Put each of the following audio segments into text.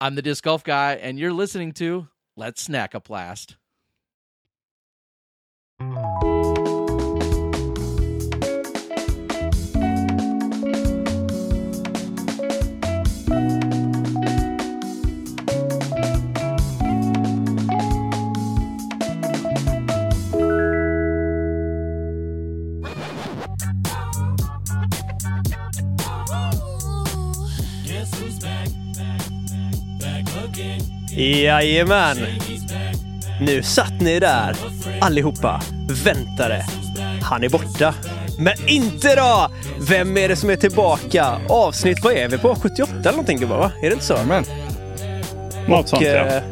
I'm the Disc Golf Guy, and you're listening to Let's Snack a Blast. Jajamän! Nu satt ni där, allihopa, väntade. Han är borta. Men inte då! Vem är det som är tillbaka? Avsnitt, vad är vi på? 78 eller någonting gubbar, va? Är det inte så? Men, Något sånt ja. eh,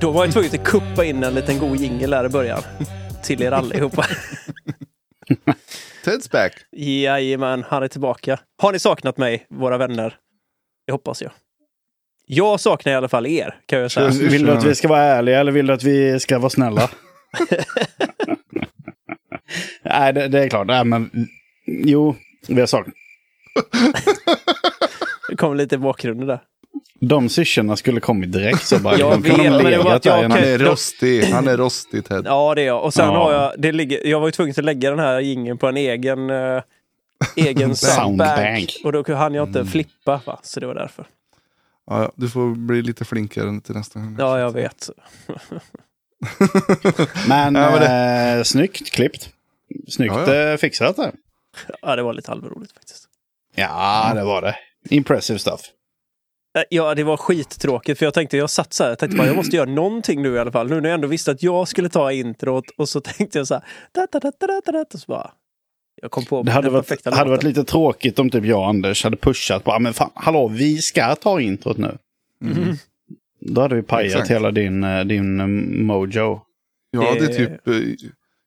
då var jag tvungen att kuppa in en liten god jingel där i början. Till er allihopa. Ted's back. Jajamän, han är tillbaka. Har ni saknat mig, våra vänner? Det hoppas jag. Jag saknar i alla fall er, kan jag säga. Vill du att vi ska vara ärliga eller vill du att vi ska vara snälla? Nej, det, det är klart. Nej, men, jo, vi har saknat. Det kom lite i bakgrunden där. De syrsorna skulle kommit direkt. Så bara, Jag kunde vet, de men det var legat att jag Han är rostig. Han är rostig Ted. Ja, det är jag. Och sen Ja. har jag, det ligger, jag var ju tvungen att lägga den här jingeln på en egen, eh, egen. Soundbank. Och då hann jag inte Mm. flippa, va? så det var därför. Ja, du får bli lite flinkare till nästa gång. Ja, jag vet. Men, Ja, eh, snyggt klippt. Snyggt Ja, ja. eh, fixat där. Ja, det var lite halvroligt faktiskt. Ja, det var det. Impressive stuff. Eh, Ja, det var skittråkigt för jag tänkte, jag satt så här, jag tänkte bara, jag måste göra någonting nu i alla fall. Nu när jag ändå visste att jag skulle ta introt och så tänkte jag så här, da, da, da, da, da, och så bara, jag kom på Det hade varit, perfekta hade varit lite tråkigt om typ jag och Anders hade pushat på, "Ah, men fan, hallå, vi ska ta introt nu. Mhm. Då hade vi pajat Exakt. hela din, eh, din eh, mojo. Jag hade Det- typ eh,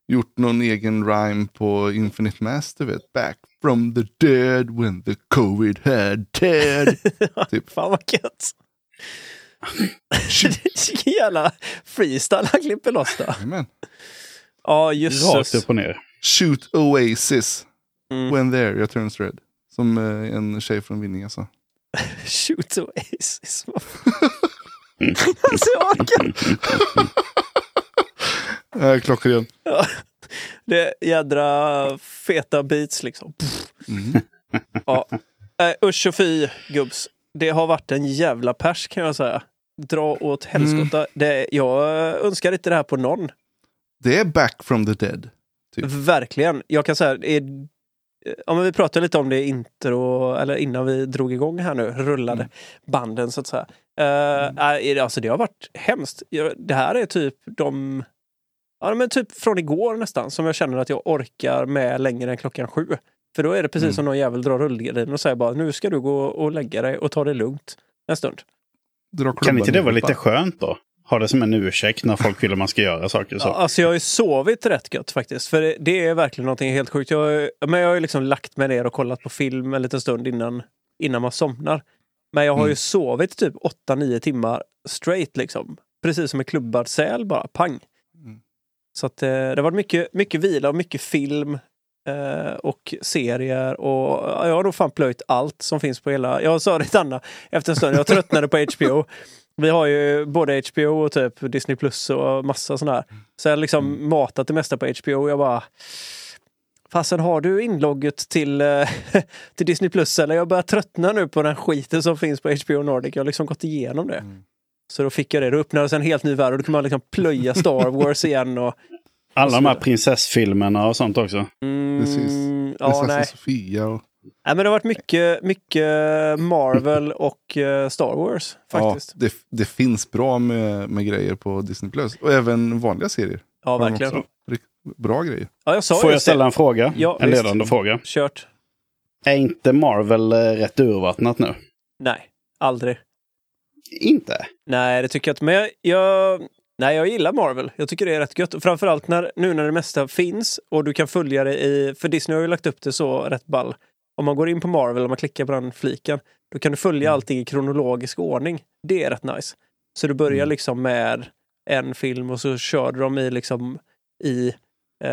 gjort någon egen rhyme på Infinite Mass, du vet. Back from the dead when the covid had Ted. typ. Fan vad gött! Vilken jävla freestyle han klipper loss då. Amen. Ja, Rakt jösses. upp och ner. Shoot Oasis Mm. when there your turns red. Som eh, en tjej från Vinninga sa. Shoot Oasis. alltså jag orkar Äh, klockan. Det är jädra feta beats liksom. Mm. Ja. Äh, usch och fy gubbs. Det har varit en jävla pers kan jag säga. Dra åt helskotta. Mm. Det, jag önskar inte det här på någon. Det är back from the dead. Typ. Verkligen. Jag kan säga, är, ja, men vi pratade lite om det intro, eller innan vi drog igång här nu, rullade Mm. banden så att säga. Uh, alltså det har varit hemskt. Det här är typ de, ja men typ från igår nästan, som jag känner att jag orkar med längre än klockan sju. För då är det precis Mm. som någon jävel drar rullgardinen och säger bara nu ska du gå och lägga dig och ta det lugnt en stund. Kan inte det vara lite skönt då? Ha det som en ursäkt när folk vill att man ska göra saker så. Ja, alltså jag har ju sovit rätt gött faktiskt. För det, det är verkligen någonting helt sjukt. Jag, har- men jag har ju liksom lagt mig ner och kollat på film en liten stund innan, innan man somnar. Men jag har ju Mm. sovit typ 8-9 timmar straight liksom. Precis som en klubbad säl bara, pang. Mm. Så att, eh, det har varit mycket, mycket vila och mycket film eh, och serier och ja, jag har nog fan plöjt allt som finns på hela... Jag sa det till Anna efter en stund, jag tröttnade på HBO. Vi har ju både HBO och typ Disney Plus och massa sådana här. Så jag har liksom Mm. matat det mesta på HBO och jag bara... Fasen har du inlogget till, eh, till Disney Plus eller? Jag börjar tröttna nu på den skiten som finns på HBO Nordic. Jag har liksom gått igenom det. Mm. Så då fick jag det. Då öppnades en helt ny värld och då kan man liksom plöja Star Wars igen. Och, Alla de här prinsessfilmerna och sånt också. mm, Precis. Ja, Prinsessan nej. Sofia och... nej. men det har varit mycket, mycket Marvel och eh, Star Wars faktiskt. Ja, det, det finns bra med, med grejer på Disney Plus. Och även vanliga serier. Ja, verkligen. Bra grejer. Ja, jag sa Får jag just det. ställa en fråga? Ja, en visst. ledande fråga. Kört. Är inte Marvel eh, rätt urvattnat nu? Nej, aldrig. Inte? Nej, det tycker jag inte. Men jag, jag, nej, jag gillar Marvel. Jag tycker det är rätt gött. Och framförallt när, nu när det mesta finns och du kan följa det i... För Disney har ju lagt upp det så rätt ball. Om man går in på Marvel och man klickar på den fliken, då kan du följa allting i kronologisk ordning. Det är rätt nice. Så du börjar Mm. liksom med en film och så kör du dem i liksom i eh,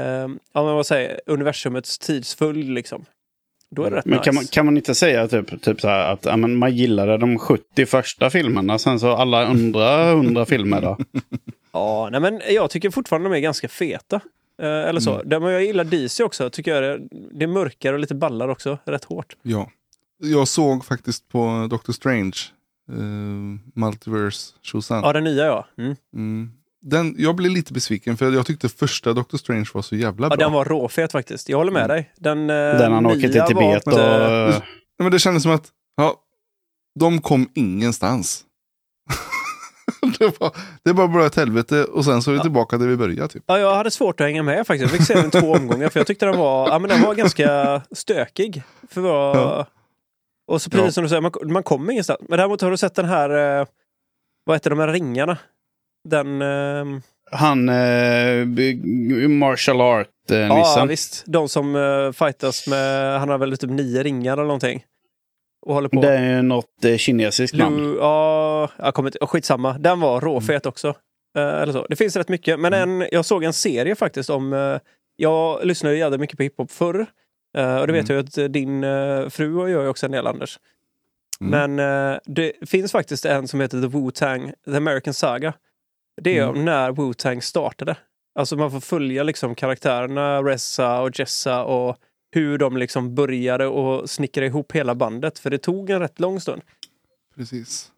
ja, men vad säger, universumets tidsföljd liksom. Då är det rätt Men nice. kan, man, kan man inte säga typ, typ så här att ja, men man gillade de 70 första filmerna, sen så alla andra 100 filmer då? Ja, nej men jag tycker fortfarande de är ganska feta. Eh, eller så. Mm. Det, men jag gillar DC också. Tycker jag det, det är mörkare och lite ballar också. Rätt hårt. Ja. Jag såg faktiskt på Doctor Strange, uh, Multiverse Shozan. Ja, den nya ja. Mm. Mm. Den, jag blev lite besviken för jag tyckte första Doctor Strange var så jävla Ja, bra. den var råfet faktiskt. Jag håller med Mm. dig. Den, eh, Den han åker till nya var Tibet och... inte- Nej, men det kändes som att ja, de kom ingenstans. det, var, det var bara ett helvete och sen så är vi tillbaka där vi började. Typ. Ja, jag hade svårt att hänga med faktiskt. Jag fick se den två omgångar för jag tyckte den var, ja, men den var ganska stökig. För vad... Ja. Och så precis Ja. som du säger, man, man kommer ingenstans. Men däremot har du sett den här, eh, vad heter de här ringarna? Den... Eh, Han, eh, martial ja, art-nissen. visst. De som eh, fightas med, han har väl typ nio ringar eller någonting. Och håller på. det är något eh, kinesiskt namn. Lu, ja, jag kommer inte, oh, skitsamma. Den var råfet också. Eh, eller så. Det finns rätt mycket. Men en, jag såg en serie faktiskt om... eh, jag lyssnade jävligt mycket på hiphop förr. Eh, och det vet Mm. jag att eh, din uh, fru och jag också en del, Anders. Mm. Men eh, det finns faktiskt en som heter The Wu-Tang, The American Saga. Det är Mm. när Wu-Tang startade. Alltså man får följa liksom karaktärerna, Reza och Jessa och hur de liksom började och snickra ihop hela bandet. För det tog en rätt lång stund. Precis.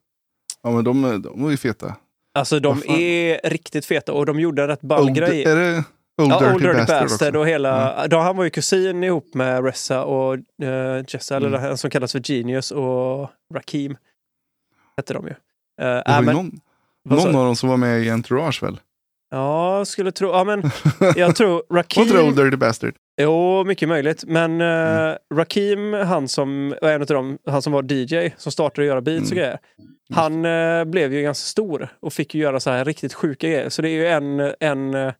Ja men de, de var ju feta. Alltså de är riktigt feta och de gjorde en rätt ball Old, grej. är det Old Ja, Dirty, Old Dirty Bastard, Bastard, och hela... Då, han var ju kusin ihop med Ressa och uh, Jessa, eller Mm. han som kallas för Genius och Rakim. Hette de ju. Uh, Det äh, var ju men, någon, någon av dem som var med i Entourage väl? Ja, skulle tro... Ja, men jag tror Var inte det Old Rakim... Dirty Bastard? Jo, mycket möjligt. Men uh, Mm. Rakim, han som var en av dem, han som var DJ, som startade att göra beats och Mm. grejer. Han eh, blev ju ganska stor och fick ju göra så här riktigt sjuka grejer. Så det är ju en, en eh,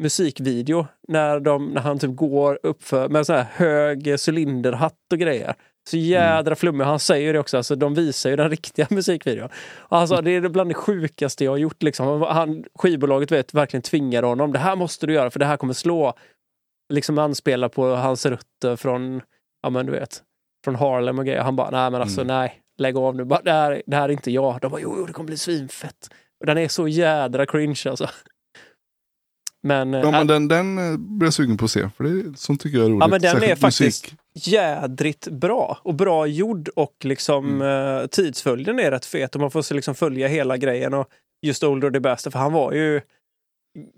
musikvideo när, de, när han typ går upp för med så här hög cylinderhatt och grejer. Så jädra flummig. Han säger det också, alltså, de visar ju den riktiga musikvideon. Sa det är bland det sjukaste jag har gjort. Liksom. Han, skivbolaget vet, verkligen tvingade honom. Det här måste du göra för det här kommer slå. Liksom anspela på hans rötter från, ja men du vet, från Harlem och grejer. Han bara, nej men alltså Mm. nej, lägg av nu. Bara, det, här, det här är inte jag. De bara, jo, jo det kommer bli svinfett. Och den är så jädra cringe alltså. Men, Ja, men den, den eh, blir jag sugen på att se. För det, sånt tycker jag är roligt. Ja, men den är Särskilt faktiskt- musik. jädrigt bra. Och bra gjord och liksom eh, tidsföljden är rätt fet. Och man får liksom följa hela grejen. Och just Older the Bastard, för han var ju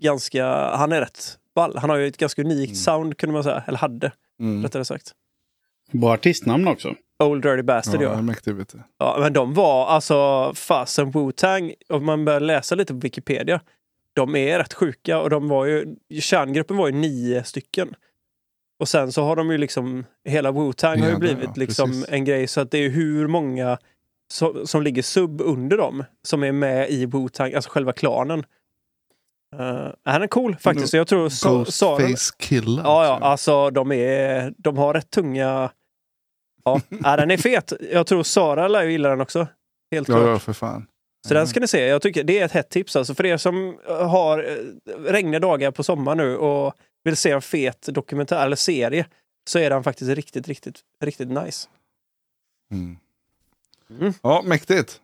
ganska, han är rätt ball. Han har ju ett ganska unikt Mm. sound kunde man säga. Eller hade, Mm. rättare sagt. Bra artistnamn också. Old Dirty Bastard, Ja, ja. jag är mäktig vet du. ja. Men de var alltså fasen Wu-Tang. Om man börjar läsa lite på Wikipedia. De är rätt sjuka och de var ju, kärngruppen var ju nio stycken. Och sen så har de ju liksom, hela Wu-Tang har ju blivit ja, liksom en grej så att det är hur många som, som ligger sub under dem som är med i Wu-Tang, alltså själva klanen. Uh, han är cool faktiskt. Jag tror. Ghostface Killer. Ja, ja, också. alltså de, är, de har rätt tunga... Ja, ja den är fet. Jag tror Sara lär ju gilla den också. Helt klart. ja, ja, för fan. Så den ska ni se. Jag tycker det är ett hett tips. Alltså för er som har eh, regniga dagar på sommaren nu och vill se en fet dokumentär eller serie så är den faktiskt riktigt, riktigt, riktigt nice. Mm. Mm. Ja, mäktigt.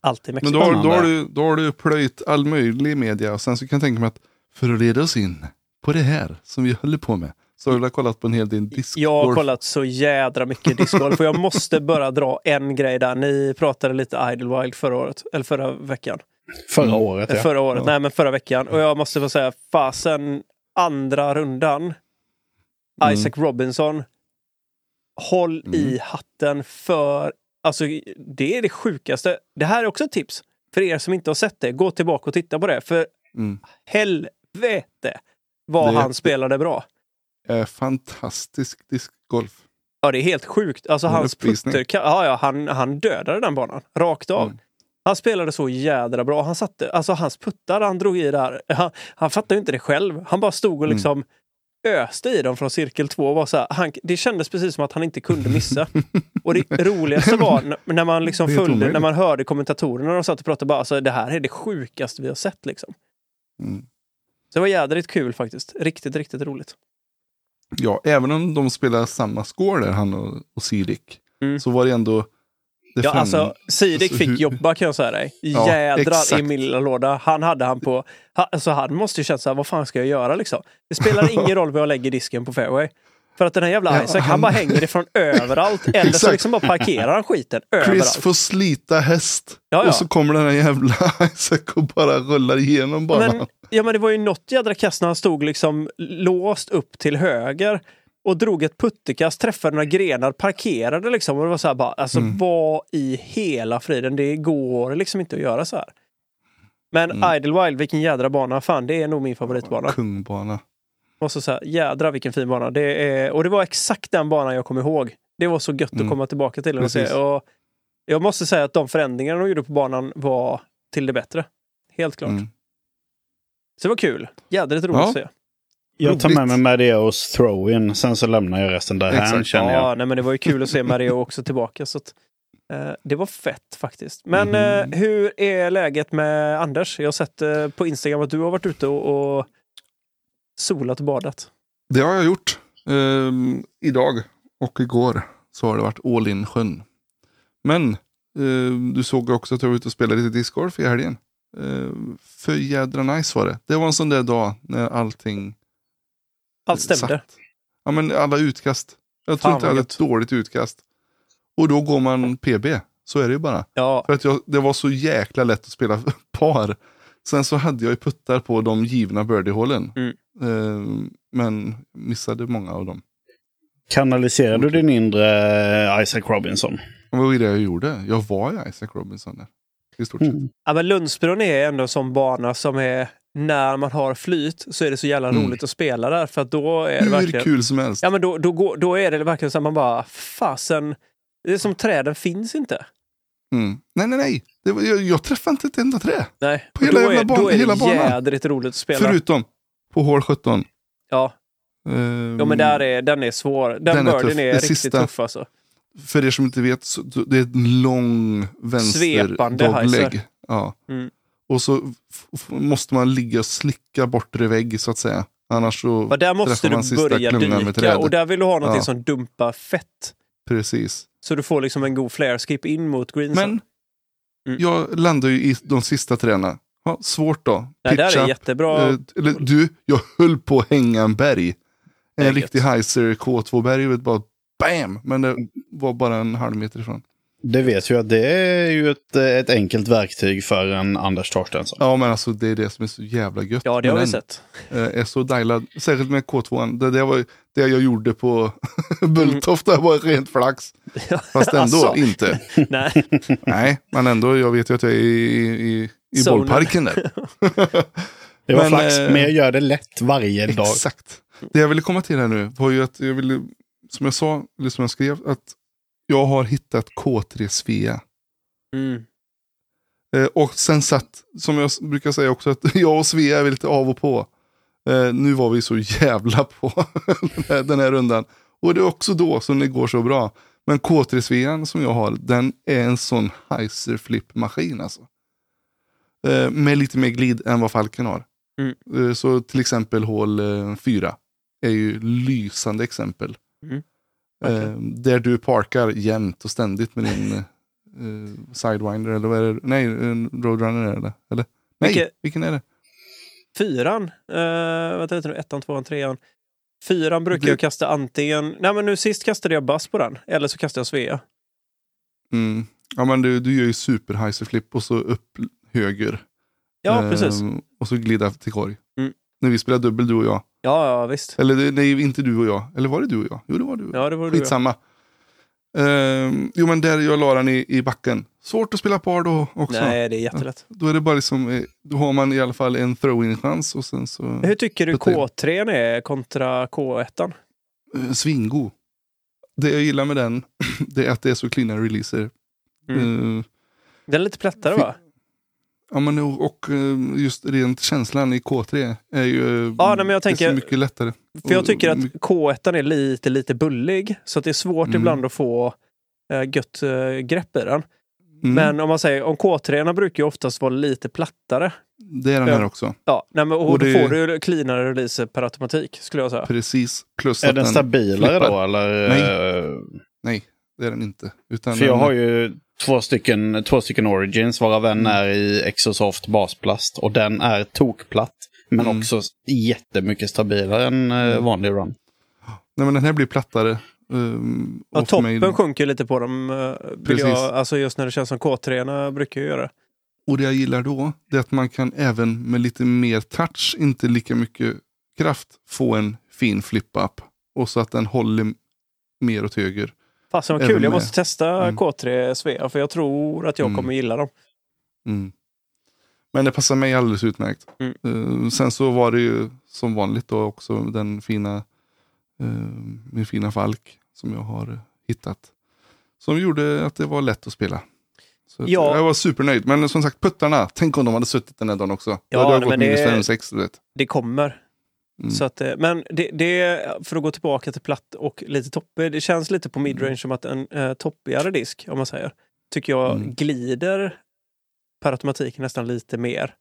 Alltid Men mäktigt. då, har- då, har du, då har du plöjt all möjlig media och sen så kan jag tänka mig att för att leda oss in på det här som vi håller på med så har du kollat på en hel del discgolf. Jag har kollat så jädra mycket discgolf och jag måste bara dra en grej där. Ni pratade lite Idlewild förra året, eller förra veckan. Förra Mm. året, Eh, ja. Förra året, Ja. nej men förra veckan. Och jag måste få säga, fasen andra rundan. Mm. Isaac Robinson. Håll Mm. i hatten för, alltså det är det sjukaste. Det här är också ett tips. För er som inte har sett det, gå tillbaka och titta på det. För Mm. helvete vad Det- han spelade bra. Eh, fantastisk discgolf. Ja, det är helt sjukt. Alltså En hans putter, ja, ja, han, han dödade den banan. Rakt av. Mm. Han spelade så jädra bra. Han satte, alltså hans puttar han drog i där, han, han fattade inte det själv. Han bara stod och Mm. liksom öste i dem från cirkel två. Var så här, han, det kändes precis som att han inte kunde missa. och det roligaste var när man liksom följde, när man hörde kommentatorerna och satt och pratade bara, alltså det här är det sjukaste vi har sett liksom. Mm. Så det var jädrigt kul faktiskt. Riktigt, riktigt roligt. Ja, även om de spelar samma score där, han och, och Sidik. Mm. Så var det ändå... Det Ja, fram- alltså Sidik alltså, fick hur- jobba kan jag säga dig. Ja, Jädrar i exakt. min lilla låda. Han hade han på... Ha, alltså han måste ju känt så här, vad fan ska jag göra liksom? Det spelar ingen roll vad jag lägger disken på fairway. För att den här jävla Ja, Isaac, han, han- bara hänger ifrån överallt. Eller så liksom bara parkerar han skiten Chris överallt. får slita häst. Ja, ja. Och så kommer den här jävla Isaac och bara rullar igenom banan. Men, ja, men det var ju något jädra kast när han stod liksom låst upp till höger och drog ett puttekast, träffade några grenar, parkerade liksom. Och det var så här bara, alltså Mm. vad i hela friden, det går liksom inte att göra så här. Men Mm. Idlewild, vilken jädra bana. Fan, det är nog min favoritbana. Kungbana. Måste säga, jädra vilken fin bana. Det är, och det var exakt den banan jag kommer ihåg. Det var så gött Mm. att komma tillbaka till den och se. Och jag måste säga att de förändringarna de gjorde på banan var till det bättre. Helt klart. Mm. Så det var kul. Jädrigt roligt Ja. att se. Jag tar med mig Madeos throw-in, sen så lämnar jag resten där Exakt. här känner jag. Ja, nej, men det var ju kul att se Mario också tillbaka. Så att, eh, det var fett faktiskt. Men Mhm. eh, hur är läget med Anders? Jag har sett eh, på Instagram att du har varit ute och, och solat och badat. Det har jag gjort. Ehm, idag och igår så har det varit all in sjön. Men ehm, du såg också att jag var ute och spelade lite discgolf i helgen. Ehm, för jädra nice var det. Det var en sån där dag när allting Allt stämde. satt. Ja men alla utkast. Jag tror Fan, inte jag hade ett dåligt utkast. Och då går man PB. Så är det ju bara. Ja, För att jag, det var så jäkla lätt att spela par. Sen så hade jag ju puttar på de givna birdiehålen. Mm. Ehm, men missade många av dem. Kanaliserar du din inre Isaac Robinson? Vad var det jag gjorde? Jag var ju Isaac Robinson där. I stort sett. Mm. Ja, men Lundsbron är ändå en sån bana som är, när man har flyt så är det så jävla Mm. roligt att spela där. För att då är det Hur verkligen... kul som helst. Ja, men då, då, går, då är det verkligen så att man bara, fasen, det är som träden finns inte. Mm. Nej, nej, nej. Det var, jag, jag träffade inte ett enda trä. Nej, På hela då, jävla är, ban- då är hela det banan. jädrigt roligt att spela. Förutom på hål 17. Ja, Ehm, ja, men där är, den är svår. Den, Den är tuff. är, riktigt sista- tuff alltså. För er som inte vet, så, det är ett lång vänster. Ja. Mm. Och så måste man ligga och slicka bortre vägg så att säga. Annars så Och där måste du börja dyka och där vill du ha någonting Ja. som dumpar fett. Precis. Så du får liksom en god flare skip in mot greensen. Men Mm. jag landade ju i de sista träna. Ja, svårt då. det där är jättebra. Eh, eller, du, jag höll på att hänga en berg. En riktig gött. Heiser K2-berg. vet, Bara BAM! Men det var bara en halv meter ifrån. Det vet ju att det är ju ett, ett enkelt verktyg för en Anders Torstensson. Ja, men alltså det är det som är så jävla gött. Ja, det har med vi den. sett. eh, är så dialad. Särskilt med K2. Det, det var det jag gjorde på Bulltofta var rent flax. Fast ändå Alltså. inte. Nej. Nej, men ändå. Jag vet ju att jag är i, i, i Zonen. bollparken där. Det var Men, flax, eh, men jag gör det lätt varje dag. Exakt. Det jag ville komma till här nu var ju att jag ville, som jag sa, eller som jag skrev, att jag har hittat K3 Svea. Mm. Eh, och sen satt, som jag brukar säga också, att jag och Svea är lite av och på. Eh, nu var vi så jävla på den, här, den här rundan. Och det är också då som det går så bra. Men K3 Svean som jag har, den är en sån heiser flip maskin alltså. Eh, med lite mer glid än vad Falken har. Mm. Eh, så till exempel hål 4 är ju lysande exempel. Mm. Eh, där du parkar jämt och ständigt med din eh, sidewinder eller vad är det? Nej, roadrunner är det. Eller? Nej, Vilket- vilken är det? Fyran, uh, vad heter det, ettan, tvåan, trean. Fyran brukar Det- jag kasta antingen, nej men nu sist kastade jag bass på den, eller så kastade jag Svea. Mm. Ja men du, du gör ju super heiser flip och så upp höger. Ja, Eh, precis. Och så glida till korg. Mm. När vi spelade dubbel du och jag. Ja, ja visst. Eller nej, inte du och jag. Eller var det du och jag? Jo det var du. Ja, det var du. ja. Skitsamma. Ehm, jo men där jag la den i, i backen. Svårt att spela par då också. Nej, det är jättelätt. Då är det bara liksom, eh, då har man i alla fall en throw-in-chans och sen så Hur tycker du Betyg. K3 är kontra K1? eh, svingo. Det jag gillar med den, det är att det är så cleana releaser. Mm. Eh, Den är lite plättare va? Ja men och, eh, just rent känslan i K3 är ju Ja, nej, men jag tänker- så mycket lättare. För jag tycker att mycket- K1 är lite, lite bullig. Så att det är svårt Mm. ibland att få äh, gött äh, grepp i den. Mm. Men om man säger, om K3 brukar ju oftast vara lite plattare. Det är den här Ja. också. Ja, nej, men, och, Och då det- får du cleanare releaser per automatik skulle jag säga. Precis. Plus Är den stabilare flippar. då eller? Nej. eh, Nej, det är den inte. Utan För jag har ju två stycken, två stycken Origins varav en Mm. är i Exosoft basplast. Och den är tokplatt. Men Mm. också jättemycket stabilare än eh, vanlig run. Nej, men den här blir plattare. Um, Ja, för mig- toppen sjunker lite på dem. eh, Vill Precis. jag, alltså just när det känns som K3 brukar ju göra. Och det jag gillar då, det är att man kan även med lite mer touch, inte lika mycket kraft, få en fin flip-up. Och så att den håller mer åt höger. Fasen vad kul, jag måste testa Mm. K3 Svea för jag tror att jag Mm. kommer gilla dem. Mm. Men det passar mig alldeles utmärkt. Eh, sen så var det ju som vanligt då också den fina, uh, min fina Falk som jag har hittat. Som gjorde att det var lätt att spela. Så Ja. Jag var supernöjd. Men som sagt, puttarna, tänk om de hade suttit den här dagen också. Ja, Då hade jag nej, gått men det- minus 5, 6, du vet. Det kommer. Mm. Så att, eh, men det, det, för att gå tillbaka till platt och lite toppig. Det känns lite på midrange som att en eh, toppigare disk, om man säger, tycker jag Mm. glider per automatik nästan lite mer.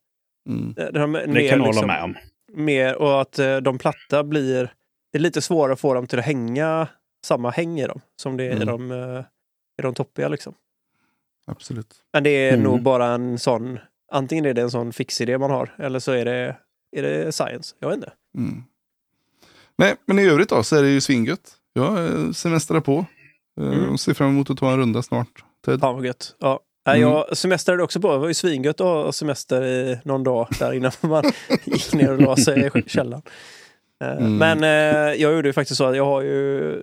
Mm. Eh, Det, har Det mer, kan jag hålla liksom- med om. mer och att eh, de platta blir... Det är lite svårare att få dem till att hänga samma häng i dem som det är i, Mm. de, eh, i de toppiga. Liksom. Absolut. Men det är Mm. nog bara en sån... Antingen är det en sån fixidé man har eller så är det, är det science. Jag vet inte. Mm. Nej, men i övrigt då så är det ju svingött. Jag eh, semestrar på. Eh, Mm. Ser fram emot att ta en runda snart. Ted. Fan vad gött. Ja. Mm. Jag semestrade också på. Det var ju svingött att ha semester i någon dag där innan man gick ner och la sig i källaren. Eh, Mm. Men eh, jag gjorde ju faktiskt så att jag har ju...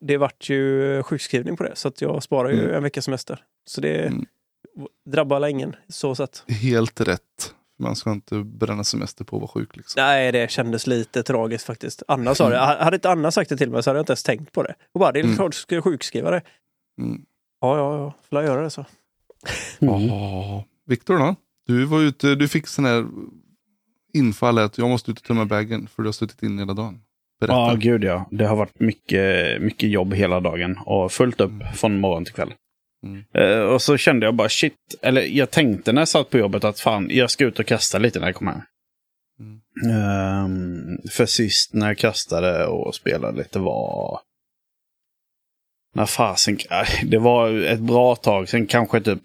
Det vart ju sjukskrivning på det så att jag sparar ju Mm. en veckas semester. Så det Mm. drabbar alla ingen så sätt. Helt rätt. Man ska inte bränna semester på att vara sjuk. Liksom. Nej, det kändes lite tragiskt faktiskt. Anna sa det. Hade inte Anna sagt det till mig så hade jag inte ens tänkt på det. Och bara, det är Mm. klart du ska sjukskriva dig. Mm. Ja, ja, ja. Får jag göra det så. Mm. Ja. Viktor då? Du var ute, du fick sån här infall att jag måste ut och tömma bagen för du har suttit in hela dagen. Berätta. Ja, gud ja. Det har varit mycket, mycket jobb hela dagen och fullt upp från morgon till kväll. Mm. Eh, och så kände jag bara shit, eller jag tänkte när jag satt på jobbet att fan, jag ska ut och kasta lite när jag kommer hem. Mm. Ehm, för sist när jag kastade och spelade lite var... När fasen... äh, Det var ett bra tag sen, kanske typ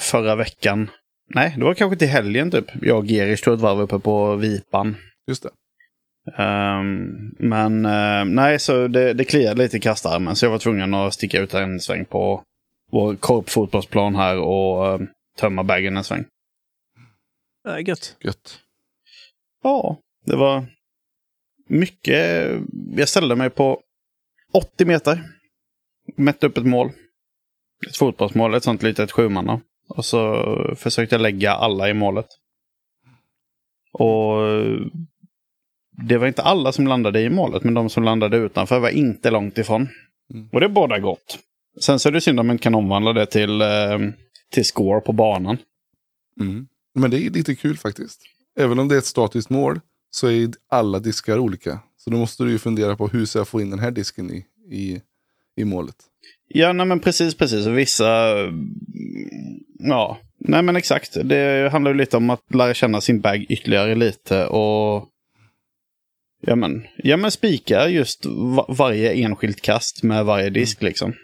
förra veckan. Nej, det var kanske till helgen typ. Jag och Gerish tog ett varv uppe på Vipan. Just det. Ehm, men eh, nej, så det, det kliade lite i kastarmen så jag var tvungen att sticka ut en sväng på vår korpfotbollsplan här och eh, tömma bagen en sväng. Nej, gött. Gött. Ja, det var mycket. Jag ställde mig på 80 meter. Mätte upp ett mål. Ett fotbollsmål, ett sånt litet sjumanna. Och så försökte jag lägga alla i målet. Och det var inte alla som landade i målet, men de som landade utanför var inte långt ifrån. Mm. Och det är båda gott. Sen så är det synd om man inte kan omvandla det till, eh, till score på banan. Mm. Men det är lite kul faktiskt. Även om det är ett statiskt mål så är alla diskar olika. Så då måste du ju fundera på hur ska jag få in den här disken i, i, i målet. Ja, nej men precis, precis. Vissa... mm, Ja, nej men exakt. Det handlar ju lite om att lära känna sin bag ytterligare lite och... Ja men, ja, men spika just va varje enskilt kast med varje disk liksom.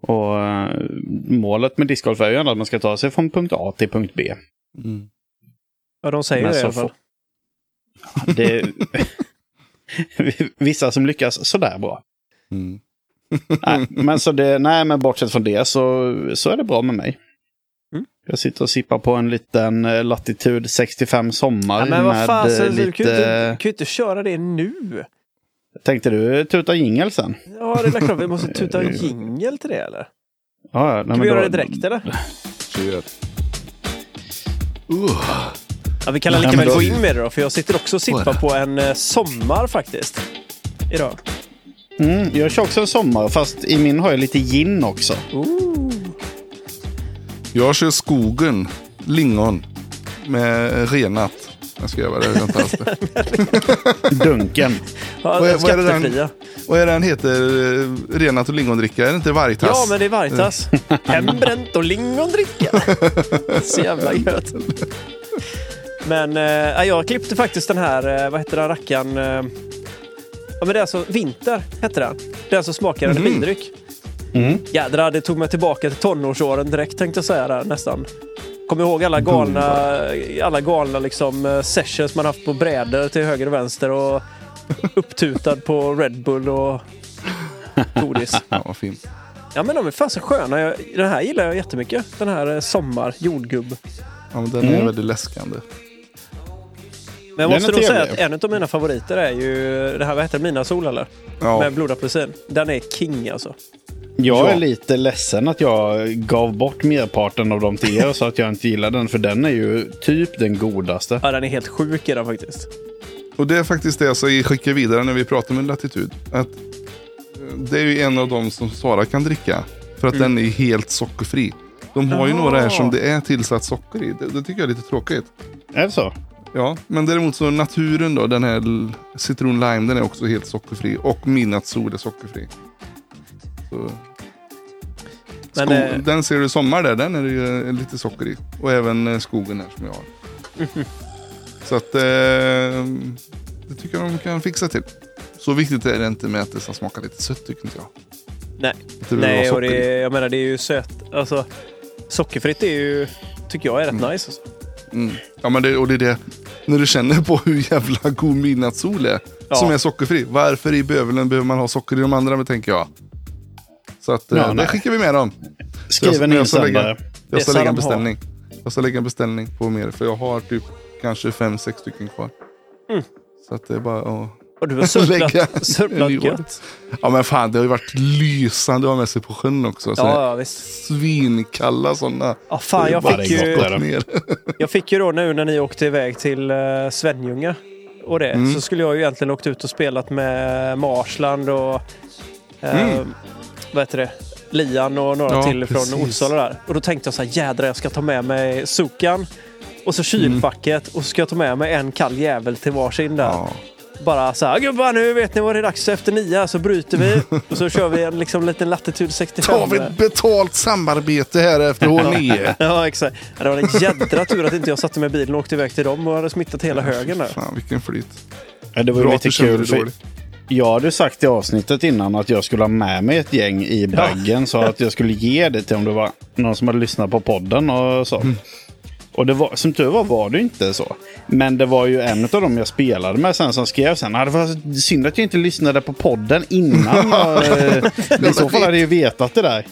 Och eh, målet med discgolf är ju ändå att man ska ta sig från punkt A till punkt B. Mm. Ja, de säger Men det i alla fall. Det... Vissa som lyckas sådär bra. Mm. nej, men så det, nej, men bortsett från det så, så är det bra med mig. Jag sitter och sippar på en liten eh, Latitude 65 Sommar Ja, men vad med fan, eh, så, du kan ju inte, lite... du kan ju inte köra det nu. Tänkte du tuta jingel sen? Ja, det är klart vi måste tuta en jingel till det eller? Ja, ja, nej, Kan men vi göra då- det direkt eller? Kör. Uh. Ja, vi kan lika väl då- gå in med det då, för jag sitter också och sippar på en eh, sommar faktiskt. Idag. Mm, jag kör också en sommar, fast i min har jag lite gin också. Ooh. Jag kör skogen, lingon, med renat. Jag ska göra det, det. Dunken. Ja, Vad är- vad är den-. Vad är den heter? Renat och lingondricka? Är det inte Vargtass? Ja, men det är Vargtass. Hembränt och lingondricka. Så jävla gött. Men eh, jag klippte faktiskt den här, eh, vad heter den rackaren? Eh, ja, men det är alltså Vinter, hette den. Den som smakar Mhm. energidryck. Mm. Jädrar, det tog mig tillbaka till tonårsåren direkt tänkte jag säga där nästan. Kommer ihåg alla galna, alla galna liksom, eh, sessions man haft på brädor till höger och vänster och upptutad på Red Bull och godis. Ja, vad fint. Ja men de är fan så sköna. Jag, den här gillar jag jättemycket. Den här eh, Sommar, jordgubb. Ja, men den är Mm. väldigt läskande. Men jag måste nog säga att en av mina favoriter är ju det här, vad heter det, Mina Sol eller? Ja, Med blodapelsin. Den är king alltså. Jag Ja. är lite ledsen att jag gav bort merparten av dem till er så att jag inte gillar den. För den är ju typ den godaste. Ja, den är helt sjuk i den faktiskt. och det är faktiskt det jag ska skicka vidare när vi pratar med Latitud. Att eh, det är ju en av dem som Sara kan dricka. För att Mm. den är helt sockerfri. De har ju Jaha. några här som det är tillsatt socker i. Det, det tycker jag är lite tråkigt. Är det så? Ja, men däremot så naturen då, den här citron lime, den är också helt sockerfri. Och midnatt sol är sockerfri. Så. Men, eh, Den ser du sommar där, den är det ju eh, lite socker i. Och även eh, skogen här som jag har. Så att eh, det tycker jag de kan fixa till. Så viktigt är det inte med att det ska smaka lite sött tycker inte jag. Nej. Nej, och det i. jag menar det är ju sött. Alltså, sockerfritt är ju, tycker jag är rätt nice. Alltså. Mm. Ja, men det, och det är det. När du känner på hur jävla god midnattssol är. Ja. Som är sockerfri. Varför i bövelen behöver man ha socker i de andra, tänker jag. Så att eh, Ja, det nej. skickar vi med dem. Skriv en insändare. Jag Det ska lägga en beställning. Jag ska lägga en beställning på mer. För jag har typ kanske fem, sex stycken kvar. Mm. Så att det är bara att... Och du har sörplat, gött. Ja men fan, det har ju varit lysande att ha med sig på sjön också. Så Ja, ja, visst. Svinkalla sådana. Ja, fan, jag fick, ju, jag fick ju då nu när ni åkte iväg till uh, Svenljunga och det, Mm. så skulle jag ju egentligen åkt ut och spelat med Marsland och eh, Mm. vad heter det? Lian och några Ja, till precis. från Onsala där. Och då tänkte jag så här, jädrar jag ska ta med mig Sukan och så kylfacket och så ska jag ta med mig en kall jävel till varsin där. Ja. Bara så här, gubbar nu vet ni vad det är dags efter nio så bryter vi och så kör vi en liksom liten latitud 65. Tar vi ett betalt samarbete här efter år nio. Ja, exakt. Ja, Det var en jädra tur att inte jag satte mig i bilen och åkte iväg till dem och hade smittat hela högen där. Fan vilken flyt. Ja, det var ju lite kul. För jag hade sagt i avsnittet innan att jag skulle ha med mig ett gäng i baggen. Så att jag skulle ge det till om det var någon som hade lyssnat på podden och så. Mm. Och det var, som tur var var det inte så. Men det var ju en av dem jag spelade med sen som skrev sen. "Ah, Det var synd att jag inte lyssnade på podden innan. jag, eh, I så fall hade jag ju vetat det där.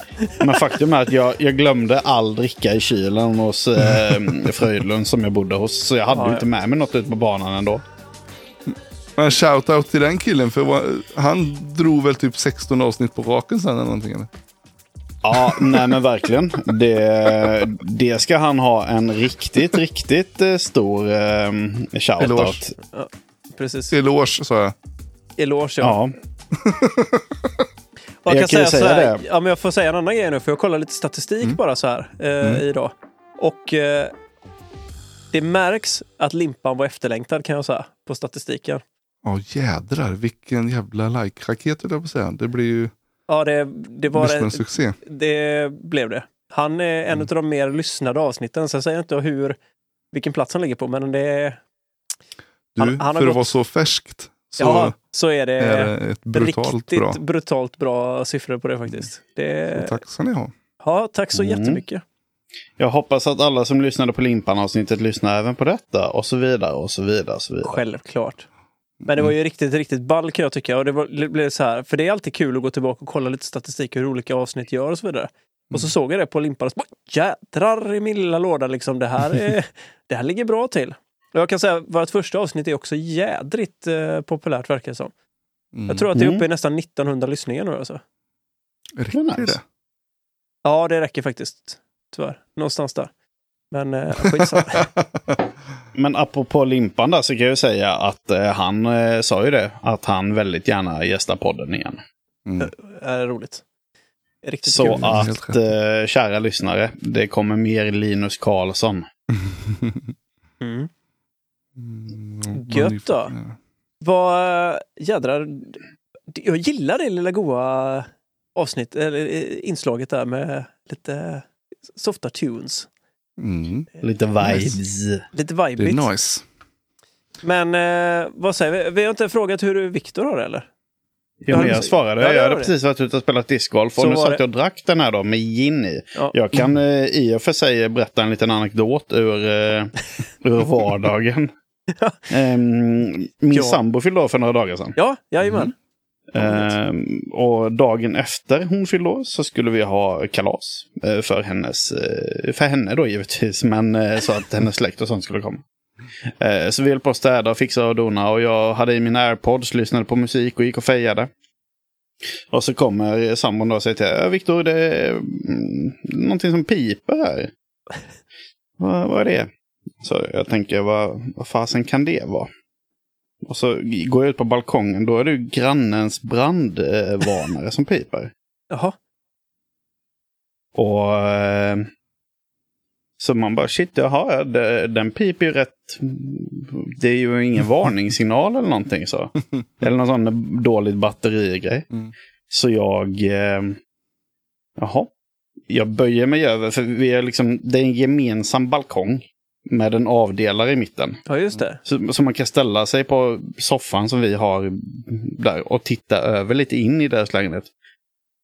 Men faktum är att jag, jag glömde all dricka i kylen hos eh, Fröjdlund som jag bodde hos. Så jag hade Ja, inte med mig något ut på banan ändå. Men shout-out till den killen för han drog väl typ 16 avsnitt på raken sen eller någonting. Eller? Ja, nej men verkligen. Det, det ska han ha en riktigt, riktigt eh, stor eh, shoutout. Eloge. Precis. Eloge sa jag. Eloge, ja. Ja. Och Jag kan så säga här, det. Ja, men jag får säga en annan grej nu, för jag kollar lite statistik Mm. bara så här eh, idag. Och eh, det märks att limpan var efterlängtad kan jag säga, på statistiken. Ja jädrar, vilken jävla like-raket jag på säga. Det blir ju Ja, det, det var en det, succé. det blev det. Han är en Mm. av de mer lyssnade avsnitten. Sen säger jag inte hur, vilken plats han ligger på, men det är... Du, Han- han har för gått- att vara så färskt så ja, så är det. är det ett brutalt riktigt bra. brutalt bra siffror på det faktiskt. Det, Så tack ska ni ha. Ja, tack så Mm. jättemycket. Jag hoppas att alla som lyssnade på Limpan-avsnittet lyssnar även på detta och så vidare och så vidare. Och så vidare. Självklart. Men det var ju riktigt, riktigt ball kan jag tycka. Och det, var, det blev så här, för det är alltid kul att gå tillbaka och kolla lite statistik hur olika avsnitt gör och så vidare. Och så såg jag det på limpan och så jädrar i min lilla låda liksom. Det här, är, det här ligger bra till. Och jag kan säga att vårt första avsnitt är också jädrigt eh, populärt verkar det som. Mm. Jag tror att det är uppe i Mm. nästan 1900 lyssningar nu alltså. Räcker det? Ja, det räcker faktiskt. Tyvärr. Någonstans där. Men eh, skitsamma. Men apropå Limpan där så kan jag ju säga att eh, han eh, sa ju det. Att han väldigt gärna gästar podden igen. Mm. är roligt. Riktigt Så kul. Att, eh, kära lyssnare, det kommer mer Linus Karlsson. Mm. Mm, Gött då. Vad jädrar. Jag gillar det lilla goa avsnitt, eller inslaget där med lite softa tunes. Mm. Lite vibes. Lite Det vibigt. är nice. Men eh, vad säger vi? Vi har inte frågat hur Viktor har det eller? Ja, men jag svarade. Ja, det jag hade det. precis varit ute och spelat discgolf och Så nu satt det. jag och drack den här då med gin i. Ja. Jag kan eh, i och för sig berätta en liten anekdot ur, eh, ur vardagen. Ja. Ehm, min Ja. sambo fyllde år för några dagar sedan. Ja, jajamän. Ehm, och dagen efter hon fyllde år så skulle vi ha kalas. Eh, för, hennes, eh, för henne då givetvis, men eh, så att hennes släkt och sånt skulle komma. Så vi höll på att städa och fixa och dona och jag hade i mina airpods, lyssnade på musik och gick och fejade. Och så kommer sambon då och säger till mig, Viktor, det är mm, någonting som piper här. vad, vad är det? Så jag tänker, vad, vad fasen kan det vara? Och så går jag ut på balkongen, då är det ju grannens brandvarnare som piper. Jaha. Och eh, så man bara shit, jaha, den piper ju rätt. Det är ju ingen varningssignal eller någonting så. Eller någon sån dåligt batterigrej. Mm. Så jag, eh, jaha. Jag böjer mig över, för vi är liksom, det är en gemensam balkong. Med en avdelare i mitten. Ja, just det. Så, så man kan ställa sig på soffan som vi har där och titta över lite in i deras lägenhet.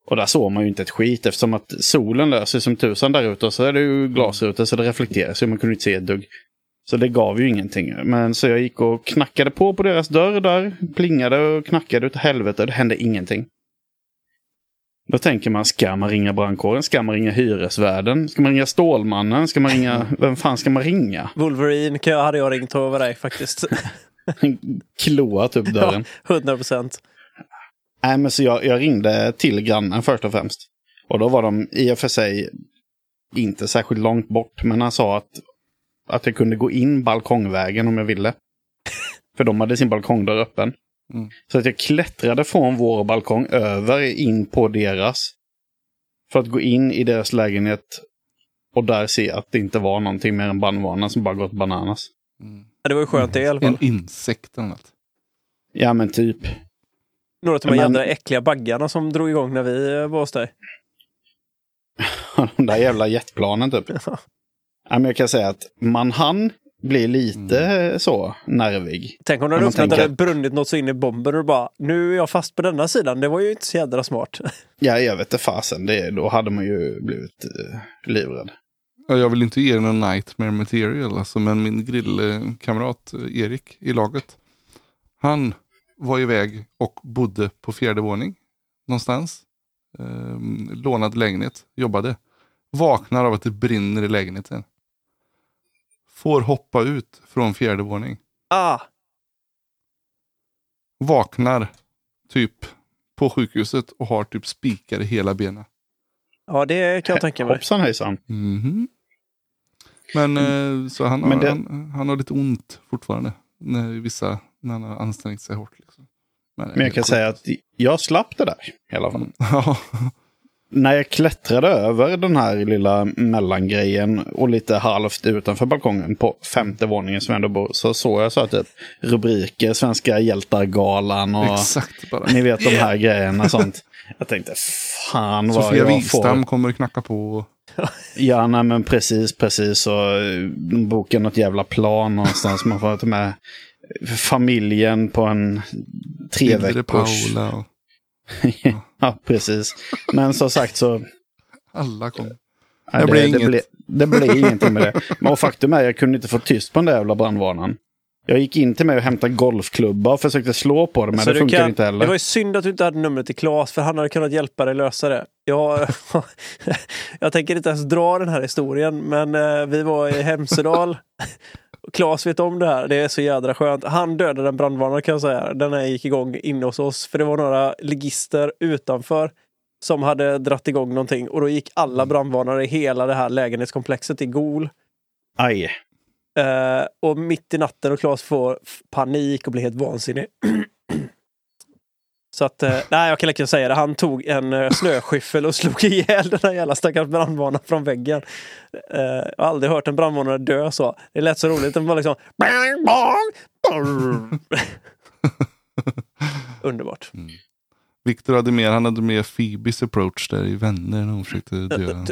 Och där såg man ju inte ett skit eftersom att solen löser som tusan där ute och så är det ju glasrutor så det reflekterar så man kunde inte se ett dugg. Så det gav ju ingenting. Men så jag gick och knackade på på deras dörr där, plingade och knackade utav helvete och det hände ingenting. Då tänker man, ska man ringa brandkåren? Ska man ringa hyresvärden? Ska man ringa Stålmannen? Ska man ringa, vem fan ska man ringa? Wolverine kan jag- hade jag ringt över dig faktiskt. Kloat upp dörren. 100 procent. Nej, men så jag, jag ringde till grannen först och främst. Och då var de i och för sig inte särskilt långt bort, men han sa att, att jag kunde gå in balkongvägen om jag ville. För de hade sin balkongdörr öppen. Mm. Så att jag klättrade från vår balkong över in på deras. För att gå in i deras lägenhet och där se att det inte var någonting mer än brandvarnaren som bara gått bananas. Mm. Ja, det var ju skönt det i alla fall. En insekt eller något. Ja men typ. Några av de här Men- jädra äckliga baggarna som drog igång när vi eh, var hos dig. De där jävla jetplanen typ. Ja, men jag kan säga att man han blir lite så nervig. Tänk om du Men hade man öppnat tänker- hade brunnit något så in i bomben och bara nu är jag fast på denna sidan. Det var ju inte så jädra smart. Ja, jag vet inte fasen. Det, då hade man ju blivit eh, livrädd. Ja, jag vill inte ge er någon nightmare material, alltså, men min grillkamrat eh, Erik i laget. Han var iväg och bodde på fjärde våning någonstans. Ehm, lånad lägenhet, jobbade. Vaknar av att det brinner i lägenheten. Får hoppa ut från fjärde våning. Ah, Vaknar typ på sjukhuset och har typ spikar i hela benen. ja det kan jag tänka mig. Hoppsan hejsan. Mhm. Men eh, så han, har, Men det- han, han har lite ont fortfarande. När vissa, när han har ansträngt sig hårt. Liksom. är Men jag helt kan sjukt. säga att jag slapp det där i alla fall. Ja, När jag klättrade över den här lilla mellangrejen och lite halvt utanför balkongen på femte våningen som jag ändå bor så såg jag så att typ rubriker, Svenska hjältar-galan och exakt ni vet de här grejerna sånt. Jag tänkte fan vad Sofia jag Wistam får. kommer knacka på. Ja, nej men precis, precis. Och eh, boka något jävla plan någonstans. Man får ta med familjen på en tre Hilde veckors. Paula och ja, precis. Men som sagt så... alla kommer. nej, Det blir det, inget. blir, det blir ingenting med det. Men och faktum är att jag kunde inte få tyst på den där jävla brandvarnaren. Jag gick in till mig och hämtade golfklubba och försökte slå på det, men Så det du funkar kan- inte heller. Det var ju synd att du inte hade numret till Claes för han hade kunnat hjälpa dig lösa det. Jag, jag tänker inte ens dra den här historien men eh, vi var i Hemsedal. Claes vet om det här. Det är så jädra skönt. Han dödade en brandvarnare kan jag säga. Den här gick igång inne hos oss. För det var några ligister utanför som hade dratt igång någonting. Och då gick alla brandvarnare i hela det här lägenhetskomplexet i gol. Aj. Eh, och mitt i natten och Claes får panik och blir helt vansinnig. Så att, eh, nej jag kan lika säga det. Han tog en eh, snöskyffel och slog ihjäl den här jävla stackars brandvarnaren från väggen. Eh, jag har aldrig hört en brandvarnare dö så. Det lät så roligt. Den var liksom... Underbart. Victor hade mer, han hade mer Phoebes approach där i Vänner när hon försökte. Brandvarnaren.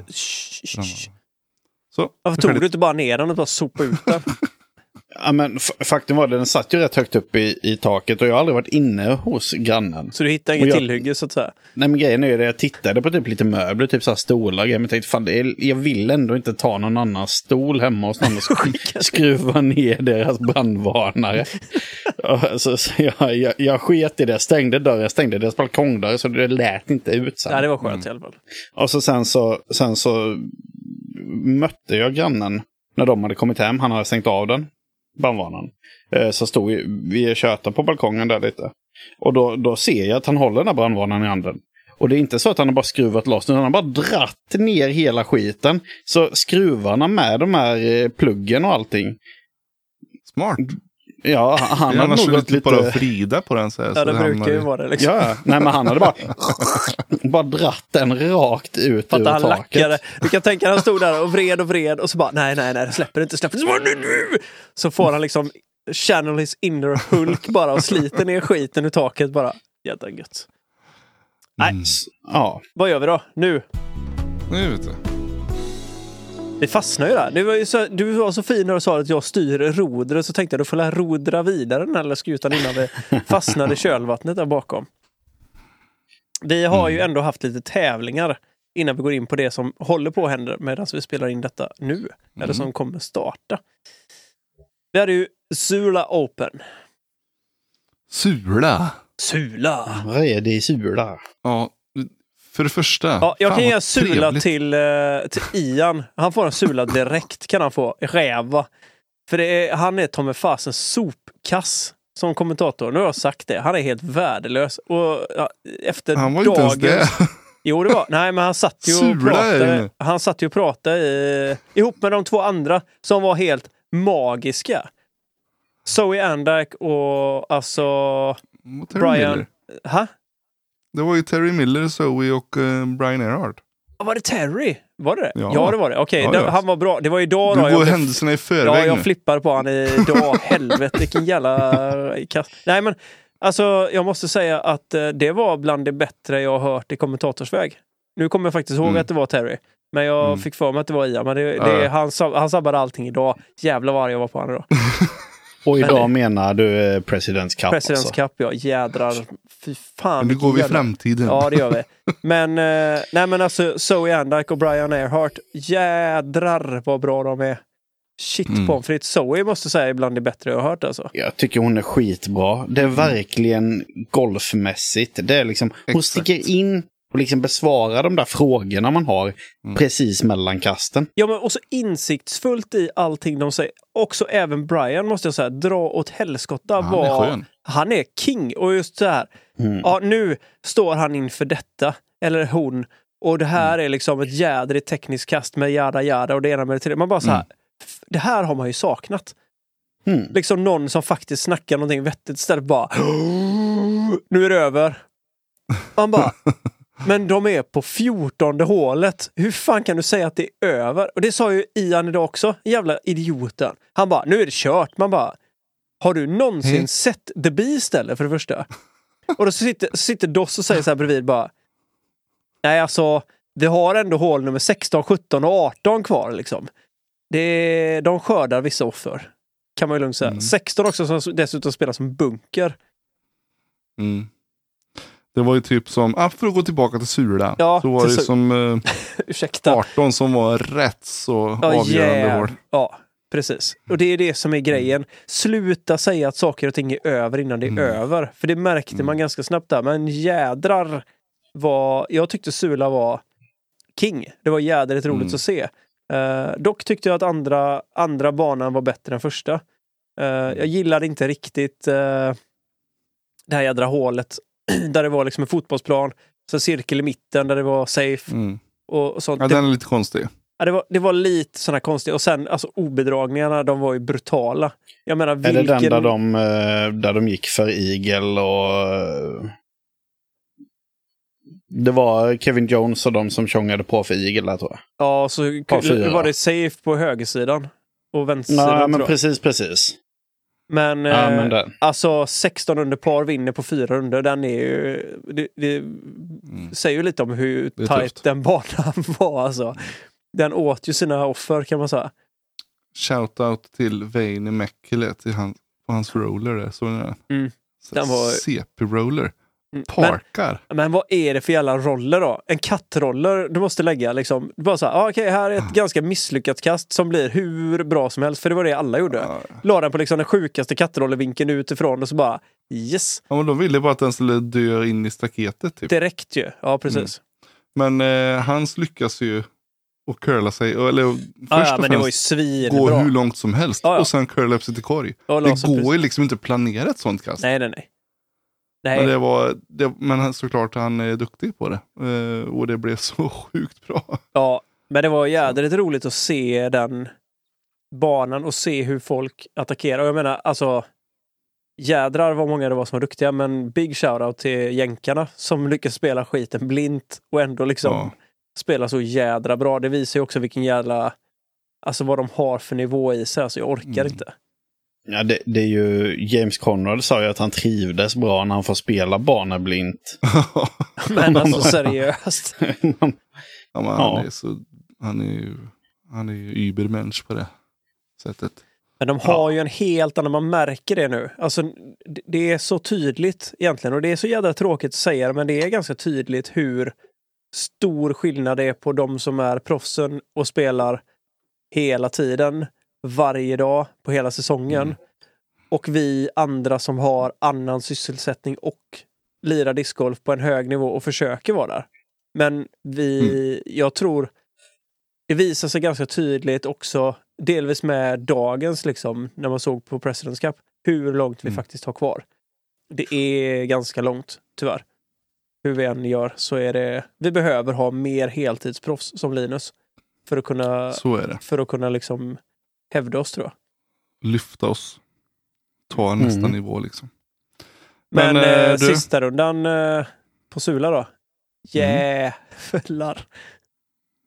Så, Varför tog du inte bara ner den och bara sopa ut den? Ja, men faktum var att den satt ju rätt högt upp i, i taket och jag har aldrig varit inne hos grannen. Så du hittade inget jag- tillhygge så att säga? Nej men grejen är ju det, jag tittade på typ lite möbler, typ så här stolar grejer, men tänkte fan, det är, jag vill ändå inte ta någon annan stol hemma hos någon och sk- skruva ner deras brandvarnare. Så, så jag, jag, jag sket i det, stängde dörren, stängde deras balkongdörr så det lät inte ut sen. Nej, det var skönt i alla fall. Och så sen så, sen så mötte jag grannen när de hade kommit hem. Han hade stängt av den, brandvarnaren. Eh, Så stod vi, vi och tjötade på balkongen där lite. Och då, då ser jag att han håller den här brandvarnaren i handen. Och det är inte så att han har bara skruvat loss den, han har bara dratt ner hela skiten. Så skruvarna med de här eh, pluggen och allting. Smart. Ja, han Det annars nog gått lite bara vrida på den så här. Ja, så det hamnar brukar ju vara det liksom. Ja, nej men han hade bara, bara dratt den rakt ut ur Fattar han taket. lackade. Du kan tänka att han stod där och vred och vred och så bara nej, nej, nej, det släpper inte, släpper inte. Nu, nu! så får han liksom channel his inner Hulk bara och sliter ner skiten ur taket bara. Jädra gött. Nej, Mm. Ja, vad gör vi då? Nu? Nu vet du. Vi fastnar ju där. Det var ju så, du var så fin när du sa att jag styr rodret så tänkte jag du får la rodra vidare den här lilla skutan innan vi fastnade i kölvattnet där bakom. Vi har ju ändå haft lite tävlingar innan vi går in på det som håller på att hända medan vi spelar in detta nu. Eller som kommer starta. Vi hade ju Sula Open. Sula. Sula! redig sula. Ja, för det första. Ja, jag kan ge en Sula till, eh, till Ian. Han får en Sula direkt kan han få. Räva. För är, han är Tommy Fasen sopkass som kommentator. Nu har jag sagt det. Han är helt värdelös. Och ja, efter Han var ju inte ens dagens... det. Jo, det var. Nej, men han satt ju och pratade. Han satt ju och pratade i, ihop med de två andra som var helt magiska. Zoe Andak och alltså Brian... Ha? Det var ju Terry Miller, Zoe och eh, Brian Earhart. Var det Terry? Var det Ja. Ja, det var det. Okej, Ja, det- ja. han var bra. Det var idag Du då. jag går händelserna i Ja, förväg jag nu. flippar på han idag. Helvete, vilken jävla kast. Nej, men alltså, jag måste säga att eh, det var bland det bättre jag har hört i kommentatorsväg. Nu kommer jag faktiskt ihåg Mm. att det var Terry. Men jag Mm. fick för mig att det var Ian. Men det, Ja, det, ja. han, sab- han sabbade allting idag. Jävlar vad arg jag var på honom idag. Och Men idag menar du eh, Presidents Cup Presidents alltså. Cup, ja. Jädrar. Fy fan. Men nu går vi i framtiden. Ja, det gör vi. Men, eh, nej, men alltså Zoe Andak och Brian Earhart. Jädrar vad bra de är. Shit Mm. pommes frites. Zoe måste säga är bland det bättre jag har hört alltså. Jag tycker hon är skitbra. Det är verkligen golfmässigt. Det är liksom, hon Exakt. sticker in och liksom besvarar de där frågorna man har Mm. precis mellan kasten. Ja, men också insiktsfullt i allting de säger. Också även Brian måste jag säga, dra åt helskotta. Han är vad- skön. Han är king. Och just så här, Mm. ja nu står han inför detta. Eller hon. Och det här Mm. är liksom ett jädrigt tekniskt kast med jada jada och det ena med det tredje. Man bara så här, Mm. det här har man ju saknat. Mm. Liksom någon som faktiskt snackar någonting vettigt istället bara nu är det över. Man bara, men de är på fjortonde hålet. Hur fan kan du säga att det är över? Och det sa ju Ian idag också, jävla idioten. Han bara, nu är det kört. Man bara, har du någonsin Hej. sett The Beast eller för det första? Och då sitter, sitter Doss och säger så här bredvid bara, nej alltså, vi har ändå hål nummer 16, 17 och 18 kvar liksom. Det, de skördar vissa offer. Kan man ju lugnt säga. Mm. 16 också som dessutom spelar som bunker. Mm. Det var ju typ som, ah, för att gå tillbaka till Sula. Ja, så var det Su- som eh, Ursäkta. 18 som var rätt så Ja, avgörande hål. Ja, precis. Och det är det som är grejen. Sluta säga att saker och ting är över innan det är Mm. över. För det märkte man Mm. ganska snabbt där. Men jädrar vad... Jag tyckte Sula var king. Det var jädrigt roligt Mm. att se. Eh, dock tyckte jag att andra, andra banan var bättre än första. Eh, jag gillade inte riktigt uh, det här jädra hålet där det var liksom en fotbollsplan, så cirkel i mitten där det var safe Mm. och, och sånt. Ja, Det- den är lite konstig. Ja, det, var, det var lite sådana konstiga. Och sen alltså obedragningarna, de var ju brutala. Jag menar Är vilken... det den där de, eh, där de gick för igel och... eh, Det var Kevin Jones och de som tjongade på för igel där tror jag. Ja, så var det safe på högersidan. Och vänstersidan Nej, tror men jag. precis, precis. Men, Ja, eh, men den. alltså 16 under par vinner på fyra runder. Den är ju... Det, det säger ju lite om hur Mm. Tufft. den banan var. Alltså. Den åt ju sina offer kan man säga. Shoutout till Veini Mäkelä till han, på hans roller där. Såg ni den? Mm. Den var- CP-roller. Mm, Men, Parkar. men vad är det för jävla roller då? En kattroller du måste lägga liksom. Bara så här, ah, okej här är ett ganska misslyckat kast som blir hur bra som helst. För det var det alla gjorde. Ja. La den på liksom den sjukaste kattrollervinkeln utifrån och så bara yes. Ja, men de ville bara att den skulle dö in i staketet. Typ. Direkt ju. Ja precis. Men eh, hans lyckas ju att curla sig. Eller först Ja, ja, och men det var ju främst gå hur långt som helst. Ja, ja. Och sen curla upp sig till korg. Det går precis- ju liksom inte att planera ett sånt kast. Nej, nej, nej. Nej, Men, det var, det, men såklart han är duktig på det. Eh, och det blev så sjukt bra. ja, men det var jädrigt roligt att se den banan och se hur folk attackerar. Och jag menar, alltså jädrar vad många det var som var duktiga, men big shoutout till jänkarna som lyckas spela skiten blint och ändå liksom Ja. spela så jädra bra. Det visar ju också vilken jävla, alltså vad de har för nivå i sig. Alltså jag orkar Mm. inte. Ja, det, det är ju, James Conrad sa ju att han trivdes bra när han får spela banor blint. Men alltså seriöst. ja, men Ja. Han är så... Han är ju... Han är ju übermensch på det sättet. Men de har ju en helt annan, man märker det nu. Alltså, det- det är så tydligt egentligen och det är så jädra tråkigt att säga det, men det är ganska tydligt hur stor skillnad det är på de som är proffsen och spelar hela tiden, varje dag, på hela säsongen. Mm. Och vi andra som har annan sysselsättning och lirar discgolf på en hög nivå och försöker vara där. Men vi, jag tror, det visar sig ganska tydligt också, delvis med dagens, liksom, när man såg på Presidents Cup, hur långt vi Mm. faktiskt har kvar. Det är ganska långt, tyvärr. Hur vi än gör så är det, vi behöver ha mer heltidsproffs som Linus. För att kunna, Så är det. för att kunna liksom hävda oss tror jag. Lyfta oss. Ta nästa Mm. nivå liksom. Men, Men, eh, eh, du- sista rundan eh, på Sula då. Mm. Jävlar.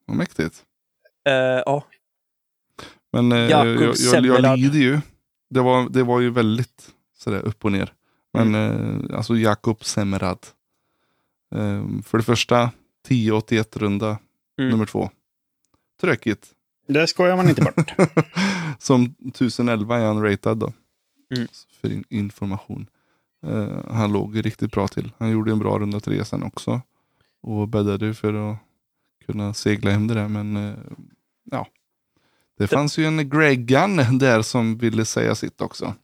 Vad mäktigt. Eh, ja, Men eh, jag, jag, jag Semmelad. lider ju. Det var, det var ju väldigt sådär upp och ner. Men Mm. eh, alltså Jakob Semerad. Eh, för det första 10-81 runda Mm. nummer två. Tråkigt. Det skojar man inte bort. Som 1011 är han ratad då. Mm. För in, information. Eh, han låg riktigt bra till. Han gjorde en bra runda tre sen också. Och bäddade för att kunna segla hem det där. Men eh, ja. Det fanns ju en Greggan där som ville säga sitt också.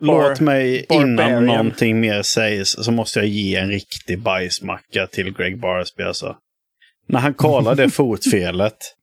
Låt mig innan Barbarian. någonting mer sägs så måste jag ge en riktig bajsmacka till Greg Barsby alltså. När han kallar det fotfelet.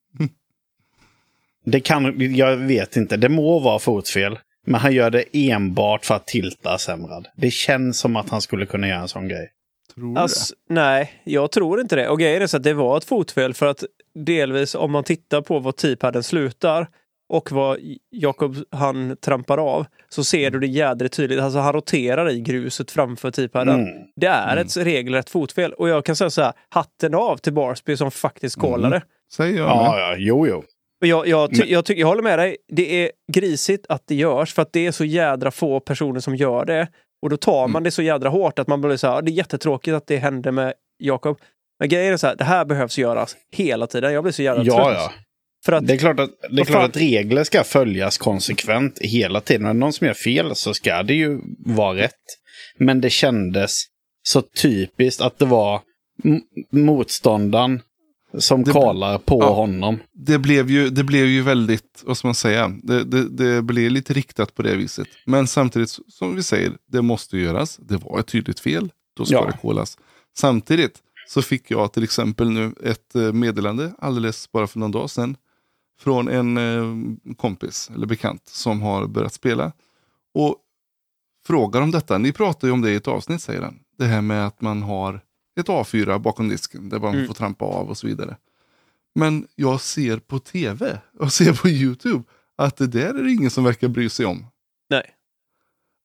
Det kan, jag vet inte, det må vara fotfel. Men han gör det enbart för att tilta Semrad. Det känns som att han skulle kunna göra en sån grej. Tror du Alltså, nej, jag tror inte det. Och grejen är så att det var ett fotfel för att delvis om man tittar på var T-padden slutar och vad Jakob han trampar av så ser du det jädrigt tydligt. Alltså han roterar i gruset framför T-padden. Mm. Det är ett regelrätt fotfel och jag kan säga så här, hatten av till Barsby som faktiskt kollar det. det? Säger jag Ja, ja, jo, jo. Och jag, jag, ty, Men- jag, ty, jag håller med dig. Det är grisigt att det görs för att det är så jädra få personer som gör det. Och då tar man det så jädra hårt att man blir så här, "Ja, det är jättetråkigt att det hände med Jakob. Men grejen är så här, det här behövs göras hela tiden. Jag blir så jävla Ja, trött. ja. För att, Det är klart att, det är klart fan? att regler ska följas konsekvent hela tiden. Är någon som gör fel så ska det ju vara rätt. Men det kändes så typiskt att det var motståndaren som Det- kallar på Ja. honom. Det, blev ju, det blev ju väldigt, vad ska man säga, det, det, det blev lite riktat på det viset. Men samtidigt, som vi säger, det måste göras. Det var ett tydligt fel. Då ska Ja. det kolas. Samtidigt så fick jag till exempel nu ett eh, meddelande alldeles bara för någon dag sedan. Från en eh, kompis eller bekant som har börjat spela. Och frågar om detta. Ni pratar ju om det i ett avsnitt säger han. Det här med att man har ett A4 bakom disken där man Mm. får trampa av och så vidare. Men jag ser på tv och ser på YouTube att det där är det ingen som verkar bry sig om. nej.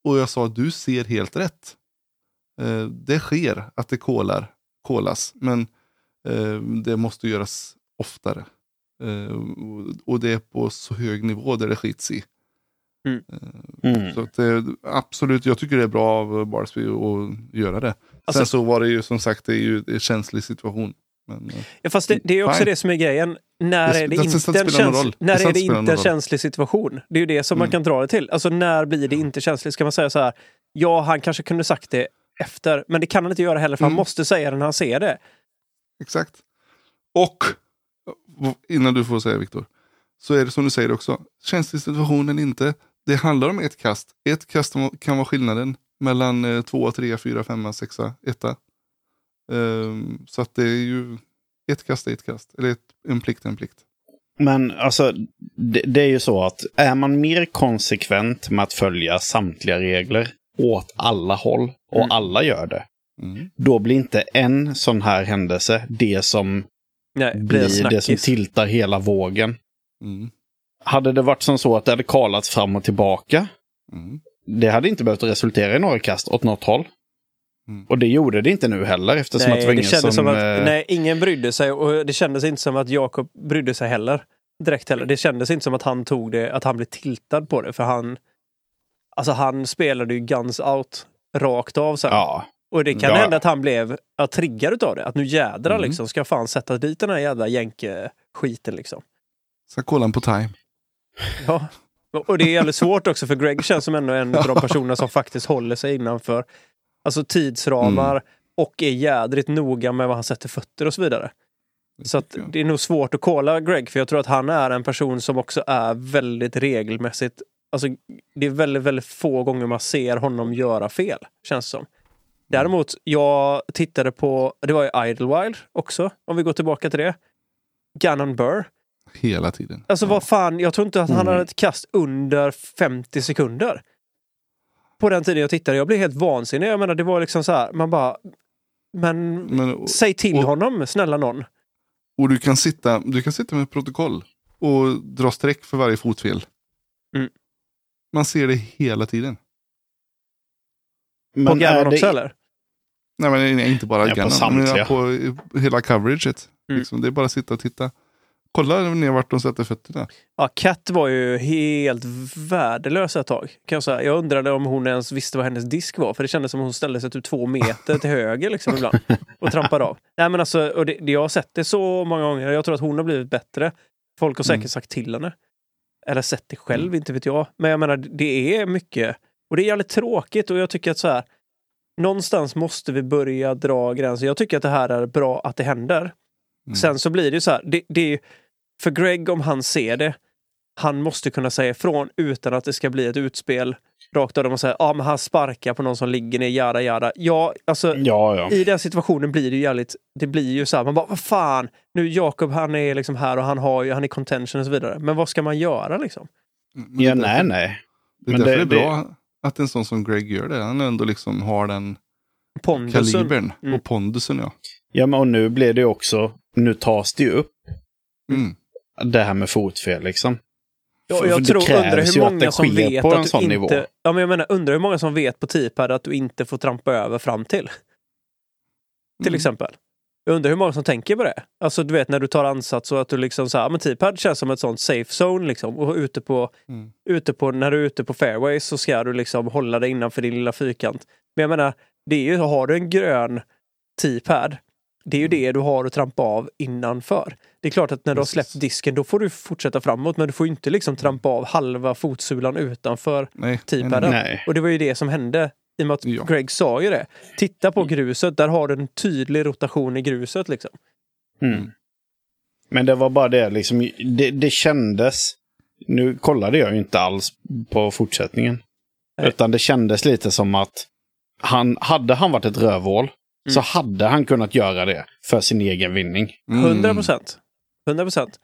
Och jag sa, du ser helt rätt. Eh, det sker att det kolar, kolas, men eh, det måste göras oftare. Eh, och- det är på så hög nivå där det skits i. Mm. Så att det, absolut, jag tycker det är bra av Barsby att göra det. Alltså- Sen så var det ju som sagt, det är ju en känslig situation. Men, eh, Ja, fast det, det är också Fine. det som är grejen. När Det- är det det- inte en, käns- när Det är det inte en känslig situation? Det är ju det som man Mm. kan dra det till. Alltså när blir det inte känsligt? Ska man säga så här, ja han kanske kunde sagt det efter, men det kan han inte göra heller för han Mm. måste säga det när han ser det. Exakt. Och, innan du får säga Viktor, så är det som du säger också. Känslig situationen inte. Det handlar om ett kast. Ett kast kan vara skillnaden mellan eh, två, tre, fyra, femma, sexa, etta. Ehm, så att det är ju ett kast är ett kast. Eller ett, en plikt är en plikt. Men alltså, det, det är ju så att är man mer konsekvent med att följa samtliga regler åt alla håll och Mm. alla gör det, Mm. då blir inte en sån här händelse det som Nej, blir det som tiltar hela vågen. Mm. Hade det varit som så att det hade kalats fram och tillbaka, Mm. det hade inte behövt resultera i några kast åt något håll. Mm. Och det gjorde det inte nu heller eftersom att det Nej, var det ingen kändes som... som att eh, nej, ingen brydde sig och det kändes inte som att Jakob brydde sig heller. Direkt heller. Det kändes inte som att han tog det, att han blev tiltad på det för han Alltså han spelade ju guns out rakt av sen. Ja, Och det kan Ja. hända att han blev ja, triggad utav det. Att nu jädrar Mm. liksom ska fan sätta dit den här jävla jänke-skiten liksom. Ska kolla på time. Ja. Och det är jävligt svårt också för Greg känns som ändå en av de personerna som faktiskt håller sig innanför alltså tidsramar Mm. och är jädrigt noga med vad han sätter fötter och så vidare. Så att det är nog svårt att kolla Greg för jag tror att han är en person som också är väldigt regelmässigt Alltså det är väldigt, väldigt få gånger man ser honom göra fel, känns det som. Däremot, jag tittade på, det var ju Idlewild också, om vi går tillbaka till det. Gannon Burr. Hela tiden. Alltså vad fan, jag tror inte att han Mm. hade ett kast under 50 sekunder. På den tiden jag tittade, jag blev helt vansinnig. Jag menar, det var liksom så här, man bara... Men, Men, och, säg till och- honom, snälla någon. och du, kan sitta, du kan sitta med protokoll och dra streck för varje fotfel. Mm. Man ser det hela tiden. På men är Gannon det- också eller? Nej men nej, inte bara Ja, på Gannon, men på hela coveraget. Mm. Liksom, det är bara att sitta och titta. Kolla ner vart de sätter fötterna. Ja, Kat var ju helt värdelös ett tag. Kan jag, säga. jag undrade om hon ens visste vad hennes disk var. För det kändes som hon ställde sig typ två meter till höger liksom ibland. Och trampade av. Nej, men alltså, och det, det, jag har sett det så många gånger. Jag tror att hon har blivit bättre. Folk har säkert Mm. sagt till henne. Eller sett det själv, inte vet jag. Men jag menar, det är mycket. Och det är jävligt tråkigt och jag tycker att så här. Någonstans måste vi börja dra gränser. Jag tycker att det här är bra att det händer. Mm. Sen så blir det ju så här. Det, det är ju, för Greg, om han ser det, han måste kunna säga ifrån utan att det ska bli ett utspel rakt av. Där man säger ja men han sparkar på någon som ligger ner, jada jada. Ja, alltså Ja, ja. i den situationen blir det ju jävligt, det blir ju så här, man bara vad fan, nu Jakob han är liksom här och han har ju, han är contention och så vidare. Men vad ska man göra liksom? Men det är Ja, nej, nej. Det är Men därför det- det, är bra att en sån som Greg gör det. Han ändå liksom har den Pondusen. kalibern Mm. och pondusen. Ja. Ja, men och nu blir det ju också, nu tas det ju upp Mm. det här med fotfel liksom. Ja, jag tror, undrar hur många som vet på en att du sån inte... nivå. Ja, men jag menar, undrar hur många som vet på T-pad att du inte får trampa över fram till. Till Mm. exempel. Jag undrar hur många som tänker på det. Alltså du vet när du tar ansats och att du liksom så här, men T-pad känns som ett sånt safe zone liksom. Och ute på, Mm. ute på, när du är ute på fairways så ska du liksom hålla dig innanför din lilla fyrkant. Men jag menar, det är ju, har du en grön T-pad, det är ju det du har att trampa av innanför. Det är klart att när du har släppt disken då får du fortsätta framåt men du får ju inte liksom trampa av halva fotsulan utanför T-paden. Och det var ju det som hände. I och med att Ja. Greg sa ju det. Titta på gruset, där har du en tydlig rotation i gruset. Liksom. Mm. Men det var bara det, liksom, det, det kändes... Nu kollade jag ju inte alls på fortsättningen. Nej. Utan det kändes lite som att han, hade han varit ett rövhål så hade han kunnat göra det för sin egen vinning. Mm. 100 procent. 100 procent.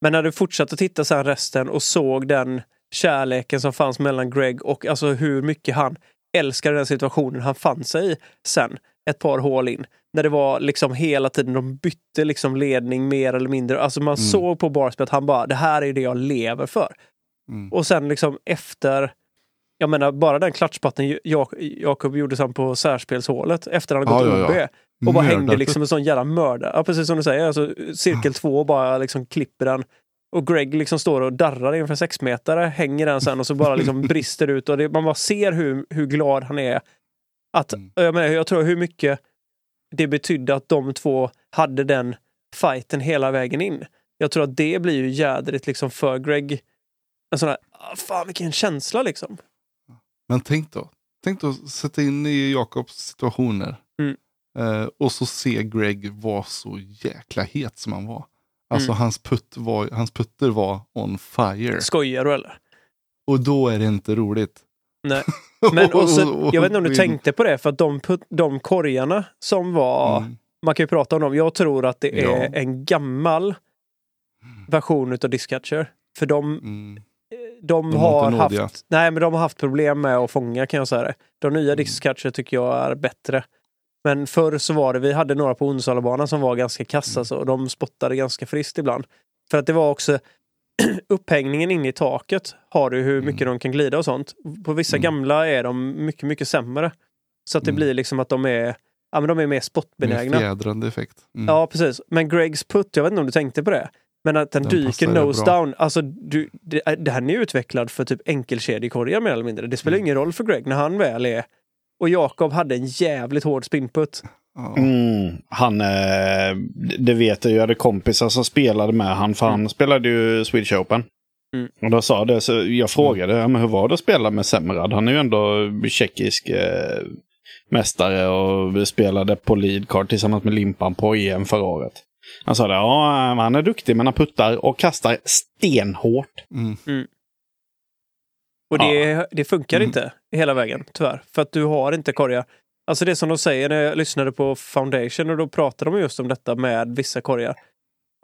Men när du fortsatte titta sen resten och såg den kärleken som fanns mellan Greg och alltså hur mycket han älskade den situationen han fann sig i sen, ett par hål in. När det var liksom hela tiden, de bytte liksom ledning mer eller mindre. Alltså man såg på Barsby att han bara, det här är det jag lever för. Mm. Och sen liksom efter, jag menar bara den klatschpatten Jak- Jakob gjorde sen på särspelshålet efter han Ja, gått ja, ja. OB. Och bara hängde liksom en sån jävla mördare. Ja, precis som du säger. Alltså, cirkel två bara liksom klipper den Och Greg liksom står och darrar inför sexmetare, hänger den sen och så bara liksom brister ut. Och det, man bara ser hur, hur glad han är. Att, Mm. jag, menar, jag tror hur mycket det betydde att de två hade den fighten hela vägen in. Jag tror att det blir ju jädrigt liksom för Greg. En sån här, ah, fan vilken känsla liksom. Men tänk då. Tänk då sätta in i Jakobs situationer. Mm. Eh, och så se Greg vara så jäkla het som han var. Alltså Mm. hans, putt var, hans putter var on fire. Skojar du eller? Och då är det inte roligt. Nej. Men och så, Och- och- jag vet inte om du tänkte på det, för att de, de korgarna som var, Mm. man kan ju prata om dem, jag tror att det är Ja. en gammal version utav Discatcher. För de, Mm. De, De har haft, nej men de har haft problem med att fånga kan jag säga det. De nya Mm. Discatcher tycker jag är bättre. Men förr så var det, vi hade några på Onsalabanan som var ganska kassa Mm. så, och de spottade ganska friskt ibland. För att det var också upphängningen inne i taket har du hur mycket de kan glida och sånt. På vissa Mm. gamla är de mycket, mycket sämre. Så att det Mm. blir liksom att de är, ja, men de är mer spottbenägna. fjädrande effekt. Mm. Ja, precis. Men Gregs putt, jag vet inte om du tänkte på det. Men att den, Den dyker nose bra. down. Alltså, du, det, den är utvecklad för typ enkelkedjekorgar mer eller mindre. Det spelar Mm. ingen roll för Greg när han väl är... Och Jakob hade en jävligt hård spinputt. Ja. Mm, han, eh, det vet jag jag hade kompisar som spelade med han, för han spelade ju Swedish Open. Mm. Och då sa det, så jag frågade, ja, men hur var det att spela med Semrad? Han är ju ändå tjeckisk eh, mästare och spelade på lead card tillsammans med Limpan på EM förra året. Han sa det, ja han är duktig men han puttar och kastar stenhårt. Mm. Och det, det funkar Mm. inte hela vägen, tyvärr. För att du har inte korgar. Alltså det som de säger när jag lyssnade på Foundation och då pratade de just om detta med vissa korgar.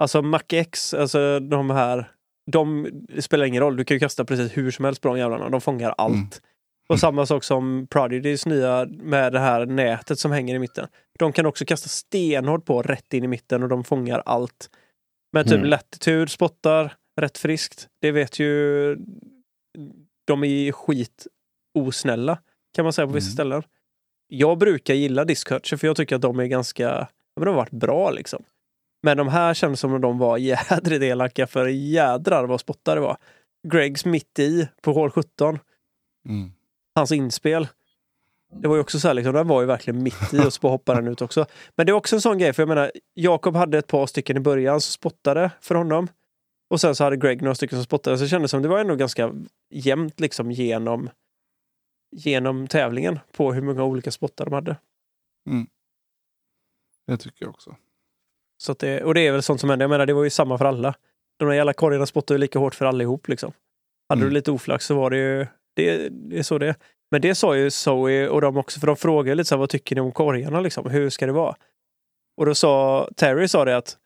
Alltså Mac X, alltså de här, de spelar ingen roll. Du kan ju kasta precis hur som helst på de jävlarna. De fångar allt. Mm. Och samma sak som Prodigys nya med det här nätet som hänger i mitten. De kan också kasta stenhårt på rätt in i mitten och de fångar allt. Men typ Mm. Latitude spottar rätt friskt. Det vet ju... De är skit osnälla kan man säga på vissa Mm. ställen. Jag brukar gilla Discutcher för jag tycker att de är ganska... Men de har varit bra liksom. Men de här känns som att de var jädrigt elaka för jädrar vad spottare det var. Gregs mitt i på hål 17 Mm. Hans inspel. Det var ju också så här, liksom, den var ju verkligen mitt i och så hoppade den ut också. Men det är också en sån grej, för jag menar, Jakob hade ett par stycken i början som spottade för honom. Och sen så hade Greg några stycken som spottade, så det kändes som det var ändå ganska jämnt liksom genom, genom tävlingen på hur många olika spottar de hade. Det tycker jag också. Så det, och det är väl sånt som händer, jag menar det var ju samma för alla. De där jävla korgarna spottade ju lika hårt för allihop liksom. Hade Mm. du lite oflax så var det ju, det, det är så det är. Men det sa ju Zoe och de också, för de frågade lite så här, vad tycker ni om korgarna liksom? Hur ska det vara? Och då sa, Terry sa det att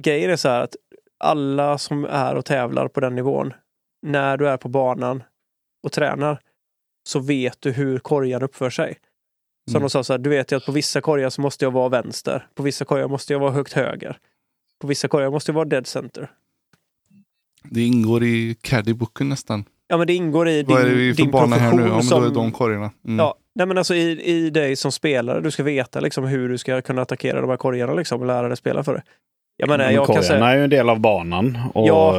grejen är så här att alla som är och tävlar på den nivån, när du är på banan och tränar, så vet du hur korgen uppför sig. Som Mm. de sa så här, du vet ju att på vissa korgar så måste jag vara vänster. På vissa korgar måste jag vara högt höger. På vissa korgar måste jag vara dead center. Det ingår i caddyboken nästan. Ja men det ingår i din, Vad är det vi för din bana här profession nu? Ja, men som... då är de korgarna. Mm. Ja, nej men alltså i, i dig som spelare, du ska veta liksom hur du ska kunna attackera de här korgarna liksom och lära dig spela för det. Jag menar, Men jag kan korgarna säga... är ju en del av banan. Och Ja.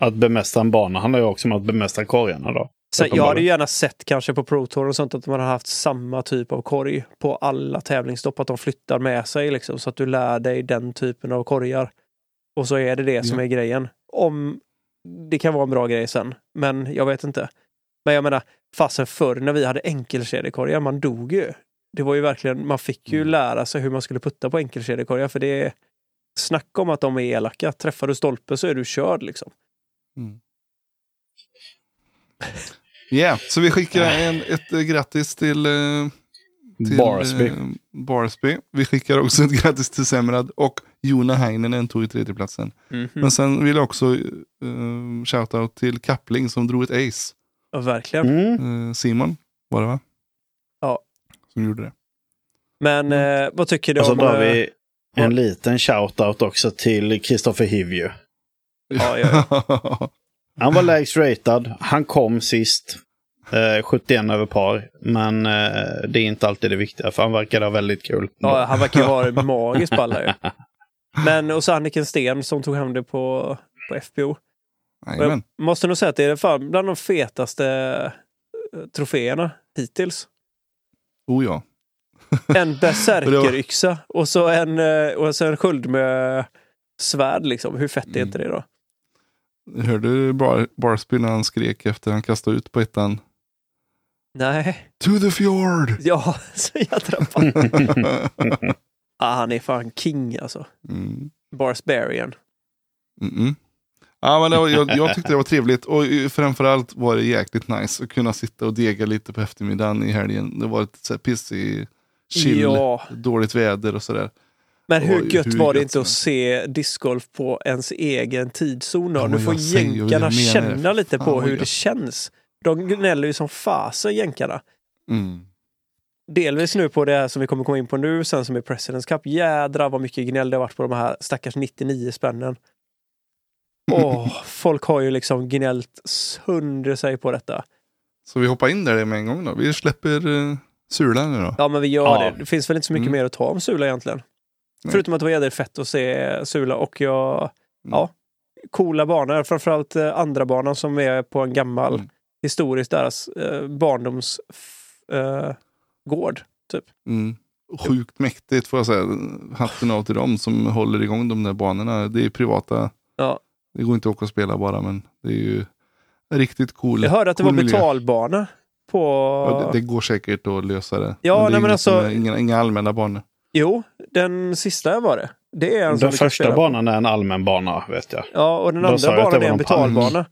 Att bemästra en bana handlar ju också om att bemästra korgarna då. Så jag hade ju gärna sett kanske på Pro Tour och sånt att man har haft samma typ av korg på alla tävlingsstopp. Att de flyttar med sig liksom så att du lär dig den typen av korgar. Och så är det det som Ja. är grejen. Om det kan vara en bra grej sen, men jag vet inte. Men jag menar, fasen förr när vi hade enkelkedjekorgar, man dog ju. Det var ju verkligen, man fick ju Mm. lära sig hur man skulle putta på enkelkedjekorgar för det är Snacka om att de är elaka. Träffar du stolpe så är du körd liksom. Yeah, så vi skickar en, ett grattis till, eh, till Barsby. eh, Barsby. Vi skickar också ett grattis till Semrad och Jona Heinonen tog i tredjeplatsen. Mhm. Men sen vill jag också uh, shoutout till Kappling som drog ett ace. Ja, verkligen. Mm. Eh, Simon var det va? Ja. Som gjorde det. Men eh, vad tycker du Och så om... drar eh, vi en liten shout-out också till Kristoffer Hivju. Ja, ja, Han var lägst ratad. Han kom sist. Eh, 71 över par. Men eh, det är inte alltid det viktiga, för han verkade ha väldigt kul. Ja, han verkar ju vara magisk på alla ju. Men och så Anniken Sten som tog hem det på, på FPO. Jag måste nog säga att det är fan bland de fetaste eh, troféerna hittills. Oh ja. En berserkeryxa och så en, eh, och så en sköld med svärd. Liksom. Hur fett är Mm. inte det då? Hörde du Bar Barsby när han skrek efter han kastade ut på ettan? Nej, To the fjord! ja, så jädra fan. ah, Han är fan king alltså. Mm. Barsbarian. Mm-mm. Ja, men var, jag, jag tyckte det var trevligt och eh, framförallt var det jäkligt nice att kunna sitta och dega lite på eftermiddagen i helgen. Det var här pissig chill, Ja. dåligt väder och sådär. Men hur Oj, gött hur var det inte att se discgolf på ens egen tidszon? Ja, nu men får jänkarna känna lite på hur det känns. De gnäller ju som fasen, jänkarna. Mm. Delvis nu på det här som vi kommer komma in på nu, sen som är Presidents Cup. Jädrar vad mycket gnäll det har varit på de här stackars 99 spännen. Åh, folk har ju liksom gnällt sönder sig på detta. Så vi hoppar in där med en gång då. Vi släpper uh, Sula nu då. Ja, men vi gör Ja. det. Det finns väl inte så mycket Mm. mer att ta om Sula egentligen. Nej. Förutom att det var jädrigt fett att se Sula och jag... Ja, coola banor. Framförallt eh, andra banan som är på en gammal, Mm. Historiskt deras eh, barndoms eh, gård. Typ. Mm. Sjukt mäktigt får jag säga. Hatten av till dem som håller igång de där banorna. Det är privata. Ja. Det går inte att åka och spela bara men det är ju riktigt cool. Jag hörde att det cool var betalbana på... Ja, det, det går säkert att lösa det. Ja, det är nej, men alltså- inga, inga allmänna banor. Jo, den sista var det. Det är en Den första banan är en allmän bana, vet jag. Ja, och den Då andra det banan är en betalbana.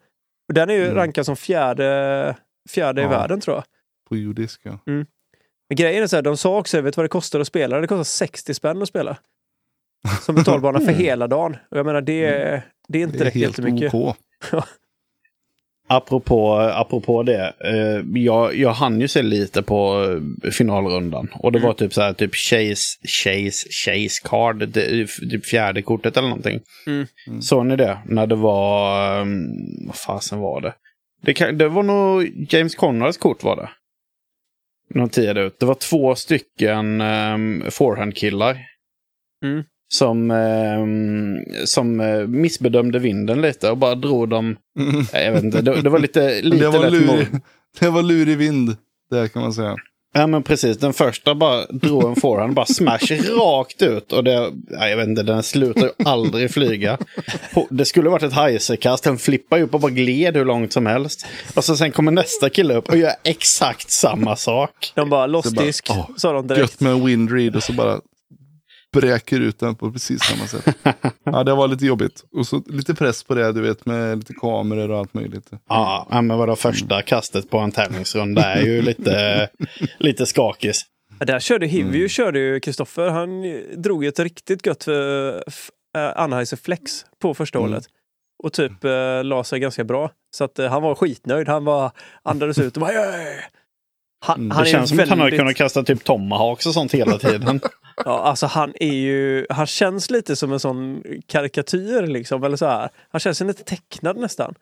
Och den är ju Mm. rankad som fjärde, fjärde i Ja. världen tror jag. På judisk ja. Men grejen är så här, de sa också, vet du vad det kostar att spela? Det kostar 60 spänn att spela. Som betalbana för hela dagen. Och jag menar, det är, det är inte Det är direkt helt jättemycket. OK. Apropå, apropå det. Eh, jag, jag hann ju se lite på eh, finalrundan. Och det var typ så här, typ chase, chase, chase card. Det, typ fjärde kortet eller någonting. Mm. Mm. Såg ni det? När det var... Um, vad fasen var det? Det, kan, det var nog James Conrads kort var det. Noterade ut. Det var två stycken um, forehand-killar. Mm. Som, ehm, som eh, missbedömde vinden lite och bara drog dem. Mm. Nej, Jag vet inte, det, det var lite, lite Det var, lätt lurig, det var lurig vind. Där kan man säga. Ja men precis, den första bara drog en forehand, bara smash rakt ut. Och det, ja, jag vet inte, den slutar ju aldrig flyga. Det skulle varit ett heiserkast, den flippar ju upp och bara gled hur långt som helst. Och så sen kommer nästa kille upp och gör exakt samma sak. De bara, loss Så bara, disk, åh, sa de direkt. Gött med en windread och så bara bräker ut den på precis samma sätt. Ja, det var lite jobbigt. Och så lite press på det, du vet, med lite kameror och allt möjligt. Ja, ja, men vadå första kastet på en tävlingsrunda är ju lite, lite skakis. Ja, Där körde Hivju, Mm. körde ju Kristoffer. Han eh, drog ju ett riktigt gött för uh, Anheuser Flex på första Mm. hålet. Och typ uh, la sig ganska bra. Så att eh, han var skitnöjd. Han bara andades ut och bara "Jöj!" Han, Mm, han Det är känns som att han har väldigt- kunnat kasta typ tomahawks och sånt hela tiden. Ja, alltså han är ju, han känns lite som en sån karikatyr liksom, eller så här. Han känns lite tecknad nästan.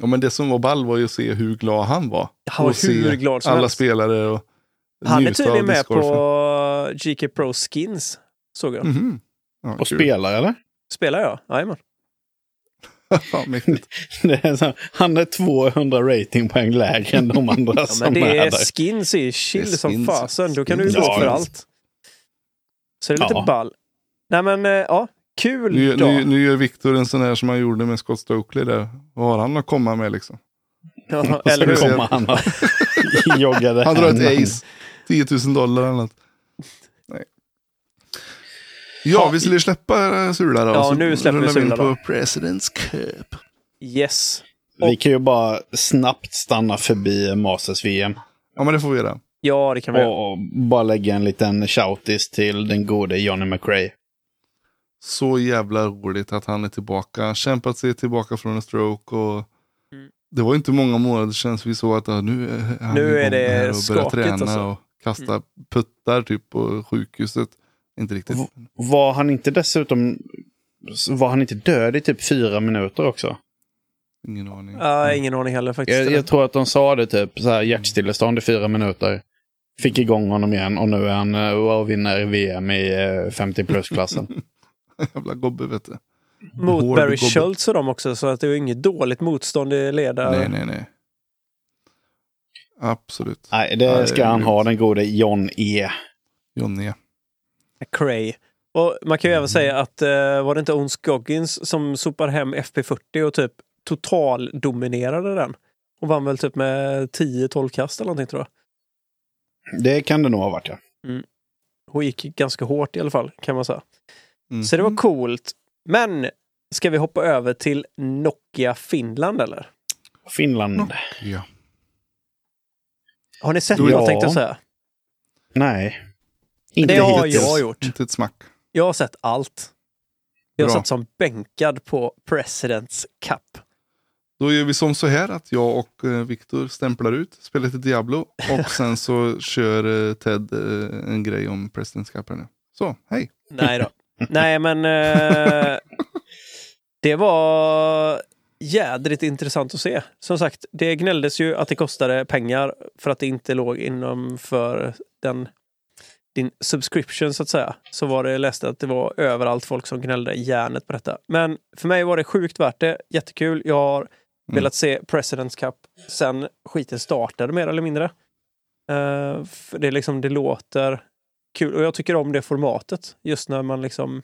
Ja, men det som var ball var ju att se hur glad han var. Han var Och hur glad som Alla helst. spelare och Han är tydligen med på GK Pro Skins, såg jag. Mhm. Ja, Och kul. spelar eller? Spelar jag? Jajamän. Är så, han är 200 ratingpoäng lägre än de andra Ja, som det är är där. skins i chill Det är som skins. fasen. Då kan du ju gå för allt. Så det är lite Ja. ball. Nej men eh, ja, kul Nu, dag. nu, nu gör Viktor en sån här som han gjorde med Scott Stokely där. Vad har han att komma med liksom? Ja, eller hur? kommer han och joggade Han drar ett ace. 10 000 dollar eller något. Ja, vi skulle släppa Sula då. Ja, nu släpper vi Sula då. på President's Cup. Yes. Vi kan ju bara snabbt stanna förbi Masters VM. Ja, men det får vi göra. Ja, det kan vi göra. Och bara lägga en liten shoutis till den gode Johnny McRae. Så jävla roligt att han är tillbaka. Kämpat sig tillbaka från en stroke. Och Mm. Det var inte många månader sedan vi såg att ja, nu är han Nu är det här och börjar träna alltså. och kasta puttar typ på sjukhuset. Inte riktigt. Var han inte dessutom... Var han inte död i typ fyra minuter också? Ingen aning. Ja, ingen aning heller faktiskt. Jag, jag tror att de sa det typ, så här hjärtstillestånd i fyra minuter. Fick igång honom igen och nu är han eh, och vinner VM i eh, 50 plus-klassen. Jävla gobbe vet du. Mot Hård Barry gobbe. Schultz och dem också, så att det är inget dåligt motstånd i leda. Nej, nej, nej. Absolut. Nej, det ska han ha, den gode John E. Johnny. Cray. Och man kan ju även säga att eh, var det inte Ons Goggins som sopar hem FP40 och typ total dominerade den? Och vann väl typ med 10-12 kast eller någonting tror jag. Det kan det nog ha varit, ja. Hon gick ganska hårt i alla fall kan man säga. Mm. Så det var coolt. Men ska vi hoppa över till Nokia Finland eller? Finland. Ja. Har ni sett Då- det Ja. tänkte jag säga? Nej. Inte Det har hittills. jag gjort. Inte ett smack. Jag har sett allt. Jag Bra. satt som bänkad på Presidents Cup. Då gör vi som så här att jag och eh, Viktor stämplar ut spelet till Diablo och sen så kör eh, Ted eh, en grej om President's Cup här nu. Så, hej! Nej då. Nej, men eh, det var jädrigt intressant att se. Som sagt, det gnälldes ju att det kostade pengar för att det inte låg inom för den din subscription så att säga. Så var det, jag läste att det var överallt folk som gnällde järnet på detta. Men för mig var det sjukt värt det. Jättekul. Jag har velat se Presidents Cup sen skiten startade mer eller mindre. För det, är liksom, det låter kul och jag tycker om det formatet. Just när man liksom...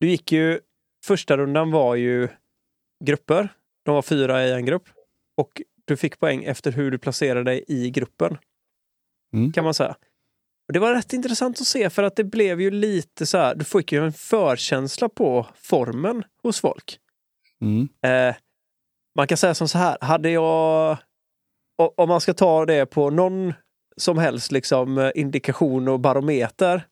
Du gick ju... Första rundan var ju grupper. De var fyra i en grupp. Och du fick poäng efter hur du placerade dig i gruppen. Mm. Kan man säga. Och Det var rätt intressant att se för att det blev ju lite så här, du fick ju en förkänsla på formen hos folk. Mm. Eh, man kan säga som så här, hade jag... Om man ska ta det på någon som helst liksom eh, indikation och barometer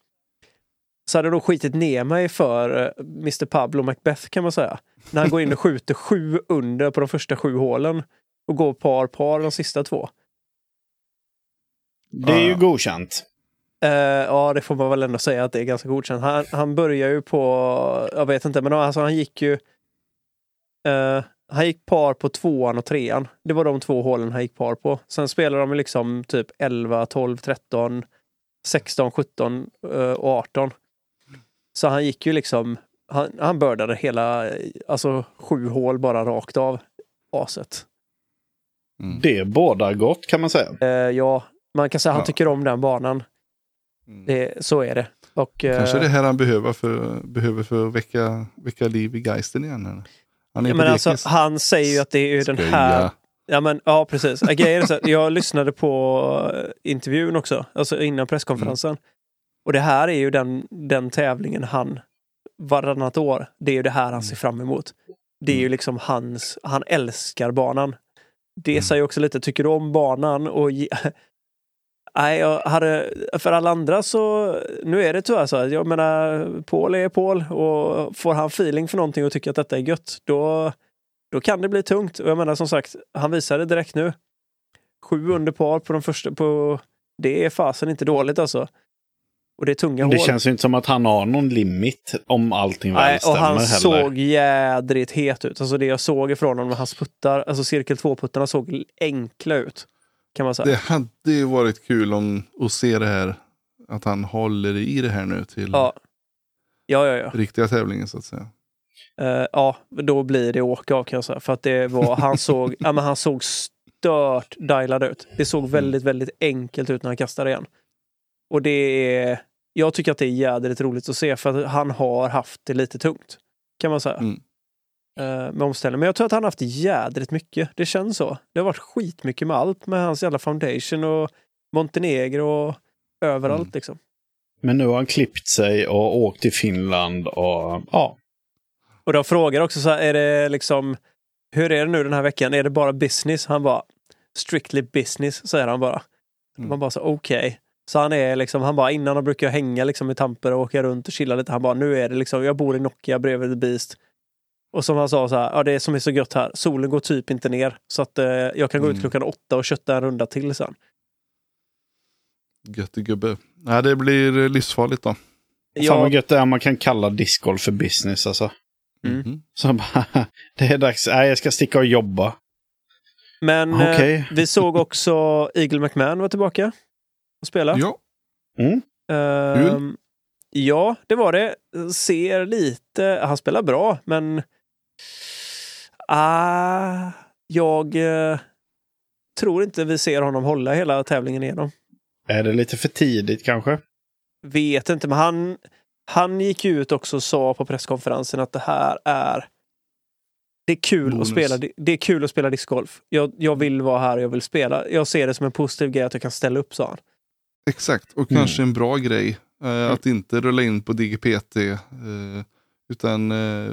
så hade jag nog skitit ner mig för eh, Mr Pablo Macbeth kan man säga. När han går in och skjuter sju under på de första sju hålen och går par par de sista två. Det är ju godkänt. Eh, ja, det får man väl ändå säga att det är ganska godkänt. Han, han börjar ju på, jag vet inte, men alltså han gick ju... eh, han gick par på tvåan och trean. Det var de två hålen han gick par på. Sen spelade de liksom typ 11, 12, 13, 16, 17 eh, och 18. Så han gick ju liksom, han, han bördade hela, alltså sju hål bara rakt av aset. Mm. Det bådar gott kan man säga. Eh, ja, man kan säga att han Ja. tycker om den banan. Mm. Det, så är det. Och, eh, Kanske det här han behöver för, behöver för att väcka, väcka liv i Geisten igen. Eller? Han är Ja, men alltså, han säger ju att det är ju den här... Ja, men, ja precis. Så, att jag lyssnade på eh, intervjun också, alltså innan presskonferensen. Mm. Och det här är ju den, den tävlingen han varannat år, det är ju det här han ser fram emot. Det är ju Mm. liksom hans, han älskar banan. Det Mm. säger också lite, tycker du om banan? Och Nej, jag hade, för alla andra så, nu är det tyvärr så, att jag menar, Paul är Paul och får han feeling för någonting och tycker att detta är gött, då, då kan det bli tungt. Och jag menar som sagt, han visade direkt nu. Sju under par på de första, på, det är fasen inte dåligt alltså. Och det är tunga Det hål. känns ju inte som att han har någon limit om allting väl Nej, och stämmer han heller. såg jädrigt het ut. Alltså det jag såg ifrån honom med hans puttar, alltså cirkel 2-puttarna såg enkla ut. Kan man säga. Det hade ju varit kul om att se det här. Att han håller i det här nu till Ja. Ja, ja, ja. riktiga tävlingen så att säga. Eh, ja, då blir det åka av kan jag säga. För att det var, han såg, ja, men han såg stört dialad ut. Det såg väldigt, väldigt enkelt ut när han kastade igen. Och det är, jag tycker att det är jädrigt roligt att se för att han har haft det lite tungt. Kan man säga. Mm. Eh, med omställning. Men jag tror att han har haft jädrigt mycket. Det känns så. Det har varit skitmycket med allt med hans jävla foundation och Montenegro och överallt Mm. liksom. Men nu har han klippt sig och åkt till Finland och ja. Och de frågar också så här, är det liksom, hur är det nu den här veckan? Är det bara business? Han bara, strictly business, säger han bara. Mm. Man bara så, okej. Så han är liksom, han bara, innan brukar hänga liksom i Tampere och åka runt och chilla lite. Han bara, nu är det liksom, jag bor i Nokia bredvid The Beast. Och som han sa så här, ja det som är så gött här, solen går typ inte ner. Så att eh, jag kan gå ut Mm. klockan åtta och kötta en runda till sen. Götte gubbe. Nej, det blir livsfarligt då. Fan Ja, vad gött det är man kan kalla discgolf för business alltså. Mm. Mhm. Så bara, det är dags, nej jag ska sticka och jobba. men Okej. eh, vi såg också Eagle McMahon var tillbaka och spela. Ja, Ehm, Ja, det var det. Ser lite... Han spelar bra, men... Ah, jag eh, tror inte vi ser honom hålla hela tävlingen igenom. Är det lite för tidigt kanske? Vet inte, men han, han gick ju ut också och sa på presskonferensen att det här är... Det är kul, att spela, det är kul att spela discgolf. Jag, jag vill vara här och jag vill spela. Jag ser det som en positiv grej att jag kan ställa upp, sa han. Exakt, och kanske en bra grej. Eh, Att inte rulla in på DGPT. Eh, utan eh,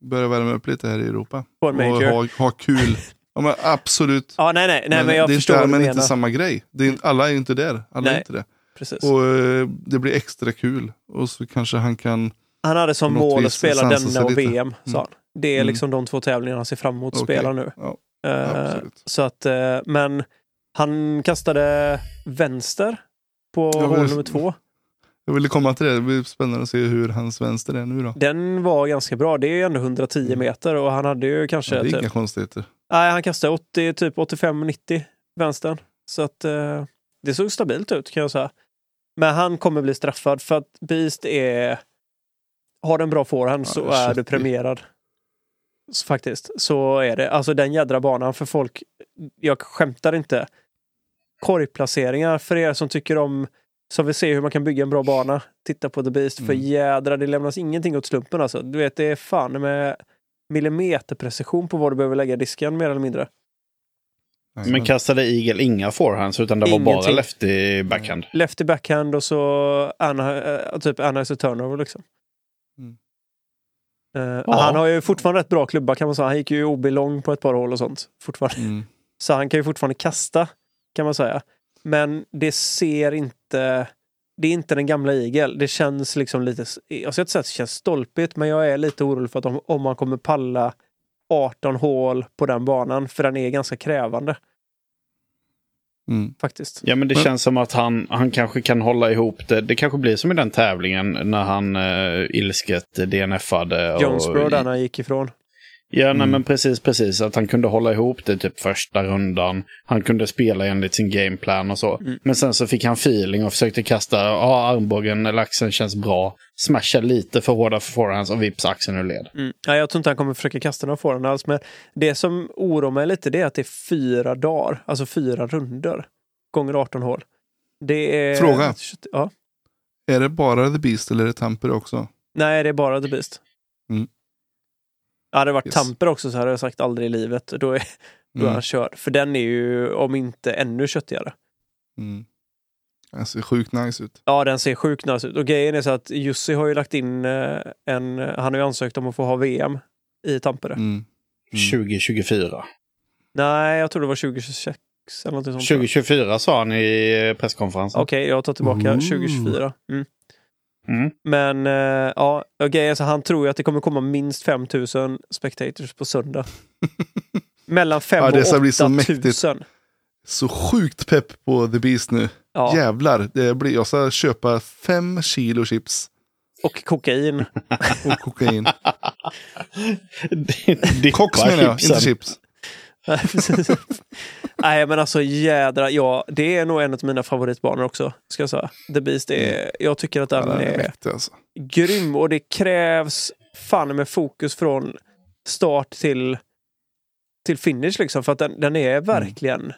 börja värma upp lite här i Europa. Och ha, ha kul. Ja, men absolut. Ja, nej, nej, nej men, jag det är förstår där, vad du men inte samma grej. Det är, alla är inte där. Alla Nej. är inte det. Precis. Och eh, det blir extra kul. Och så kanske han kan... Han hade som mål att spela denna och. VM, sa Mm. han. Det är Mm. liksom de två tävlingarna han ser fram emot att Okej. spela nu. Ja, absolut. så att, eh, men han kastade vänster på Ja, men- hål nummer två. Jag ville komma till det. Det blir spännande att se hur hans vänster är nu då. Den var ganska bra. Det är ju ändå 110 meter och han hade ju kanske... Mm. Ja, det är typ, inga konstigheter. nej, han kastade 80, typ 85-90 vänstern. Så att eh, det såg stabilt ut kan jag säga. Men han kommer bli straffad för att Beast är... Har en bra forehand Ja, så är är du premierad. Så Faktiskt, så är det. Alltså den jädra banan för folk. Jag skämtar inte. Korgplaceringar för er som tycker om som vill se hur man kan bygga en bra bana. Titta på The Beast. För Mm. jädra, det lämnas ingenting åt slumpen alltså. Du vet, det är fan med millimeterprecision på var du behöver lägga disken mer eller mindre. Men kastade Eagle inga forehands utan det var bara Ingenting. lefty backhand. Lefty backhand och så Anna, eh, typ Anna is a turnover liksom. Mm. Eh, Ja. Han har ju fortfarande rätt bra klubba kan man säga. Han gick ju OB lång på ett par hål och sånt. Fortfarande. Mm. Så han kan ju fortfarande kasta, kan man säga. Men det ser inte... Det är inte den gamla Eagle. Det känns liksom lite... Jag ska inte säga att det känns stolpigt, men jag är lite orolig för att om, om man kommer palla 18 hål på den banan, för den är ganska krävande Mm. faktiskt. Ja, men det Men- känns som att han, han kanske kan hålla ihop det. Det kanske blir som i den tävlingen när han uh, ilsket DNF-ade. och- Jonesboro där när han gick ifrån. Ja, nej, Mm. men precis, precis. Att han kunde hålla ihop det typ första rundan. Han kunde spela enligt sin gameplan och så. Mm. Men sen så fick han feeling och försökte kasta, ja, armbågen eller axeln känns bra. Smasha lite för hårda för forehands och vips axeln ur led. Mm. Ja, jag tror inte han kommer försöka kasta några forehand alls. Men det som oroar mig lite det är att det är fyra dagar, alltså fyra runder gånger 18 hål. Det är... Fråga. Ja. Är det bara The Beast eller är det Tamper också? Nej, det är bara The Beast. Mm. Hade det varit Yes. Tamper också så hade jag sagt aldrig i livet. Då är, då är Mm. han körd. För den är ju, om inte ännu köttigare. Mm. Den ser sjukt nice ut. Ja, den ser sjukt nice ut. Och grejen är så att Jussi har ju lagt in eh, en... Han har ju ansökt om att få ha VM i Tampere. Mm. Mm. 2024. Nej, jag tror det var 2026 eller sånt. tror jag. 2024 sa han i presskonferensen. Okej, jag tar tillbaka Ooh. 2024. Mm. Mm. Men eh, ja, och grejen är så han tror ju att det kommer komma minst 5000 spectators på söndag. Mellan 5 Ja, och ska bli så 8000. mäktigt. Så sjukt pepp på The Beast nu. Ja, Jävlar, det blir, jag ska köpa fem kilo chips och kokain. och kokain. Koks menar jag, inte chips. Nej, men alltså jädra. Ja, det är nog en av mina favoritbanor också. Ska jag säga. The Beast är, jag tycker att den Mm. Ja, den är är mäktig alltså. grym och det krävs fan med fokus från start till, till finish liksom. För att den, den är verkligen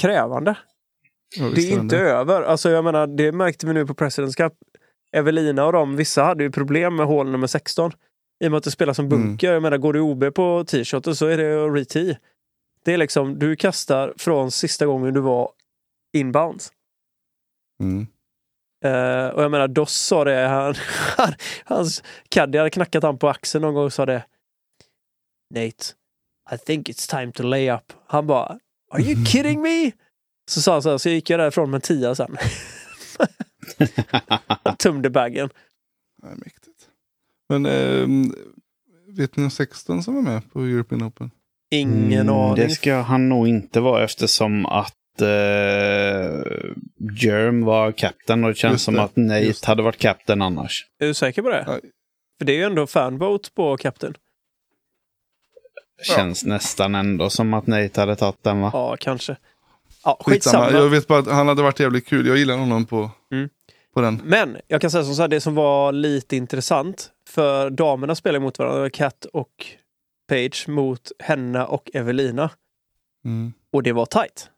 krävande. Ja, Det är inte över. Alltså jag menar, det märkte vi nu på Presidents Cup. Evelina och de, vissa hade ju problem med hål nummer 16. I och med att det spelas som bunker. Jag menar, går du OB på t-shirten så är det re Det är liksom, du kastar från sista gången du var inbounds. Mm. Eh, och jag menar, Doss sa det, han, han, hans caddy hade knackat han på axeln någon gång och sa det. Nate, I think it's time to lay up. Han bara, Are you kidding me? Så sa han så här, så gick jag därifrån med en tia sen. Tömde bagen. Ja, mäktigt. Men ehm, vet ni om 16 som var med på European Open? Ingen Mm, aning. Det ska han nog inte vara eftersom att eh, Germ var kapten och det känns Just som det, att Nate det. hade varit kapten annars. Är du säker på det? Ja. För det är ju ändå fanvote på kapten. Känns nästan ändå som att Nate hade tagit den va? Ja, kanske. Ja, Skitsamma. skitsamma. Jag vet bara att han hade varit jävligt kul. Jag gillar honom på. På den. Men jag kan säga som så här, det som var lite intressant, för damerna spelar mot varandra, Kat och Page mot Henna och Evelina. Mm. Och det var tight.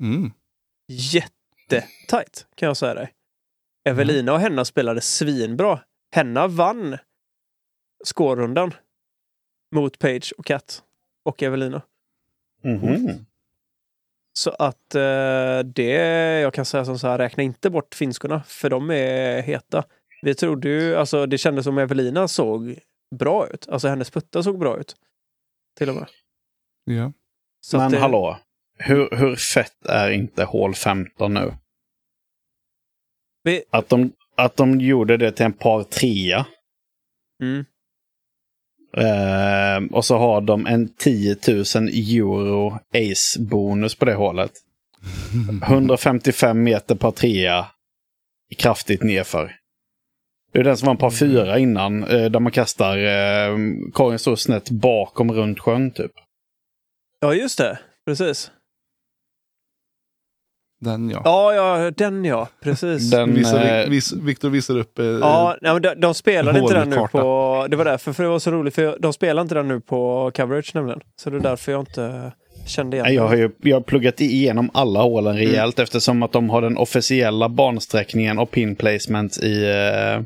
Mm. Jättetight kan jag säga dig. Evelina och Henna spelade svinbra. Henna vann skårrundan mot Page och Kat och Evelina. Mhm. Så att eh, det, jag kan säga som så här, räkna inte bort finskorna, för de är heta. Vi trodde ju, alltså det kändes som Evelina såg bra ut. Alltså hennes puttar såg bra ut. Till och med. Ja. Så Men det, hallå, hur, hur fett är inte hål 15 nu? Vi, Att de, att de gjorde det till en par trea. mm, Eh, och så har de en 10 000 euro ace-bonus på det hålet. 155 meter par trea. Kraftigt nedför. Det är den som var en par fyra innan. Eh, där man kastar eh, korgen så snett bakom runt sjön typ. ja, just det. Precis. Den ja. Ja, ja, den ja. Precis. Den, Visar, eh, vis, Victor visar upp. Eh, Ja, nej, men de, de spelade inte den nu på... Det var därför, för det var så roligt, för de spelar inte den nu på coverage nämligen. Så det är därför jag inte kände igen Nej, Jag har ju jag har pluggat igenom alla hålen Mm. rejält eftersom att de har den officiella bansträckningen och pin placement i, eh,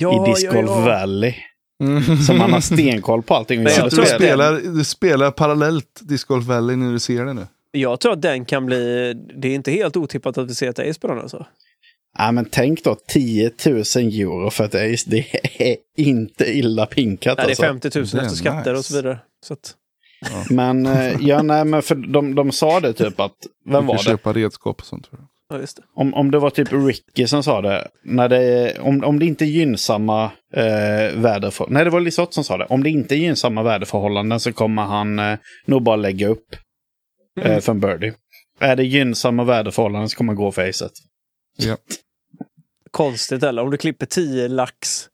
Ja, i Disc Golf ja, ja. Valley. Mm. Så man har stenkoll på allting. Men jag Så tror du spelar, du spelar parallellt Disc Golf Valley när du ser det nu? Jag tror att den kan bli... Det är inte helt otippat att vi ser ett ace på den alltså. Ja, men tänk då 10 000 euro för ett ace. Det är inte illa pinkat Nej, det är alltså. 50 000 Det är efter skatter nice. och så vidare. Så att, Men, eh, ja, nej, men för de, de sa det typ att, vem var det? köpa redskap och sånt. Tror jag. ja, just det. Om, om det var typ Ricky som sa det, när det om, om det inte är gynnsamma eh, väderförhållanden, nej det var Lisotte som sa det, om det inte är gynnsamma väderförhållanden så kommer han eh, nog bara lägga upp eh, för en birdie. Är det gynnsamma väderförhållanden så kommer han gå för acet. Ja. Konstigt eller? Om du klipper 10 lax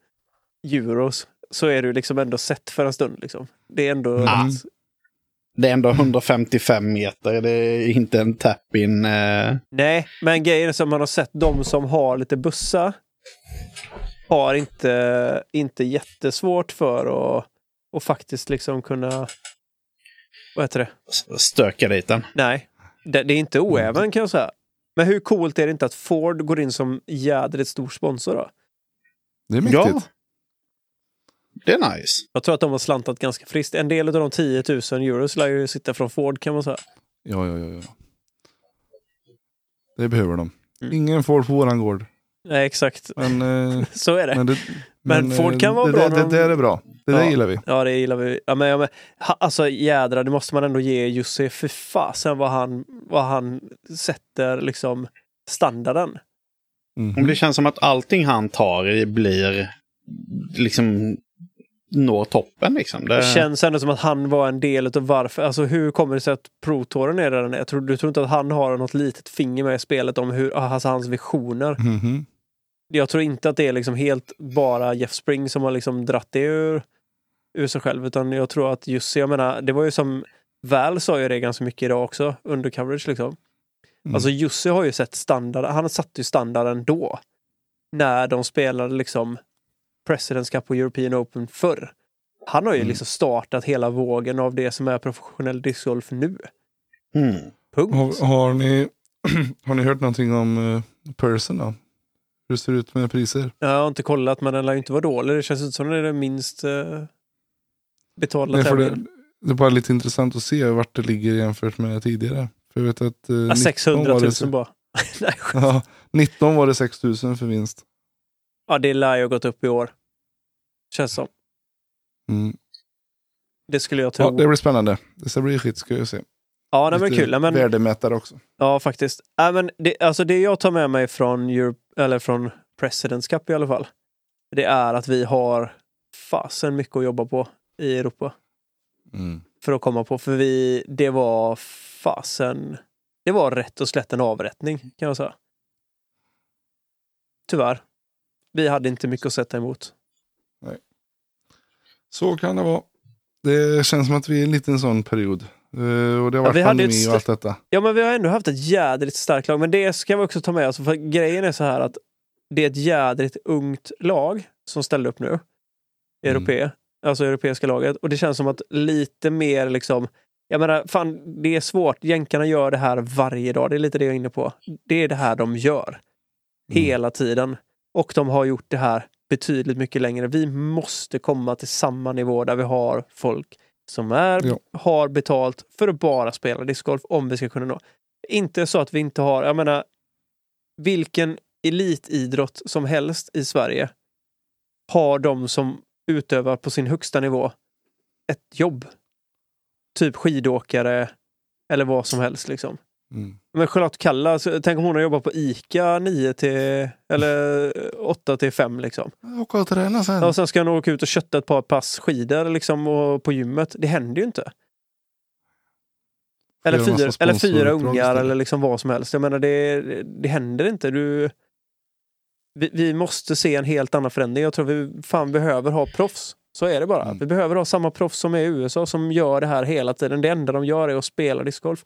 euros så är du liksom ändå sett för en stund. Liksom. Det är ändå... Ah. Det är ändå 155 meter, det är inte en tap-in. Eh, Nej, men grejen som man har sett, de som har lite bussa har inte, inte jättesvårt för att och faktiskt liksom kunna... Vad heter det? stöka den. Nej, det, det är inte oäven kan jag säga. Men hur coolt är det inte att Ford går in som jädrigt stor sponsor då? Det är mäktigt. Ja. Det är nice. Jag tror att de har slantat ganska friskt. En del av de 10 000 euros lär ju sitta från Ford kan man säga. Ja, ja, ja. ja. Det behöver de. Mm. Ingen får på våran gård. Nej, exakt. Men, eh, Så är det. men, det, Men Ford eh, kan vara det, bra Det, det, de- där är bra. Det där Ja. gillar vi. Ja, det gillar vi. Ja, men, ja, men, ha, alltså jädrar, det måste man ändå ge Jussi. För fasen vad han, vad han sätter liksom standarden. Om det känns som att allting han tar i blir liksom når toppen liksom. Det, Det känns ändå som att han var en del av varför. Alltså hur kommer det sig att Pro-touren är där den är? Jag tror, du tror inte att han har något litet finger med i spelet om hur, alltså hans visioner. Mhm. Jag tror inte att det är liksom helt bara Jeff Spring som har liksom dratt det ur, ur sig själv. Utan jag tror att Jussi, jag menar, det var ju som Val sa ju det ganska mycket idag också, under coverage liksom. Mm. Alltså Jussi har ju sett standard, han satte ju standarden då. När de spelade liksom Presidents Cup och European Open förr. Han har ju Mm. liksom startat hela vågen av det som är professionell discgolf nu. Mm. Punkt. Har, har, ni, har ni hört någonting om uh, Person då? Hur det ser ut med priser? Jag har inte kollat men den lär ju inte vara dålig. Det känns inte som den är den minst uh, betalda Nej, för det, tävlingen. det är bara lite intressant att se vart det ligger jämfört med tidigare. För jag vet att... eh, Ja, 19 600 var 000 det, bara. Nej, ja, 19 var det 6 000 för vinst. ja, det lär ju ha gått upp i år. Känns som. Mm. Det skulle jag Ja, tro. det blir spännande. Det ska bli skit ska jag se. Ja, var Lite kul. Men, Värdemätare också. ja, faktiskt. Ja, men det, alltså det jag tar med mig från, Europe, eller från Presidents Cup i alla fall. Det är att vi har fasen mycket att jobba på i Europa. Mm. För att komma på. För vi, det var fasen. Det var rätt och slätt en avrättning kan jag säga. Tyvärr. Vi hade inte mycket att sätta emot. Så kan det vara. Det känns som att vi är i en liten sån period. Eh, och det har Ja, varit vi hade pandemi och allt detta. Ja, men vi har ändå haft ett jädrigt starkt lag. Men det ska vi också ta med oss. För grejen är så här att det är ett jädrigt ungt lag som ställer upp nu. Europe, alltså europeiska laget. Och det känns som att lite mer liksom jag menar, fan, det är svårt. Jänkarna gör det här varje dag. Det är lite det jag är inne på. Det är det här de gör. Hela tiden. Och de har gjort det här betydligt mycket längre. Vi måste komma till samma nivå där vi har folk som är, Ja. har betalt för att bara spela discgolf om vi ska kunna nå. Inte så att vi inte har, jag menar, vilken elitidrott som helst i Sverige har de som utövar på sin högsta nivå ett jobb. Typ skidåkare eller vad som helst liksom. Mm. Men Charlotte Kalla, så tänk om hon har jobbat på ICA 9 till, eller 8 till 5 liksom. Åka och träna sen. Och sen ska hon åka ut och kötta ett par pass skidor liksom och på gymmet. Det händer ju inte. Eller fyra, eller fyra ungar eller liksom vad som helst. Jag menar det, det händer inte. Du, vi, vi måste se en helt annan förändring. Jag tror vi fan behöver ha proffs. Så är det bara. Mm. Vi behöver ha samma proffs som är i USA som gör det här hela tiden. Det enda de gör är att spela discgolf.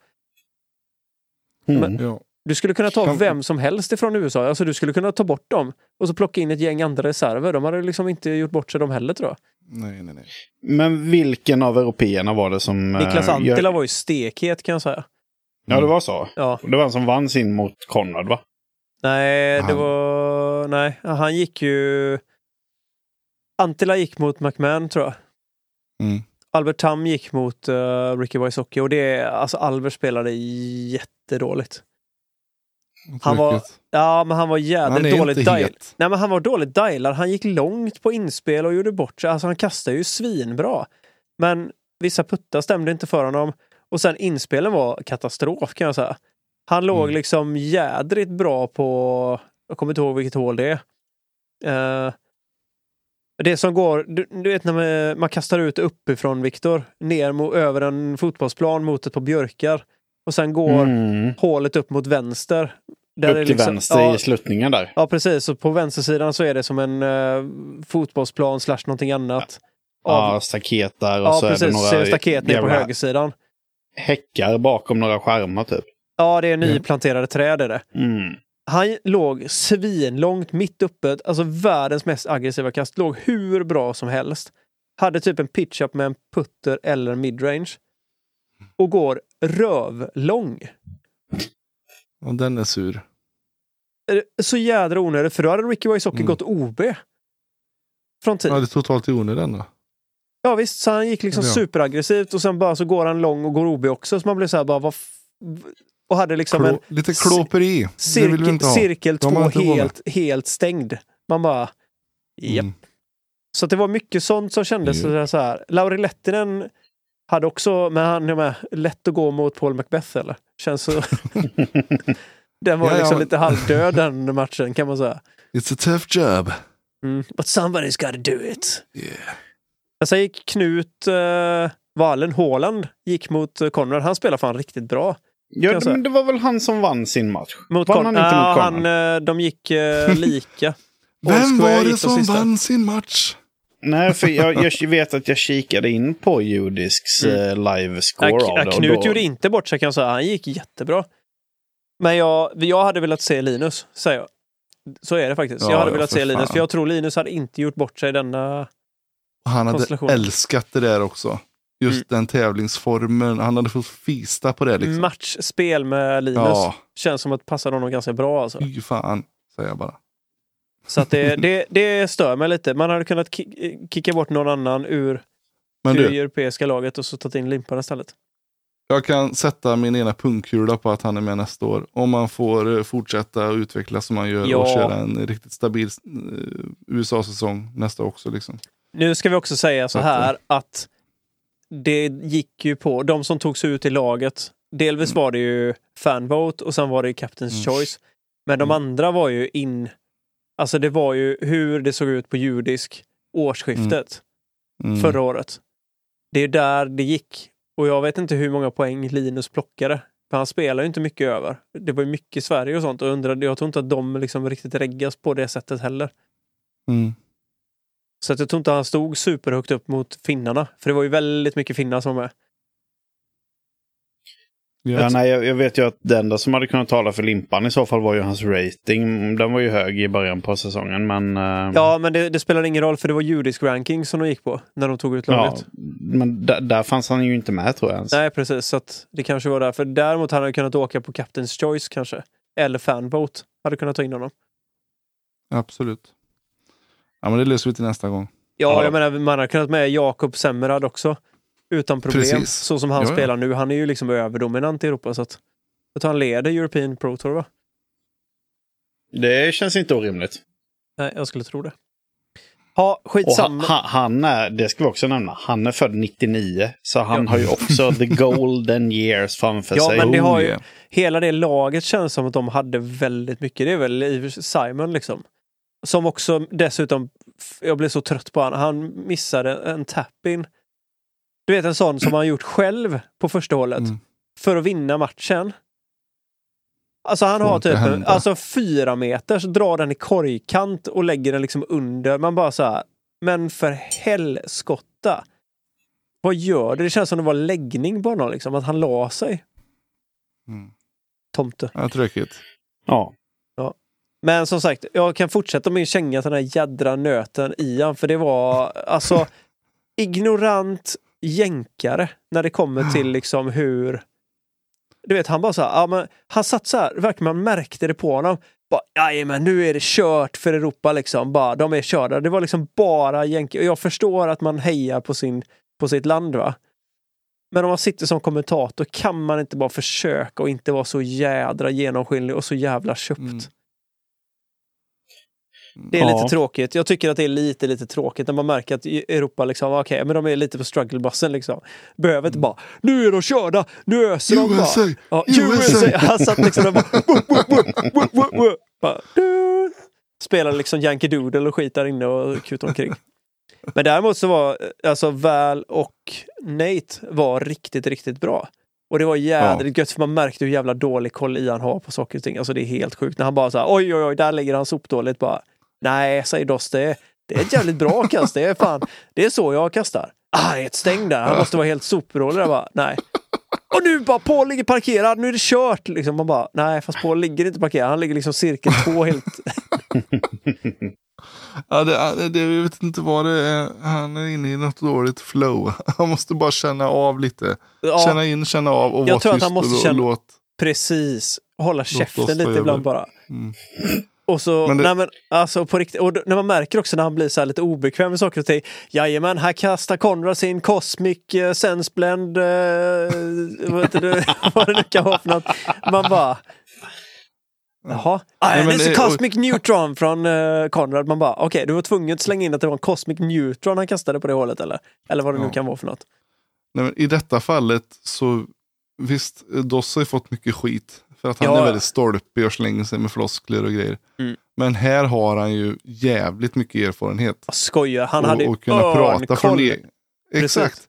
Mm. Ja. Du skulle kunna ta Kan- vem som helst ifrån USA. Alltså du skulle kunna ta bort dem och så plocka in ett gäng andra reserver. De hade liksom inte gjort bort sig de heller tror jag. Nej, nej, nej. Men vilken av européerna var det som... eh, Niklas gör- Antila var ju stekhet kan jag säga. Ja, det var så. Ja. Det var han som vann sin mot Konrad, va? Nej, det Han- var... Nej, han gick ju... Antila gick mot McMahon tror jag. Mm. Albert Tam gick mot uh, Ricky Wysocki och det är... Alltså Albert spelade jättedåligt. Han var-. Ja, men han var Han är dåligt inte dial. het. Nej, men han var dåligt dialad. Han gick långt på inspel och gjorde bort sig. Alltså han kastade ju svinbra. Men vissa puttar stämde inte för honom. Och sen inspelen var katastrof kan jag säga. Han låg Mm. liksom jädrigt bra på, jag kommer inte ihåg vilket hål det är. Eh, det som går, du, du vet när man, man kastar ut uppifrån Viktor, ner mo, över en fotbollsplan mot ett par björkar. Och sen går Mm. hålet upp mot vänster. Där Upp till liksom- vänster ja, i sluttningen där. Ja, precis. Och på vänstersidan så är det som en uh, fotbollsplan slash någonting annat. Av, Ja, staket där och ja, så är det precis. Är några det staket ner på högersidan. häckar bakom några skärmar typ. Ja, det är nyplanterade träd är det. Mm. Han låg svinlångt mitt uppe, alltså världens mest aggressiva kast. Låg hur bra som helst. Hade typ en pitch-up med en putter eller midrange. Och går rövlång. Och den är sur. Så jädra onödigt, för då hade Ricky Wysocki Mm. gått OB. Från tid. Ja, det är totalt i onödan då. Ja visst, så han gick liksom Ja. superaggressivt och sen bara så går han lång och går OB också. Så man blev så här bara, vad Och hade liksom Klå, en lite klåperi. cirkel, cirkel två helt, helt stängd. Man bara, japp. Mm. Så det var mycket sånt som kändes Ja. så här. Lauri Lettinen hade också, men han är med, lätt att gå mot Paul Macbeth eller? Känns så. den var Ja, ja, liksom men- lite halvdöd den matchen kan man säga. It's a tough job. Mm. But somebody's gotta do it. Yeah. Men sen gick Knut uh, Wallen, Håland, gick mot uh, Konrad. Han spelar fan riktigt bra. Ja, men det var väl han som vann sin match? Mot vann han inte Ja, mot han, Konrad? eh, De gick eh, lika. Vem var det som sista. vann sin match? Nej, för jag, jag vet att jag kikade in på Judisks Mm. mm. live score Nej, av det. Knut då- gjorde inte bort sig kan jag säga. Han gick jättebra. Men jag, jag hade velat se Linus, säger jag. Så är det faktiskt. Ja, jag hade ja, velat se Linus, fan. för jag tror Linus hade inte gjort bort sig denna... Han hade älskat det där också. Just Mm. den tävlingsformen. Han hade fått fista på det liksom. Matchspel med Linus Ja, känns som att passa honom ganska bra. Alltså. fy fan. Säger jag bara. Så att det, det, det stör mig lite. Man hade kunnat ki- kicka bort någon annan ur, Men ur det du, europeiska laget och så tagit in Limpan istället. jag kan sätta min ena pungkula på att han är med nästa år. Om man får eh, fortsätta utvecklas som man gör Ja. och köra en riktigt stabil eh, USA-säsong nästa också. Liksom. Nu ska vi också säga så här att det gick ju på, de som togs ut i laget, delvis var det ju fanvote och sen var det ju Captain's Mm. choice. Men de Mm. andra var ju in, alltså det var ju hur det såg ut på judisk årsskiftet Mm. förra året. Det är där det gick. Och jag vet inte hur många poäng Linus plockade. För han spelar ju inte mycket över. Det var ju mycket Sverige och sånt och undrade, jag tror inte att de liksom riktigt reggas på det sättet heller. Mm. Så att jag tror inte han stod superhögt upp mot finnarna. För det var ju väldigt mycket finnar som var med. Ja, nej, jag, jag vet ju att det enda som hade kunnat tala för Limpan i så fall var ju hans rating. Den var ju hög i början på säsongen, men... eh, Ja, men det, det spelar ingen roll för det var judisk ranking som de gick på när de tog ut ja, laget. men där, fanns han ju inte med tror jag ens. Nej, precis. Så att det kanske var därför. Däremot hade han kunnat åka på Captain's Choice kanske. Eller Fanvote. Hade kunnat ta in honom. Absolut. Ja, men det löser vi till nästa gång. Ja, Ja. jag menar man hade kunnat med Jakob Semmerad också. Utan problem. Precis. Så som han Ja, ja. spelar nu. Han är ju liksom överdominant i Europa. Så att tror han leder European Pro Tour va? Det känns inte orimligt. Nej, jag skulle tro det. Ja, Och skitsamma. han, han är, det ska vi också nämna, han är född 99. Så han Ja. har ju också the golden years framför Ja, sig. men det har Oh, ju, yeah. hela det laget känns som att de hade väldigt mycket. Det är väl i och för sig Simon liksom. Som också dessutom, jag blev så trött på honom. Han missade en tap-in. Du vet en sån som han gjort själv på första hålet. Mm. För att vinna matchen. Alltså han Får har typ en, alltså fyra meter så drar den i korgkant och lägger den liksom under. Man bara så här, men för helskotta. Vad gör det? Det känns som det var läggning på honom liksom. Att han la sig. Mm. Tomte. Ja, tråkigt. Ja. Men som sagt, jag kan fortsätta min känga till den här jädra nöten Ian. För det var alltså ignorant jänkare när det kommer till liksom hur... Du vet, han bara så här, ja, men han satt så här, verkligen man märkte det på honom. Bara, men nu är det kört för Europa liksom. Bara, de är körda. Det var liksom bara jänkare. Och jag förstår att man hejar på, sin, på sitt land va. Men om man sitter som kommentator kan man inte bara försöka och inte vara så jädra genomskinlig och så jävla köpt. Mm. Det är Ja. lite tråkigt. Jag tycker att det är lite, lite tråkigt när man märker att Europa liksom, okej, men de är lite på strugglebussen liksom. Behöver inte bara, nu är de körda, nu öser de bara. USA! Ja, USA. USA! Han satt liksom där bara, wup, wup, wup, bara du. Spelar liksom Yankee Doodle och skit där inne och kutar omkring. Men däremot så var alltså Val och Nate var riktigt, riktigt bra. Och det var jädrigt gött för man märkte hur jävla dålig koll Ian har på saker och ting. Alltså det är helt sjukt. När han bara så här, oj oj oj, där ligger han sopdåligt bara. Nej, säger Doss, det är, det är ett jävligt bra kast. Det är fan, det är så jag kastar. Ah, ett stäng där. Han måste vara helt sopdålig där bara. Nej. Och nu bara Paul ligger parkerad, nu är det kört. Liksom. Man bara, nej fast Paul ligger inte parkerad. Han ligger liksom cirkel två helt... Ja, det, det, jag vet inte vad det är. Han är inne i något dåligt flow. Han måste bara känna av lite. Ja, Känna in, känna av och Jag vara tror att tyst han måste och, känna- och låt. precis. Hålla käften lite ibland bara. Mm. Och så, Men det- nej men, alltså på riktigt, och då- när man märker också när han blir så här lite obekväm med saker och ting. Jajamän, här kastar Konrad sin Cosmic uh, Senseblend, uh, vad, det, vad det nu kan vara för något. Man bara, jaha. Ah, Nej, men det är det- Cosmic Neutron från uh, Konrad. Man bara, okej, du var tvungen att slänga in att det var en Cosmic Neutron han kastade på det hållet eller? Eller vad det nu Ja. kan vara för något. Nej, men I detta fallet så visst, Doss har ju fått mycket skit. För att han Ja, är väldigt stolpig och slänger sig med floskler och grejer. Mm. Men här har han ju jävligt mycket erfarenhet. Jag skojar, han och, hade och kunna prata från det. Exakt.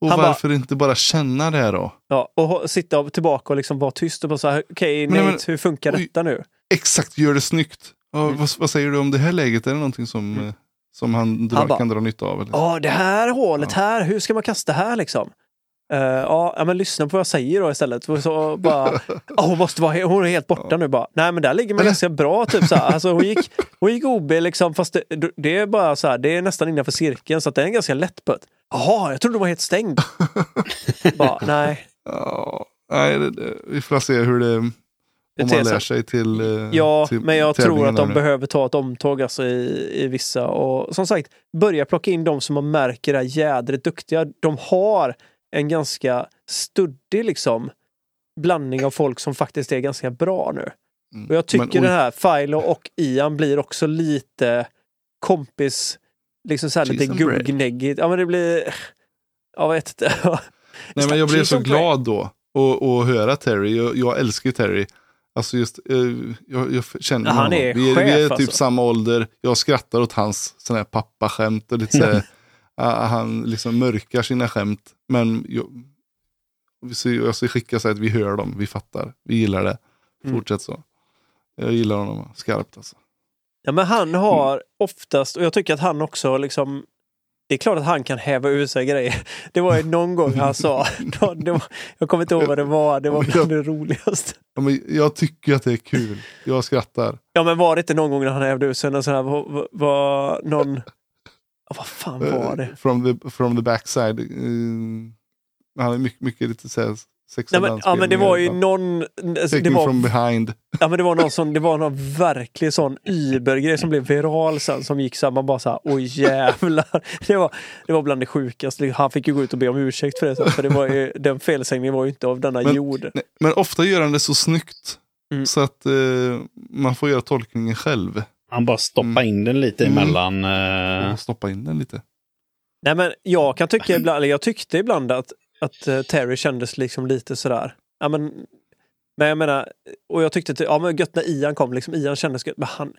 Och Han varför inte bara känna det här då? Ja, och sitta tillbaka och liksom vara tyst och bara så här, okej Men- Nate, hur funkar detta nu? Exakt, gör det snyggt. Ja, Mm. vad, vad säger du om det här läget? Är det någonting som, eh, som han, drar, Han bara, kan dra nytta av? Ja, det här hålet Ja. här, hur ska man kasta här liksom? Eh, ja, ja, men lyssna på vad jag säger då istället. Så bara, ja, hon, måste vara, hon är helt borta nu bara. Nej men där ligger man Eller- ganska bra. Typ, så här. Alltså, hon, gick, hon gick OB liksom, fast det, det är bara så här, det är nästan innanför cirkeln så att det är en ganska lätt putt. Jaha, jag trodde du var helt stängd. bara, nej. Ja, nej, det, det, vi får se hur det... Om man lär sig. till eh, Ja, till men jag tror att de nu. behöver ta ett omtåg alltså, i, i vissa. Och som sagt, börja plocka in de som man märker är jädrigt duktiga. De har en ganska studdig liksom, blandning av folk som faktiskt är ganska bra nu. Mm. Och jag tycker Men, oj, den här Philo och Ian blir också lite kompis, liksom så här Cheese lite guggneggigt. Ja men det blir, jag vet inte. Nej, men jag blev så glad då att att höra Terry. Jag, jag älskar Terry. Alltså just, eh, jag, jag känner Ja, honom. vi, är, chef, vi är typ alltså. samma ålder. Jag skrattar åt hans sån här pappaskämt och lite så här, han liksom mörkar sina skämt. Men jag, jag ska skicka så att vi hör dem, vi fattar, vi gillar det. Mm. Fortsätt så. Jag gillar honom skarpt alltså. Ja, men han har oftast, och jag tycker att han också liksom det är klart att han kan häva ur sig grejer. Det var ju någon gång han sa, var, jag kommer inte ihåg vad det var, det var bland det roligaste. Ja, men jag tycker att det är kul. Jag skrattar. Ja men var det inte någon gång när han hävde ur sig någon sån här, var, var någon... Ja, vad fan var det? Eh, From the, from the backside. Eh, han är mycket, mycket lite såhär Nej, men, ja men det var ju någon... Alltså, det var, from behind. ja, men det var någon sån, det var någon verklig sån übergrej som blev viral sen som gick så här, man bara såhär, oj jävlar. Det var, det var bland det sjukaste. Han fick ju gå ut och be om ursäkt för det. sen, För det var ju, den felsägningen var ju inte av denna Men- jord. Nej, men ofta gör han det så snyggt. Mm. Så att eh, man får göra tolkningen själv. Han bara stoppar Mm. in den lite Mm. emellan. eh, stoppa in den lite. Nej men jag kan tycka ibland, eller jag tyckte ibland att, att eh, Terry kändes liksom lite sådär. Ja, men, men jag menar, och jag tyckte att ja, men gött när Ian kom, liksom, Ian kändes gött. Men han,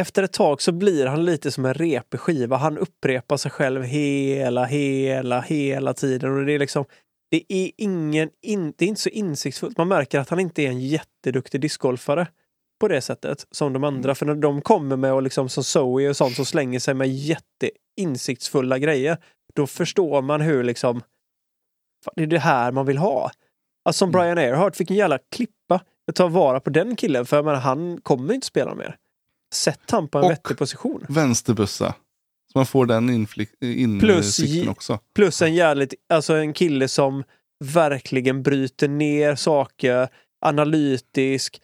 efter ett tag så blir han lite som en repig skiva. Han upprepar sig själv hela, hela, hela tiden. Och det är liksom, det är ingen, in, det är inte så insiktsfullt. Man märker att han inte är en jätteduktig discgolfare på det sättet som de andra. För när de kommer med och liksom som Zoe och sånt som slänger sig med jätteinsiktsfulla grejer. Då förstår man hur liksom det är det här man vill ha. Alltså som Brian Earhart fick en jävla klippa. Jag tar vara på den killen för jag menar, han kommer inte spela mer. Sätt han på en Och- vettig position. Vänsterbössa. Så man får den inflik- in Plus också. Plus en jävligt, alltså en kille som verkligen bryter ner saker, analytisk,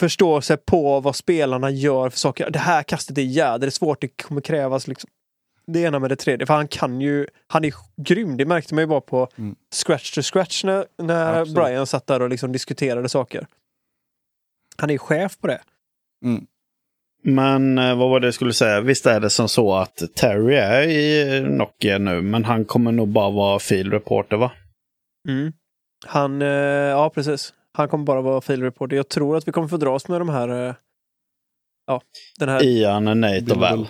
förstår sig på vad spelarna gör för saker. Det här kastet är jädrigt svårt, det kommer krävas liksom det ena med det tredje. För han kan ju, han är grym, det märkte man ju bara på Mm. scratch to scratch när, när Absolut. Brian satt där och liksom diskuterade saker. Han är chef på det. Mm. Men eh, vad var det jag skulle säga? Visst är det som så att Terry är i Nokia nu, men han kommer nog bara vara field reporter va? Mm. Han, eh, ja precis. Han kommer bara vara field reporter. Jag tror att vi kommer få dras med de här, eh, ja, den här Ian, Nate och Val. Bill.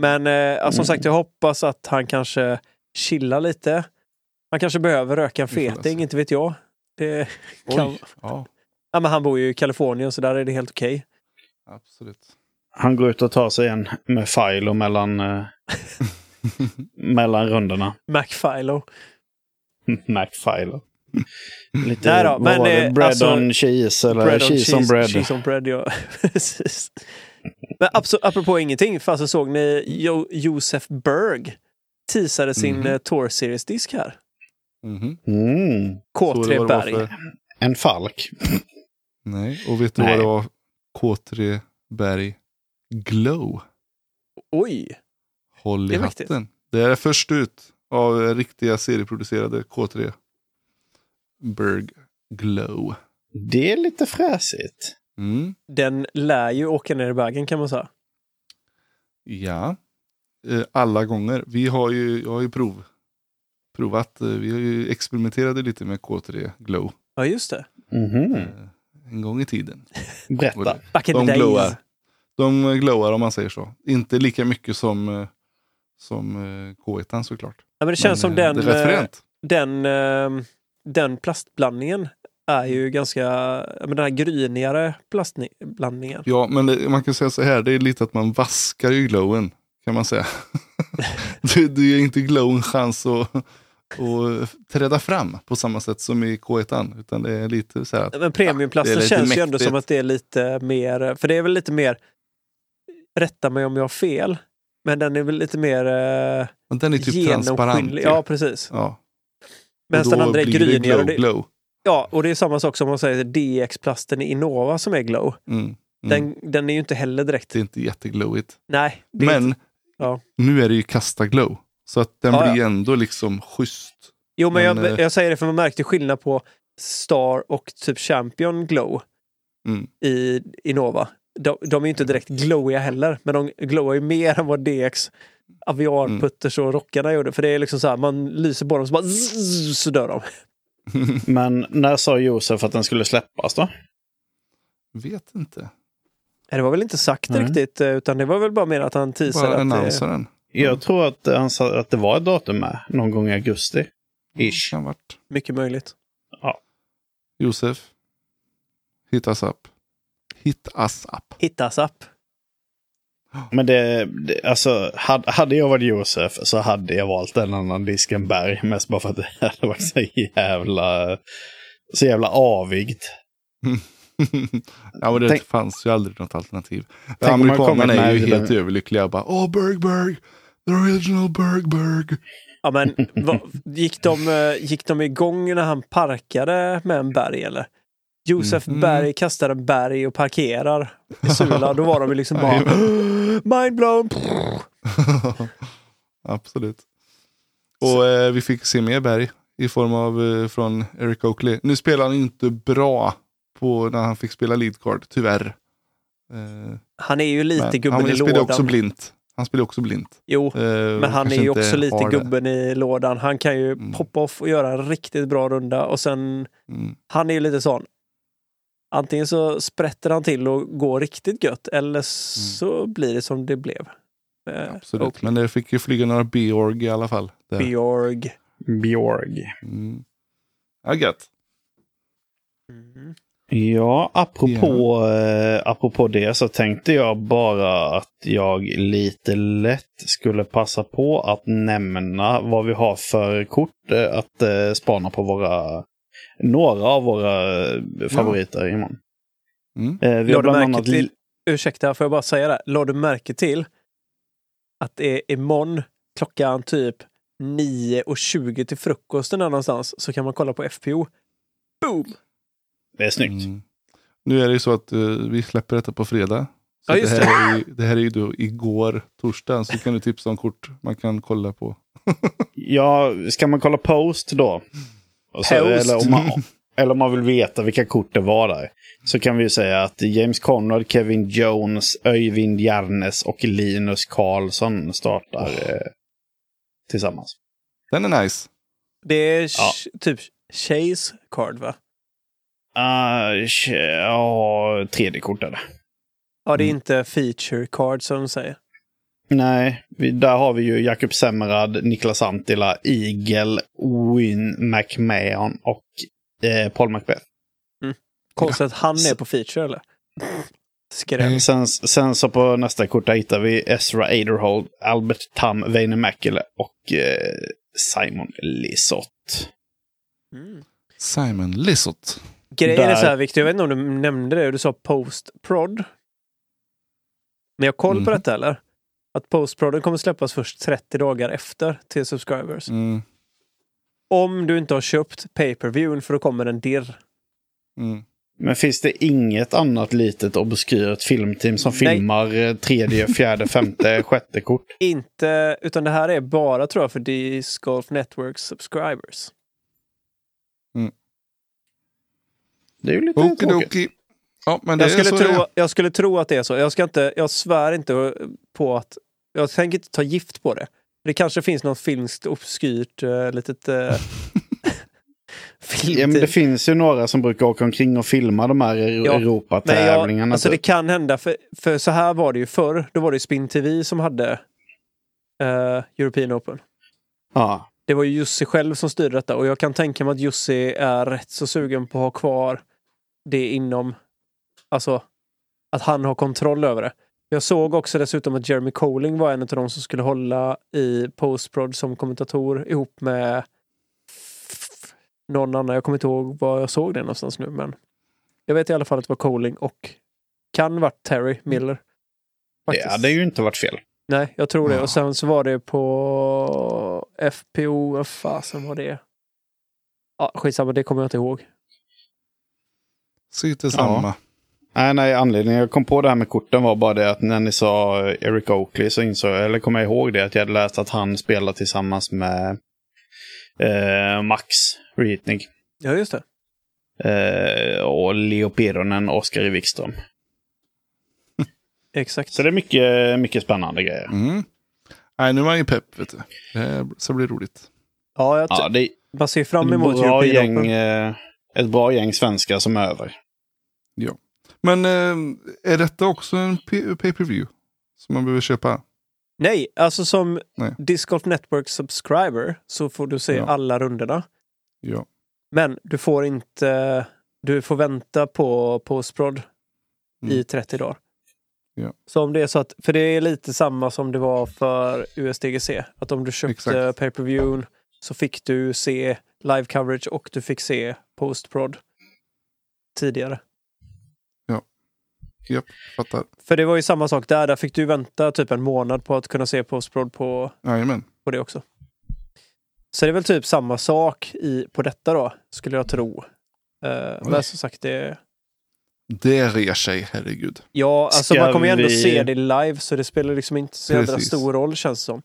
Men eh, alltså, som Mm. sagt, jag hoppas att han kanske chillar lite. Han kanske behöver röka en feting, inte vet jag. Det kan... Oj, ja, ja, men han bor ju i Kalifornien så där är det helt okej. absolut. Han går ut och tar sig en med Philo mellan, eh, mellan rundorna. Mac Philo. Lite, Nej då, men, det? eh, Bread alltså, on cheese eller Bread on cheese, on bread. Cheese on bread, ja. Precis. Men abso- apropå ingenting, för alltså såg ni jo- Josef Berg teasade sin Mhm. eh, Tour Series-disk här? Mhm. Mm. Det K3 vad det var Berg. för- En falk. Nej, och vet du Nej. vad det var? K3 Berg Glow. Oj! Håll Det i mäktigt. hatten. Det är först ut av riktiga serieproducerade K3 Berg Glow. Det är lite fräsigt. Mm. Den lär ju åka ner i bagen kan man säga. Ja, eh, alla gånger. Vi har ju, jag har ju prov, provat, eh, vi har ju experimenterade lite med K3 Glow Ja, just det. Mhm. eh, en gång i tiden. Berätta. Back in De the days. glowar. De glowar om man säger så. Inte lika mycket som, som eh, K1 såklart. Ja, men det känns Men, som den, Det är rätt fränt. den, den plastblandningen är ju ganska, ja, men den här grynigare plastblandningen. Ja, men det, man kan säga så här, det är lite att man vaskar ju glowen. Kan man säga. du, du ger inte glow en chans att, att träda fram på samma sätt som i K1. Utan det är lite så här Men premiumplasten det är lite känns ju ändå mäktigt. som att det är lite mer, för det är väl lite mer, rätta mig om jag har fel, men den är väl lite mer eh, den är typ transparent. Ja, precis. Ja. Medan den andra är blir det grynigare. Glow, och det- glow. Ja, och det är samma sak som man säger DX-plasten i Innova som är glow. Mm. Mm. Den, den är ju inte heller direkt, Det är inte jätteglowigt. nej. Men inte, ja. nu är det ju kasta glow. Så att den Ja, blir ändå liksom schysst. Jo, men, Men, jag, eh, jag säger det för man märkte skillnad på Star och typ Champion Glow Mm. i Innova. De, de är ju inte direkt glowiga heller, men de glowar ju mer än vad DX Aviarputters och rockarna gjorde. För det är liksom så här, man lyser på dem så bara zzz, så dör de. Men när sa Josef att den skulle släppas då? Vet inte. Det var väl inte sagt Nej. riktigt, eh, utan det var väl bara mer att han teasade Bara att det, den. Jag tror att han sa att det var ett datum med. Någon gång i augusti. Ish. Mycket möjligt. Josef. Hit us up. Hit us up. Men det, det alltså, hade, jag varit Josef så hade jag valt en annan disk än Berg. Mest bara för att det hade varit så jävla, så jävla avigt. ja, men det Tänk- fanns ju aldrig något alternativ. Amerikanerna är ju med helt den- överlyckliga. Bara, Åh, Bergberg! The original Bergberg! Ja, men vad, gick, de, eh, gick de igång när han parkade med en berg eller? Josef Mm. Berg kastar en berg och parkerar i Sula. Då var de liksom bara mind blown. Absolut. Och eh, vi fick se mer berg i form av eh, från Eric Oakley. Nu spelar han inte bra på när han fick spela lead card, tyvärr. Eh, Han är ju lite men gubben han i spelar också lådan. blint. Han spelar också blint. Jo, Eh, men han är ju också lite har det. gubben i lådan. Han kan ju Mm. poppa off och göra en riktigt bra runda och sen Mm. han är ju lite sån. Antingen så sprätter han till och går riktigt gött eller så blir det som det blev. Eh, Absolut. Oakley. Men det fick ju flyga några B-org i alla fall. Där. Bjorg. Bjorg. Mm. Ja, gött. Mm. Ja, apropå, eh, apropå det så tänkte jag bara att jag lite lätt skulle passa på att nämna vad vi har för kort eh, att eh, spana på våra, några av våra eh, favoriter imorgon. Mm. Eh, vi har bland märke annat... till, ursäkta, får jag bara säga det? Lade du märke till att det är imorgon klockan typ 9.20 till frukosten där någonstans så kan man kolla på FPO. Boom! Det är snyggt. Mm. Nu är det ju så att eh, vi släpper detta på fredag. Så Ja, just det, här är ju, det här är ju då igår, torsdag, så kan du tipsa om kort man kan kolla på. Ja, ska man kolla post då? Så, Post. Eller, om man, eller om man vill veta vilka kort det var där. Så kan vi ju säga att James Conrad, Kevin Jones, Öyvind Järnes och Linus Karlsson startar eh, tillsammans. Den är nice. Det är Ja. typ Chase card va? Uh, ja, tredje kort är det. Ja, det är Mm. inte feature card som de säger. Nej, vi, där har vi ju Jakob Semmerad, Niklas Antila, Igel, Win McMahon och eh, Paul Macbeth. Konstigt att han är på feature eller? Mm. Skräll. Sen, sen så på nästa kort där hittar vi Ezra Aderhold, Albert Tam, Väinö Mäkelä och eh, Simon Lisotte. Mm. Simon Lissot. Grejen är så här Victor, jag vet inte om du nämnde det, du sa post-prod. Men jag har koll på Mhm. detta eller? Att post-prodden kommer släppas först 30 dagar efter till subscribers. Mm. Om du inte har köpt pay-per-viewen för då kommer en dirr. Mm. Men finns det inget annat litet obskyrt filmteam som Nej. filmar eh, tredje, fjärde, femte, sjätte kort? Inte, utan det här är bara tror jag för Disc Golf Network subscribers. Det är ju lite tråkigt. Okidoki. Ja, men det Jag är skulle, tro, jag skulle tro att det är så. Jag, ska inte, jag svär inte på att... Jag tänker inte ta gift på det. Det kanske finns något filmskt obskyrt uh, litet... Uh, Ja, men det finns ju några som brukar åka omkring och filma de här Ja, Europatävlingarna. jag, alltså det typ. kan hända, för, för så här var det ju förr. Då var det Spin TV som hade eh, European Open. ja. Det var ju Jussi själv som styrde detta och jag kan tänka mig att Jussi är rätt så sugen på att ha kvar det inom, alltså att han har kontroll över det. Jag såg också dessutom att Jeremy Colling var en av de som skulle hålla i Postprod som kommentator ihop med någon annan. Jag kommer inte ihåg var jag såg det någonstans nu men jag vet i alla fall att det var Colling och kan varit Terry Miller. Det Faktiskt. hade ju inte varit fel. Nej, jag tror det. Ja. Och sen så var det på FPO, vad fasen var det? Ja, skitsamma, det kommer jag inte ihåg. Sitter samma. Nej, nej, anledningen jag kom på det här med korten var bara det att när ni sa Eric Oakley så insåg jag, eller kom jag ihåg det, att jag hade läst att han spelar tillsammans med eh, Max Reitnig. Ja, just det. Eh, och Leo Pironen och Oskar Wikström. Exakt. Så det är mycket, mycket spännande grejer. Mm. Nej, nu är man ju pepp, vet du. Det här ska bli roligt. Ja, jag Ja, det man ser fram ett emot bra, European gäng, eh, ett bra gäng svenskar som är över. Men eh, är detta också en pay-per-view? Som man behöver köpa? Nej, alltså som Nej. Disc Golf Network subscriber så får du se Ja. alla rundorna. Ja. Men du får inte, du får vänta på Postprod i Mm. 30 dagar. Ja. Så om det är så att, för det är lite samma som det var för USDGC. Att om du köpte pay per view så fick du se live coverage och du fick se post-prod tidigare. Japp, fattar. För det var ju samma sak där. Där fick du vänta typ en månad på att kunna se post-prod på, Jajamän. på det också. Så det är väl typ samma sak i, på detta då, skulle jag tro. Eh, men som sagt, det... Det rer sig, herregud. Ja, alltså Ska man kommer ju ändå vi- se det live så det spelar liksom inte så jävla stor roll känns det som.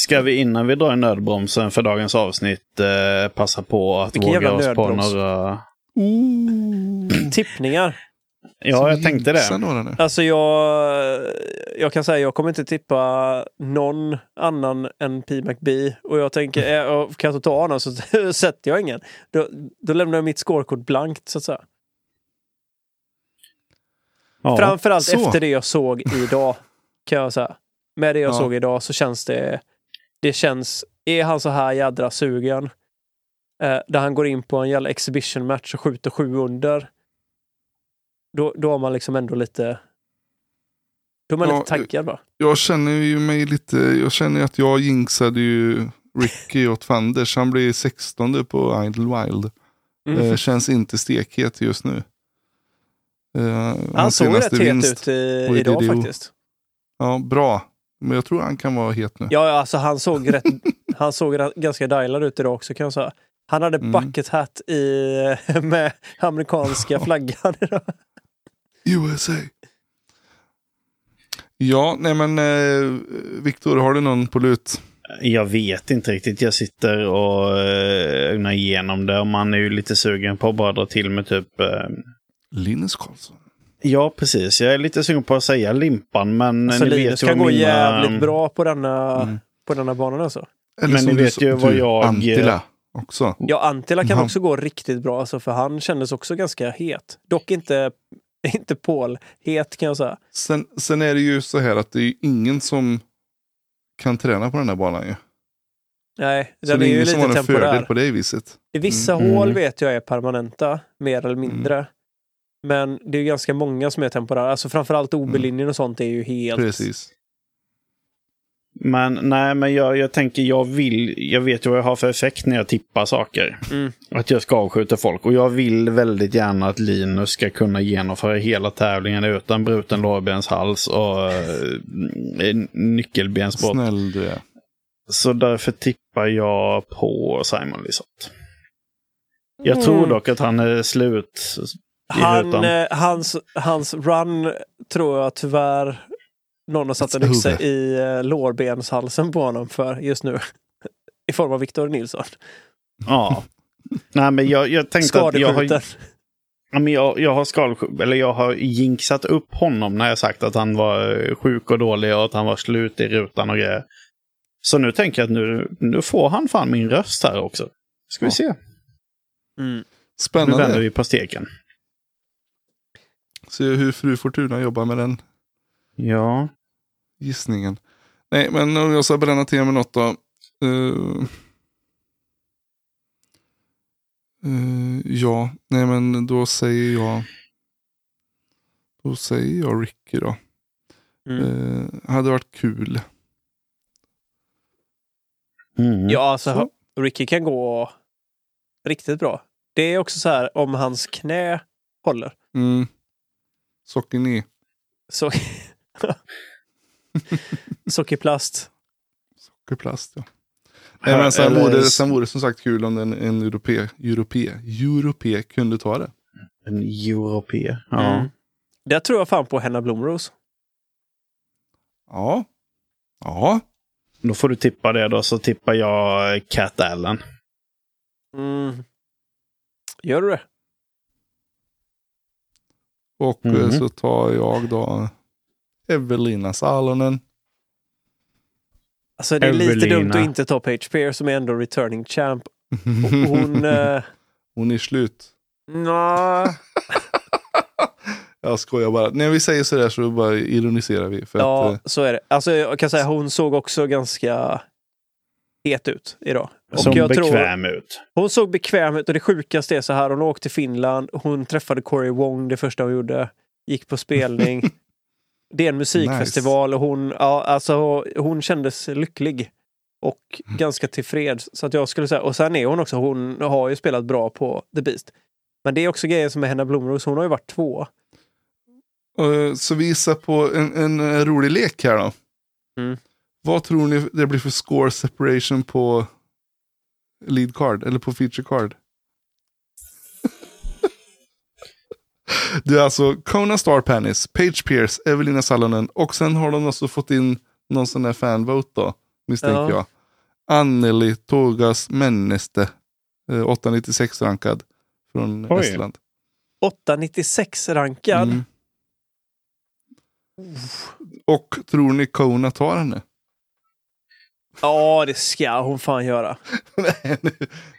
Ska vi innan vi drar i nödbromsen för dagens avsnitt eh, passa på att Vilken våga oss på nödbroms. Tippningar. Ja, jag tänkte det. Alltså jag, jag kan säga jag kommer inte tippa någon annan än P. McBee. Och jag tänker, eh, kan jag inte ta honom så sätter jag ingen. Då, då lämnar jag mitt scorekort blankt så att säga. Ja. Framförallt så. efter det jag såg idag. Kan jag säga. Med det jag Ja. såg idag så känns det... Det känns... Är han så här jädra sugen? Eh, där han går in på en jävla exhibition match och skjuter sju under. Då, då har man liksom ändå lite... Då är man Ja, lite taggad va? Jag känner ju mig lite, jag känner att jag jinxade ju Ricky åt fanders. Han blir 16 på Idle Wild. Mm. Eh, känns inte stekhet just nu. Eh, han såg rätt het ut i, idag DDO. faktiskt. Ja, bra. Men jag tror han kan vara het nu. Ja, alltså han såg, rätt, han såg ganska dialad ut idag också kan jag säga. Han hade Mm. bucket hat i, med amerikanska flaggan. USA. Ja, nej men eh, Viktor, har du någon på lut? Jag vet inte riktigt. Jag sitter och eh, ögnar igenom det. Och man är ju lite sugen på att bara dra till med typ... Eh, Linus Karlsson. ja, precis. Jag är lite sugen på att säga Limpan, men Alltså ni vet Linus ju kan gå mina- jävligt bra på denna, Mm. på denna banan alltså. Eller Men ni du vet ju vad jag- Antila också. Ja, Antila kan Han- också gå riktigt bra alltså, för han kändes också ganska het. Dock inte, inte Paul het kan jag säga. Sen, sen är det ju så här att det är ingen som kan träna på den här banan ju. Nej, Så den det är är ju ingen som har lite en fördel temporär. på det viset. I vissa Mm. hål Mm. vet jag är permanenta, mer eller mindre. Men det är ju ganska många som är temporära. Alltså framförallt OB-linjen och sånt är ju helt... Precis. Men nej, men jag, jag tänker jag vill, jag vet ju vad jag har för effekt när jag tippar saker. Mm. Att jag ska avskjuta folk. Och jag vill väldigt gärna att Linus ska kunna genomföra hela tävlingen utan bruten lårbenshals och äh, nyckelbensbrott. Snäll du är. Så därför tippar jag på Simon Lisotte. Jag tror Mm. dock att han är slut Han, eh, hans, hans run tror jag tyvärr någon har satt en yxa i eh, lårbenshalsen på honom för just nu. I form av Victor Nilsson. Ja. Nej, men jag, jag tänkte att jag har. Ja, men jag, jag har skalsjuk, eller jag har jinxat upp honom när jag sagt att han var eh, sjuk och dålig och att han var slut i rutan och grejer. Så nu tänker jag att nu, nu får han fan min röst här också. Ska vi Ja. se. Mm. Nu Spännande. vänder vi på steken. Se hur fru Fortuna jobbar med den Ja. gissningen. Nej, men om jag ska bränna till med något då. Eh, eh, ja, nej men då säger jag. Då säger jag Ricky då. Mm. Eh, hade varit kul. Mm. Ja, alltså Så. Ricky kan gå riktigt bra. Det är också så här om hans knä håller. Mm. Socken i. Så... Sockerplast. Sockerplast ja. Nej, men sen, Eller- vore, det- sen vore det som sagt kul om en, en europe, europe, europe kunde ta det. En europé. Ja. Mm. Där tror jag fan på Henna Blomros. Ja. Ja. Då får du tippa det då, så tippar jag Cat Allen. Mm. Gör du det? Och eh, så tar jag då Evelina Salonen. Alltså det är lite Evelina. dumt att inte ta Page Pierce som är ändå returning champ. Och Hon... eh, Hon är slut. Nå. Jag skojar bara. När vi säger sådär så bara ironiserar vi. För Ja, att, eh, så är det. Alltså jag kan säga hon såg också ganska het ut idag. Och Som jag tror, bekväm ut. hon såg bekväm ut och det sjukaste är så här, hon åkte till Finland, hon träffade Corey Wong det första hon gjorde. gick på spelning. det är en musikfestival och hon, ja, alltså, hon kändes lycklig. Och Mm. ganska tillfreds. Så att jag skulle säga, och sen är hon också, hon har ju spelat bra på The Beast. Men det är också grejen som är Henna Blomros, hon har ju varit två. Eh, Så vi gissar på en, en rolig lek här då. Mm. Vad tror ni det blir för score separation på lead card eller på feature card? Det är alltså Kona Star Panis, Page Pierce, Evelina Salonen och sen har de också fått in någon sån där fanvote då, misstänker Ja. jag. Anneli Togas Menneste, eh, 896 rankad från Oj. Estland. 896 rankad. Mm. Och tror ni Kona tar henne? Ja, det ska hon fan göra. Nej,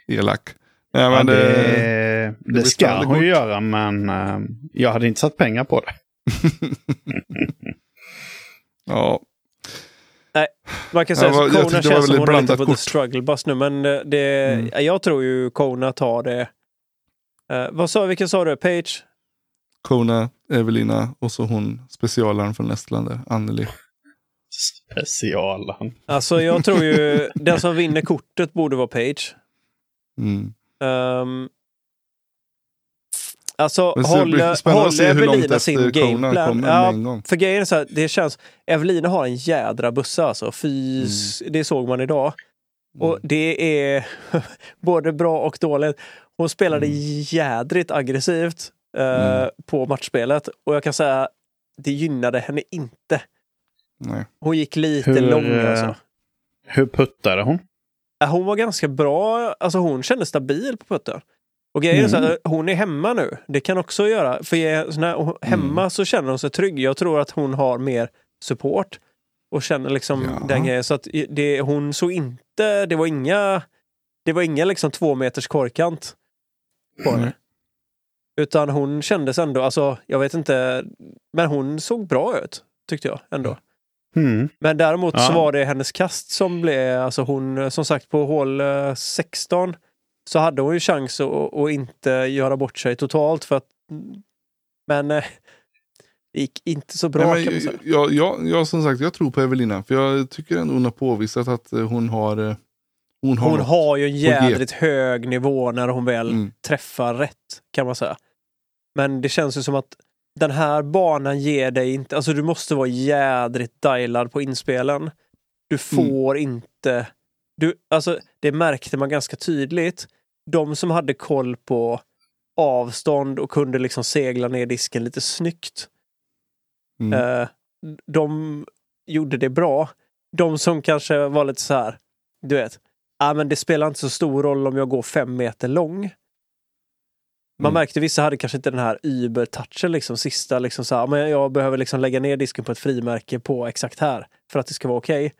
Elak. Nej, Ja, men det, det, det, ska hon ju göra, men eh, jag hade inte satt pengar på det. ja, Man kan säga Ja, att Kona känns som hon lite blandat på the struggle bus nu. Men eh, det, Mm. jag tror ju Kona tar det. Eh, vad sa, vilken sa du? Page? Kona, Evelina och så hon specialaren från Estland där, Anneli. Specialen. Alltså jag tror ju den som vinner kortet borde vara Page. Mm. Um, alltså Men så det blir håller, spännande att se håller hur långt Evelina sin gameplan? Ja, för grejen är så här, det känns... Evelina har en jädra bussa alltså. Fy, Mm. Det såg man idag. Och det är både bra och dåligt. Hon spelade Mm. jädrigt aggressivt eh, Mm. på matchspelet. Och jag kan säga, det gynnade henne inte. Nej. Hon gick lite Hur, lång eh, alltså. Hur puttade hon? Ja, Hon var ganska bra, alltså hon kändes stabil på putten. Och grejen är så Mm. här, hon är hemma nu. Det kan också göra, för när hon, hemma Mm. så känner hon sig trygg. Jag tror att hon har mer support och känner liksom Ja. den grejen. Så att det, hon såg inte, det var inga, det var inga liksom två meters korkant på henne. Nej. Utan hon kändes ändå, alltså jag vet inte, men hon såg bra ut tyckte jag ändå. Mm. Men däremot så Ja. var det hennes kast som blev, alltså hon, som sagt på hål eh, 16 så hade hon ju chans att, att inte göra bort sig totalt för att men eh, det gick inte så bra Nej, kan man säga. jag, jag, jag, som sagt, jag tror på Evelina. För jag tycker ändå hon har påvisat att eh, hon har... eh, Hon har, Hon har ju en jädrigt hög nivå när hon väl Mm. träffar rätt kan man säga. Men det känns ju som att den här banan ger dig inte, alltså du måste vara jädrigt dialad på inspelen. Du får inte, du, alltså det märkte man ganska tydligt. De som hade koll på avstånd och kunde liksom segla ner disken lite snyggt. Mm. Eh, de gjorde det bra. De som kanske var lite så här, du vet, ah, men det spelar inte så stor roll om jag går fem meter lång. Man Mm. märkte vissa hade kanske inte den här Uber-touchen, liksom sista, liksom så här, men jag behöver liksom lägga ner disken på ett frimärke på exakt här för att det ska vara okej.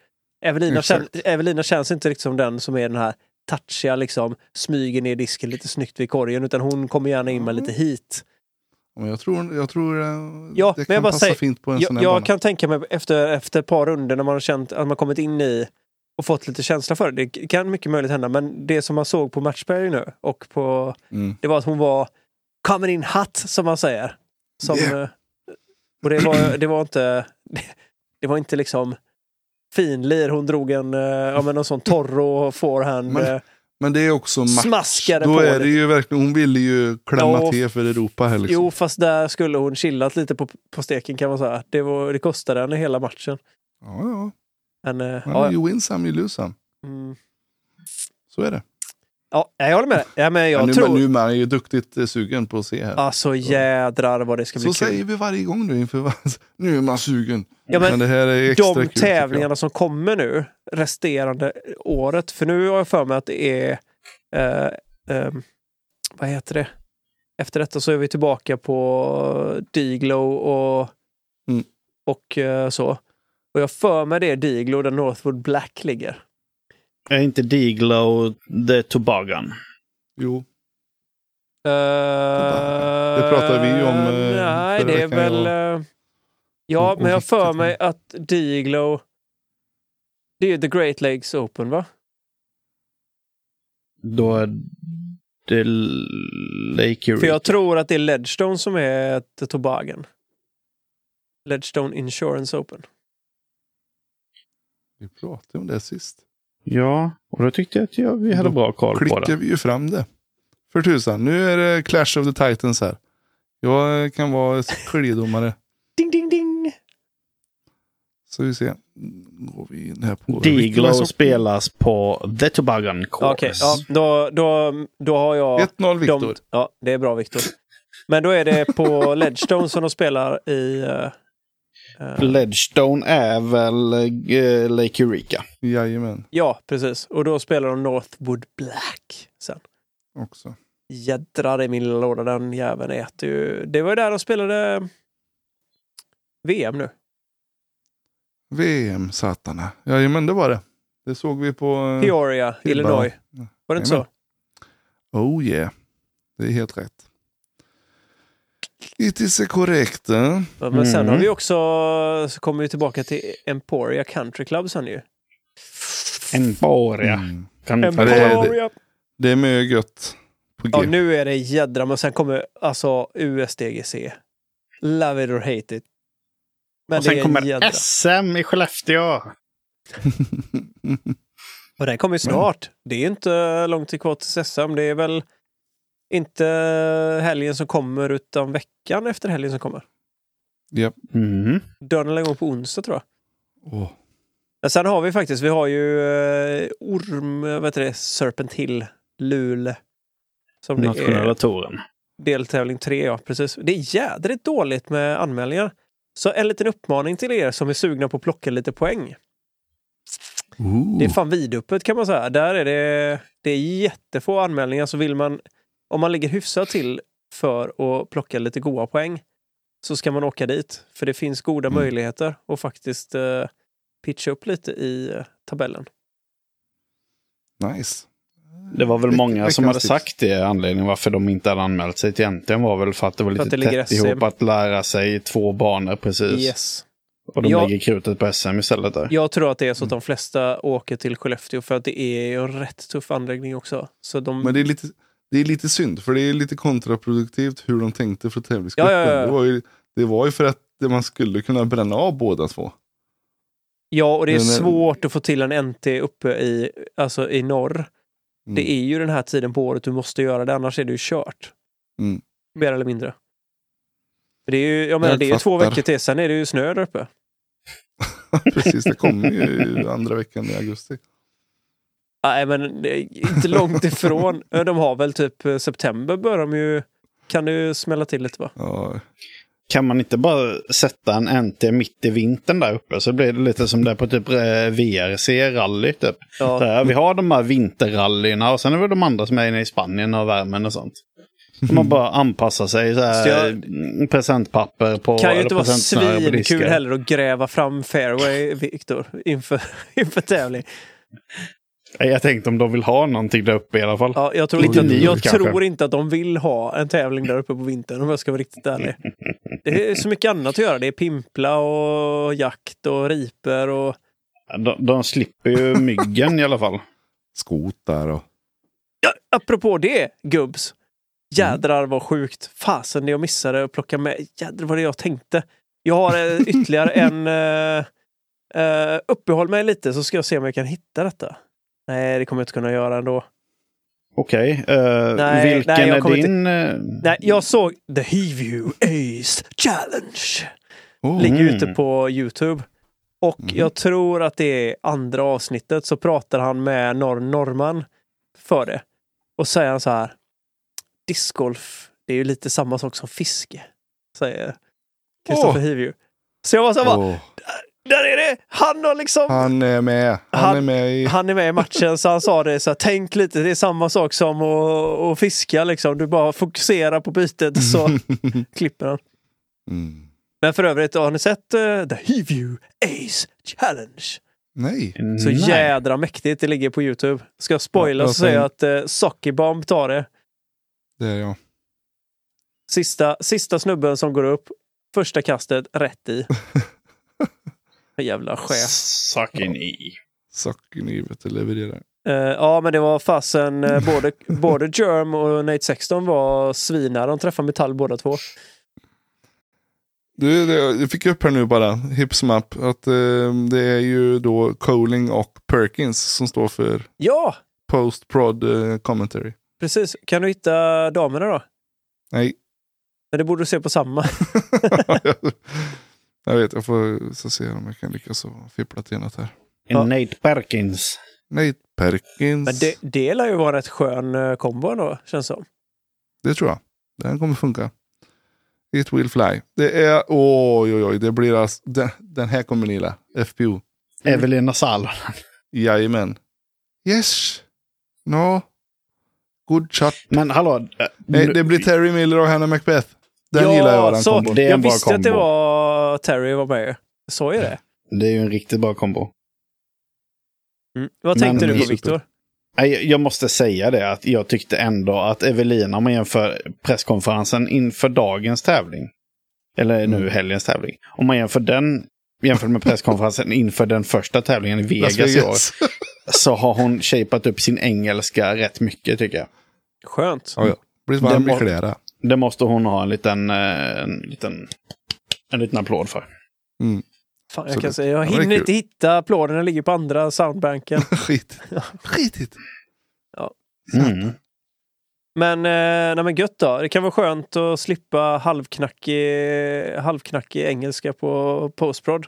Evelina, kän. Evelina känns inte riktigt som den som är den här touchiga, liksom smyger ner disken lite snyggt vid korgen, utan hon kommer gärna in med lite hit. Men jag tror, jag tror eh, Ja, det men jag kan bara passa säger- fint på en sån Jag, här jag bana. kan tänka mig efter, efter ett par runder när man har känt att man kommit in i och fått lite känsla för det. Det kan mycket möjligt hända, men det som man såg på Matchberry nu och på Mm. det var att hon var coming in hot som man säger. Som, Yeah. Och det var, det var inte det, det var inte liksom finlir. Hon drog en, eh, ja, men någon sån torro forehand. Men- eh, Men det är också match. Smaskade Då på är det ju verkligen, hon ville ju klämma Ja, till för Europa här liksom. Jo, fast där skulle hon chillat lite på, på steken kan man säga. Det, var, det kostade henne hela matchen. Ja, ja. Men, eh, Men ja, You win some, you lose some. mm. Så är det. ja, jag håller med dig. Ja, men jag men nu, tror... men nu är man ju duktigt eh, sugen på att se här. Alltså jädrar vad det ska bli Så kul. säger vi varje gång nu inför Nu är man sugen. Ja, men det här är extra De kul. tävlingarna som kommer nu, resterande året, för nu har jag för mig att det är, eh, ehm, vad heter det? Efter detta så är vi tillbaka på Diglow och, Mm. och eh, så. Och jag för mig det är Diglow där Northwood Black ligger. Är inte Diglow the Toboggan? Jo. det pratade vi ju om, eh, Nej, det är väl... eh, ja, och men jag för mig att Diglow... Det är The Great Lakes Open, va? Då är det Lake Eureka. För jag tror att det är Ledgestone som är Toboggan. Ledgestone Insurance Open. Vi pratade om det sist. Ja, och då tyckte jag att ja, vi hade Då bra koll på Klickar det. vi ju fram det. För tusan, nu är det Clash of the Titans här. Jag kan vara skiljedomare. Ding, ding, ding! Så vi ser. Går vi in här på... Diglo spelas på The Toboggan Course. Okej, ja, då, då, då har jag... 1-0 Viktor. de- Ja, det är bra Viktor. Men då är det på Ledgestone som de spelar i... eh, Ledgestone är väl eh, Lake Eureka. Jajamän, ja, precis. Och då spelar de Northwood Black sen. också. Jädrar i min lilla låda, den jäveln äter ju... Det var ju där de spelade VM nu. VM, satarna. Jajamän, det var det. Det såg vi på... eh, Peoria, Illinois. Var det inte så? Oh yeah. Det är helt rätt. It is korrekt. eh? Ja, Men sen Mm. har vi också, så kommer vi tillbaka till Emporia Country Club sen ju. Emporia. Mm. Kan det är det. Emporia! Det är mycket gött. Ja, nu är det jädra, men sen kommer alltså USDGC. Love it or hate it. Men och sen kommer jädra. SM i Skellefteå. Och den kommer ju snart. Det är ju inte långt till kvar till SM. Det är väl inte helgen som kommer utan veckan efter helgen som kommer. Japp. Mm. Dörren är igång på onsdag tror jag. Åh, Men sen har vi faktiskt, vi har ju eh, Orm, vad heter det, Serpent Hill, Luleå. Som det Nationella är touren. deltävling tre, ja precis. Det är jädrigt dåligt med anmälningar. Så en liten uppmaning till er som är sugna på att plocka lite poäng. Ooh. Det är fan vidöppet kan man säga. Där är det, det är jättefå anmälningar. Så vill man, om man ligger hyfsat till för att plocka lite goda poäng så ska man åka dit. För det finns goda Mm. möjligheter att faktiskt eh, pitcha upp lite i eh, tabellen. Nice. Det var väl många som veckans hade tips. sagt det. Anledningen varför de inte hade anmält sig till egentligen var väl för att det var För lite det tätt SM. ihop att lära sig två banor precis. Yes. Och de Ja. lägger krutet på SM istället där. Jag tror att det är så att de flesta åker till Skellefteå för att det är en rätt tuff anläggning också. Så de, Men det är, lite, det är lite synd, för det är lite kontraproduktivt hur de tänkte för tävlingsgruppen. Ja, ja, ja. Det, var ju, det var ju för att man skulle kunna bränna av båda två. ja, och det är Men, eh, svårt att få till en NT uppe i, alltså i norr. Mm. Det är ju den här tiden på året du måste göra det, annars är det ju kört. Mm. Mer eller mindre. Det är ju, jag menar, Jag det är ju två veckor till, sen är det ju snö där uppe. Precis, det kommer ju andra veckan i augusti. Nej, men är inte långt ifrån. De har väl typ eh, september börjar de ju, kan ju smälla till lite va? Ja, Kan man inte bara sätta en NT mitt i vintern där uppe så blir det lite som det är på typ eh, VRC-rally. Typ. Ja, här, vi har de här vinterrallyna och sen är det de andra som är inne i Spanien och värmen och sånt. Så man bara anpassar sig. Så här, Så jag- mm, presentpapper på... kan ju inte vara svinkul heller att gräva fram fairway, Viktor, inför, inför tävling. Jag tänkte om de vill ha någonting där uppe i alla fall. Ja, jag tror, Lite inte att, jag kanske. tror inte att de vill ha en tävling där uppe på vintern om jag ska vara riktigt ärlig. Det är så mycket annat att göra. Det är pimpla och jakt och riper och... De, de slipper ju myggen i alla fall. skotar och... Ja, apropå det, gubbs. Jädrar vad sjukt. Fasen det jag missade att plocka med. Jädrar vad det jag tänkte. Jag har eh, ytterligare en... Uh, uh, uppehåll mig lite så ska jag se om jag kan hitta detta. Nej, det kommer jag inte kunna göra ändå. Okej, eh, Nej, vilken nej, jag är din... eh, Nej, jag såg The Heview Ace Challenge. Oh, Ligger Mm. ute på Youtube. Och Mm. jag tror att det är andra avsnittet så pratar han med norr norrman för det. Och säger han så här. Discgolf, det är ju lite samma sak som fiske. Säger Kristoffer Åh. Hivju. Så jag var så här, bara, Åh, där är det! Han har liksom... han är med. Han, Han- är med i... Han är med i matchen så han sa det så här, tänk lite, det är samma sak som att, att fiska liksom. Du bara fokuserar på bytet så klipper han. Mm. Men för övrigt, har ni sett uh, The Heview Ace Challenge? Nej. Så nej. jädra mäktigt det ligger på Youtube. Ska jag spoila Ja, så säger jag att uh, Sockybomb tar det. Det är jag. Sista, sista snubben som går upp, första kastet rätt i. Jävla chef. Sucking i. Sockernivet levererar. Eh, ja, men det var fasen, uh, både, både Germ och Nate Sexton var svinar. De träffade metall båda två. Du, det, jag fick upp här nu bara, Hipsmap, att eh, det är ju då Coling och Perkins som står för Ja, post-prod eh, commentary. precis. Kan du hitta damerna då? Nej, Men det borde du se på samma. jag vet, jag får så se om jag kan lyckas och fippla till något här. Ja. Nate Perkins. Nej, Perkins. Men det, det lär ju vara en rätt skön eh, kombo ändå, känns som. Det tror jag. Den kommer funka. It will fly. Det är, oj oj oj, det blir alltså, den, den här kommer ni gilla. FPO. Evelina Salo. Jajamän. Yes. No. Good shot. Men hallå. äh, Nej, det blir Terry Miller och Hannah Macbeth. Den ja, gillar jag, den så, kombon. Det är en Jag bra visste att det kombo. var Terry var med. Så är det. Det är ju en riktigt bra kombo. Mm. Vad Men- tänkte du på. Viktor? Nej, Jag måste säga det att jag tyckte ändå att Evelina, om man jämför presskonferensen inför dagens tävling, eller nu Mm. helgens tävling, om man jämför den jämfört med presskonferensen inför den första tävlingen i Vegas, i år, så har hon shapat upp sin engelska rätt mycket tycker jag. Skönt. ja, ja. Blir varm i kläderna. Det måste hon ha en liten, eh, en liten, en liten applåd för. Mm. Fan, jag, Absolut. kan säga, jag Ja, hinner inte hitta applåden, den ligger på andra soundbanken. Skit. Skitigt. Mm. Men, eh, nej, men gött då. Det kan vara skönt att slippa halvknackig, halvknackig engelska på postprod.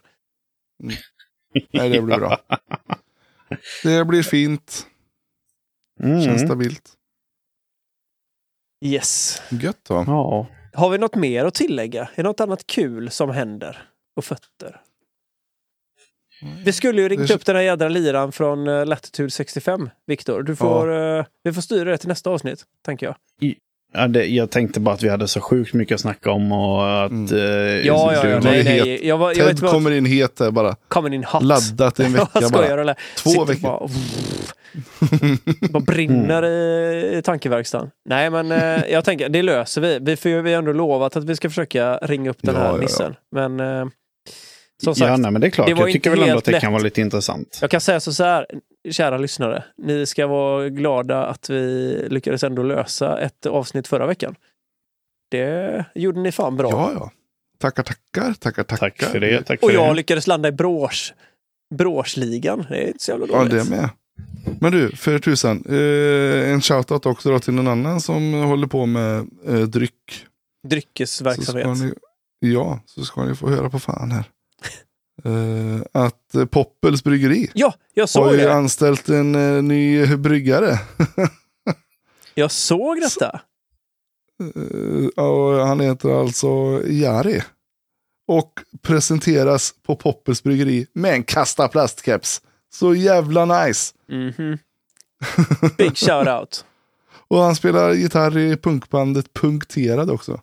Nej, det blir bra. Det blir fint. Känns Mm. stabilt. Yes. Gött då. Ja. Har vi något mer att tillägga? Är det något annat kul som händer på fötter? Vi skulle ju ringt Det- upp den här jädra liran från uh, Latitude 65, Viktor. Du får, eh, vi får styra det till nästa avsnitt, tänker jag. Ja, det, jag tänkte bara att vi hade så sjukt mycket att snacka om och att... Mm. eh, Ja, ja, ja. Nej, nej. Jag, var, jag Ted vad... kommer in het där bara. Coming in hot. Laddat i en vecka Jag bara. eller? Två Sitter veckor. Bara, bara brinner i, i tankeverkstan. Nej, men eh, jag tänker, det löser vi. Vi ju vi har ändå lovat att vi ska försöka ringa upp den Ja, här ja, ja. nissen. Men eh, som ja, sagt, nej, men det är klart. det jag tycker väl ändå att det lätt. kan vara lite intressant. jag kan säga så här, kära lyssnare. Ni ska vara glada att vi lyckades ändå lösa ett avsnitt förra veckan. Det gjorde ni fan bra. Ja, ja. Tackar, tackar, tackar, tackar. Tack för det. Tack för Och jag det. lyckades landa i brås. Bråsligan. Det är inte så jävla Ja, dåligt. det med. Men du, för tusan. Eh, en shoutout också då till någon annan som håller på med eh, dryck. Så Dryckesverksamhet. ni, ja, så ska ni få höra på fan här. Eh, att eh, Poppels bryggeri Ja, jag har såg ju det. anställt en eh, ny bryggare. Jag såg detta. Eh, och han heter alltså Jari. Och presenteras på Poppels bryggeri med en kasta plastkeps. Så jävla nice. Mhm. Big shout-out. Och han spelar gitarr i punkbandet Punkterad också.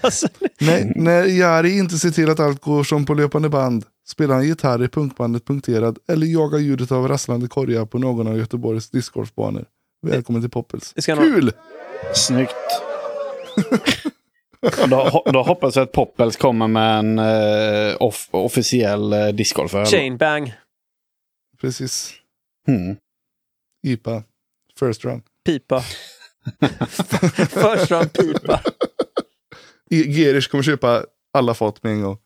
Alltså, Nej, när Jari inte ser till att allt går som på löpande band spelar han gitarr i punkbandet Punkterad eller jagar ljudet av rasslande korgar på någon av Göteborgs discgolfbanor. Välkommen till Poppels. Kul! Snyggt. Då, då hoppas jag att Poppels kommer med en eh, off, officiell eh, discgolföl. chain bang. Precis. Mm. IPA. First run. Pipa. First round pipa. Gerish kommer köpa alla fat med en gång.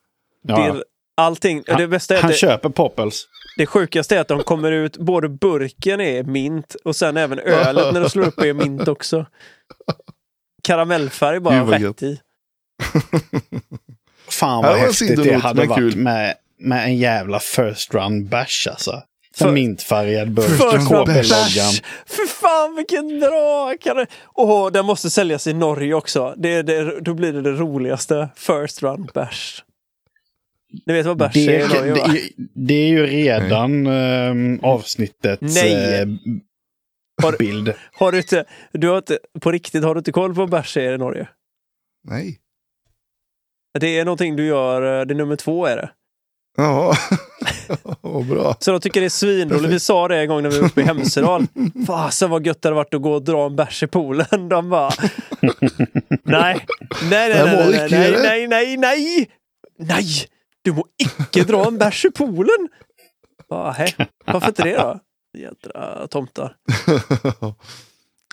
Ja. Det, allting. Han, det bästa är han att det, köper Poppels. det sjukaste är att de kommer ut, både burken är mint och sen även ölet när de slår upp är mint också. Karamellfärg bara rätt gött. i. Fan vad häftigt det hade varit kul. med, med en jävla first run bash alltså. För- mintfärgad burk. KP-loggan. Bärs! För fan vilken det... Åh, den måste säljas i Norge också. Det, det, då blir det det roligaste. First run bärs. Ni vet vad bärs Det, är i Norge va? det, det är ju redan ehm, avsnittets Nej. eh, Har- bild. Har du inte, du har inte, på riktigt, har du inte koll på vad bärs är i Norge? Nej. Det är någonting du gör, eh, det är nummer två är det. Ja, Vad bra. Så de tycker det är svinroligt. Vi sa det en gång när vi var uppe i Hemsedal. Fasen vad gött det hade varit att gå och dra en bärs i poolen. De bara... Nej, nej, nej, nej, nej, nej, göra. nej, nej, nej, nej! Du må icke dra en bärs i poolen! Bara, hej. Varför inte det då? Jädra tomtar.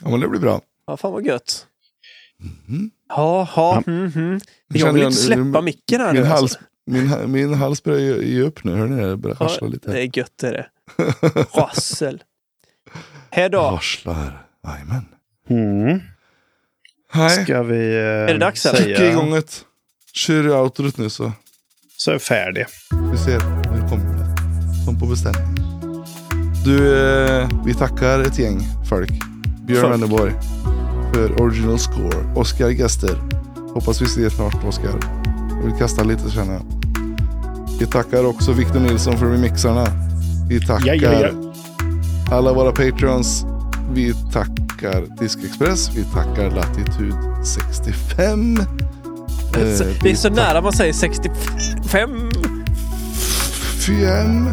ja, men det blir bra. Ja, fan vad gött. Mm. Ja, ja. Mm, mm. Jag vill inte släppa micken här Min nu. hals, Alltså. Min, min hals börjar ge ge upp nu. Hör ni det? Börjar harsla lite. det är gött det är det. Rassel. Hej då. Harslar. Jajamän. Mm. Nej, Ska vi eh, Är det dags, eller? kicka säga igång ett. Kör outrot nu så så är jag färdig. vi ser. Nu kommer det. Som på beställning. Du, eh, vi tackar ett gäng folk. Björn. Wennerborg för original score. Oskar Gester. Hoppas vi ser snart Oskar. Jag vill kasta lite känner jag. Vi tackar också Victor Nilsson för remixarna. Vi tackar Ja, ja, ja. alla våra patreons. Vi tackar Diskexpress. Vi tackar Latitude 65. Eh, Det vi är så nära man säger 65. Fem.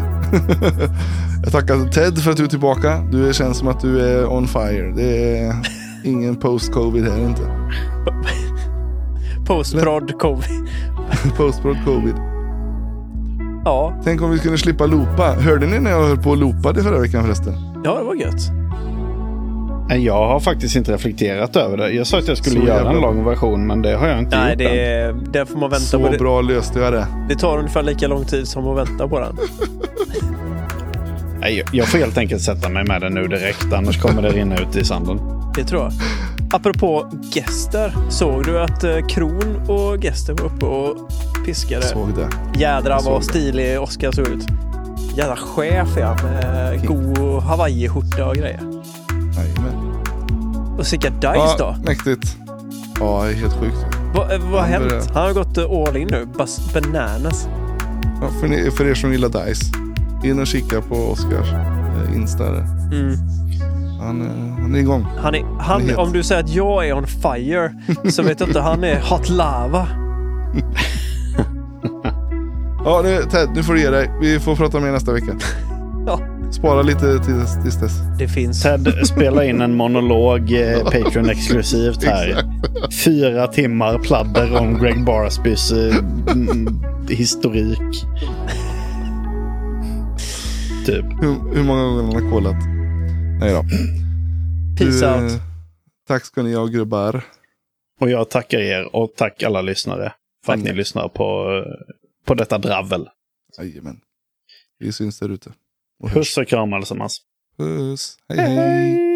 Jag tackar Ted för att du är tillbaka. Du känns som att du är on fire. Det är ingen post-covid här inte. Postprod covid. Post-prod covid. Ja, Tänk om vi skulle slippa loopa. Hörde ni när jag höll på och loopade förra veckan förresten? ja, det var gött. Jag har faktiskt inte reflekterat över det. Jag sa att jag skulle Så göra jävla en lång version, men det har jag inte Nej, gjort än. det, är, där får man vänta Så på det. bra löste jag det. Det tar ungefär lika lång tid som att vänta på den. Nej, jag får helt enkelt sätta mig med den nu direkt, annars kommer det rinna ut i sanden. Det tror jag. Apropå gäster. Såg du att eh, Kron och gäster var uppe och piskade? Såg det. Jädrar såg vad stilig Oscar såg ut. Jävla chef ja, med King. god hawaiiskjorta och grejer. Jajamän. Och Sicka Dice Ja, då? mäktigt. Ja, det är helt sjukt. Vad eh, vad har Han hänt? börjar- Han har gått eh, all in nu. Bas bananas. Ja, för, ni, för er som gillar Dice. In och kika på Oscars eh, Insta. Mm. Han, eh, han är igång. Han är, Han han, är om du säger att jag är on fire så vet jag inte. Han är hot lava. Ja, nu, Ted, nu får du ge dig. Vi får prata mer nästa vecka. Ja. Spara lite tills, tills dess. Det finns. Ted spelar in en monolog eh, Patreon-exklusivt här. Exakt. Fyra timmar pladder om Greg Barsbys eh, mm, historik. Typ. Hur, hur många gånger han har kollat. Nej då. Peace Du, out. eh, Tack ska ni ha grubbar. Och jag tackar er och tack alla lyssnare för att Tack. ni lyssnar på, på detta dravel. Jajamän. Vi syns där ute. Puss och kram allesammans. Puss. hej. hej.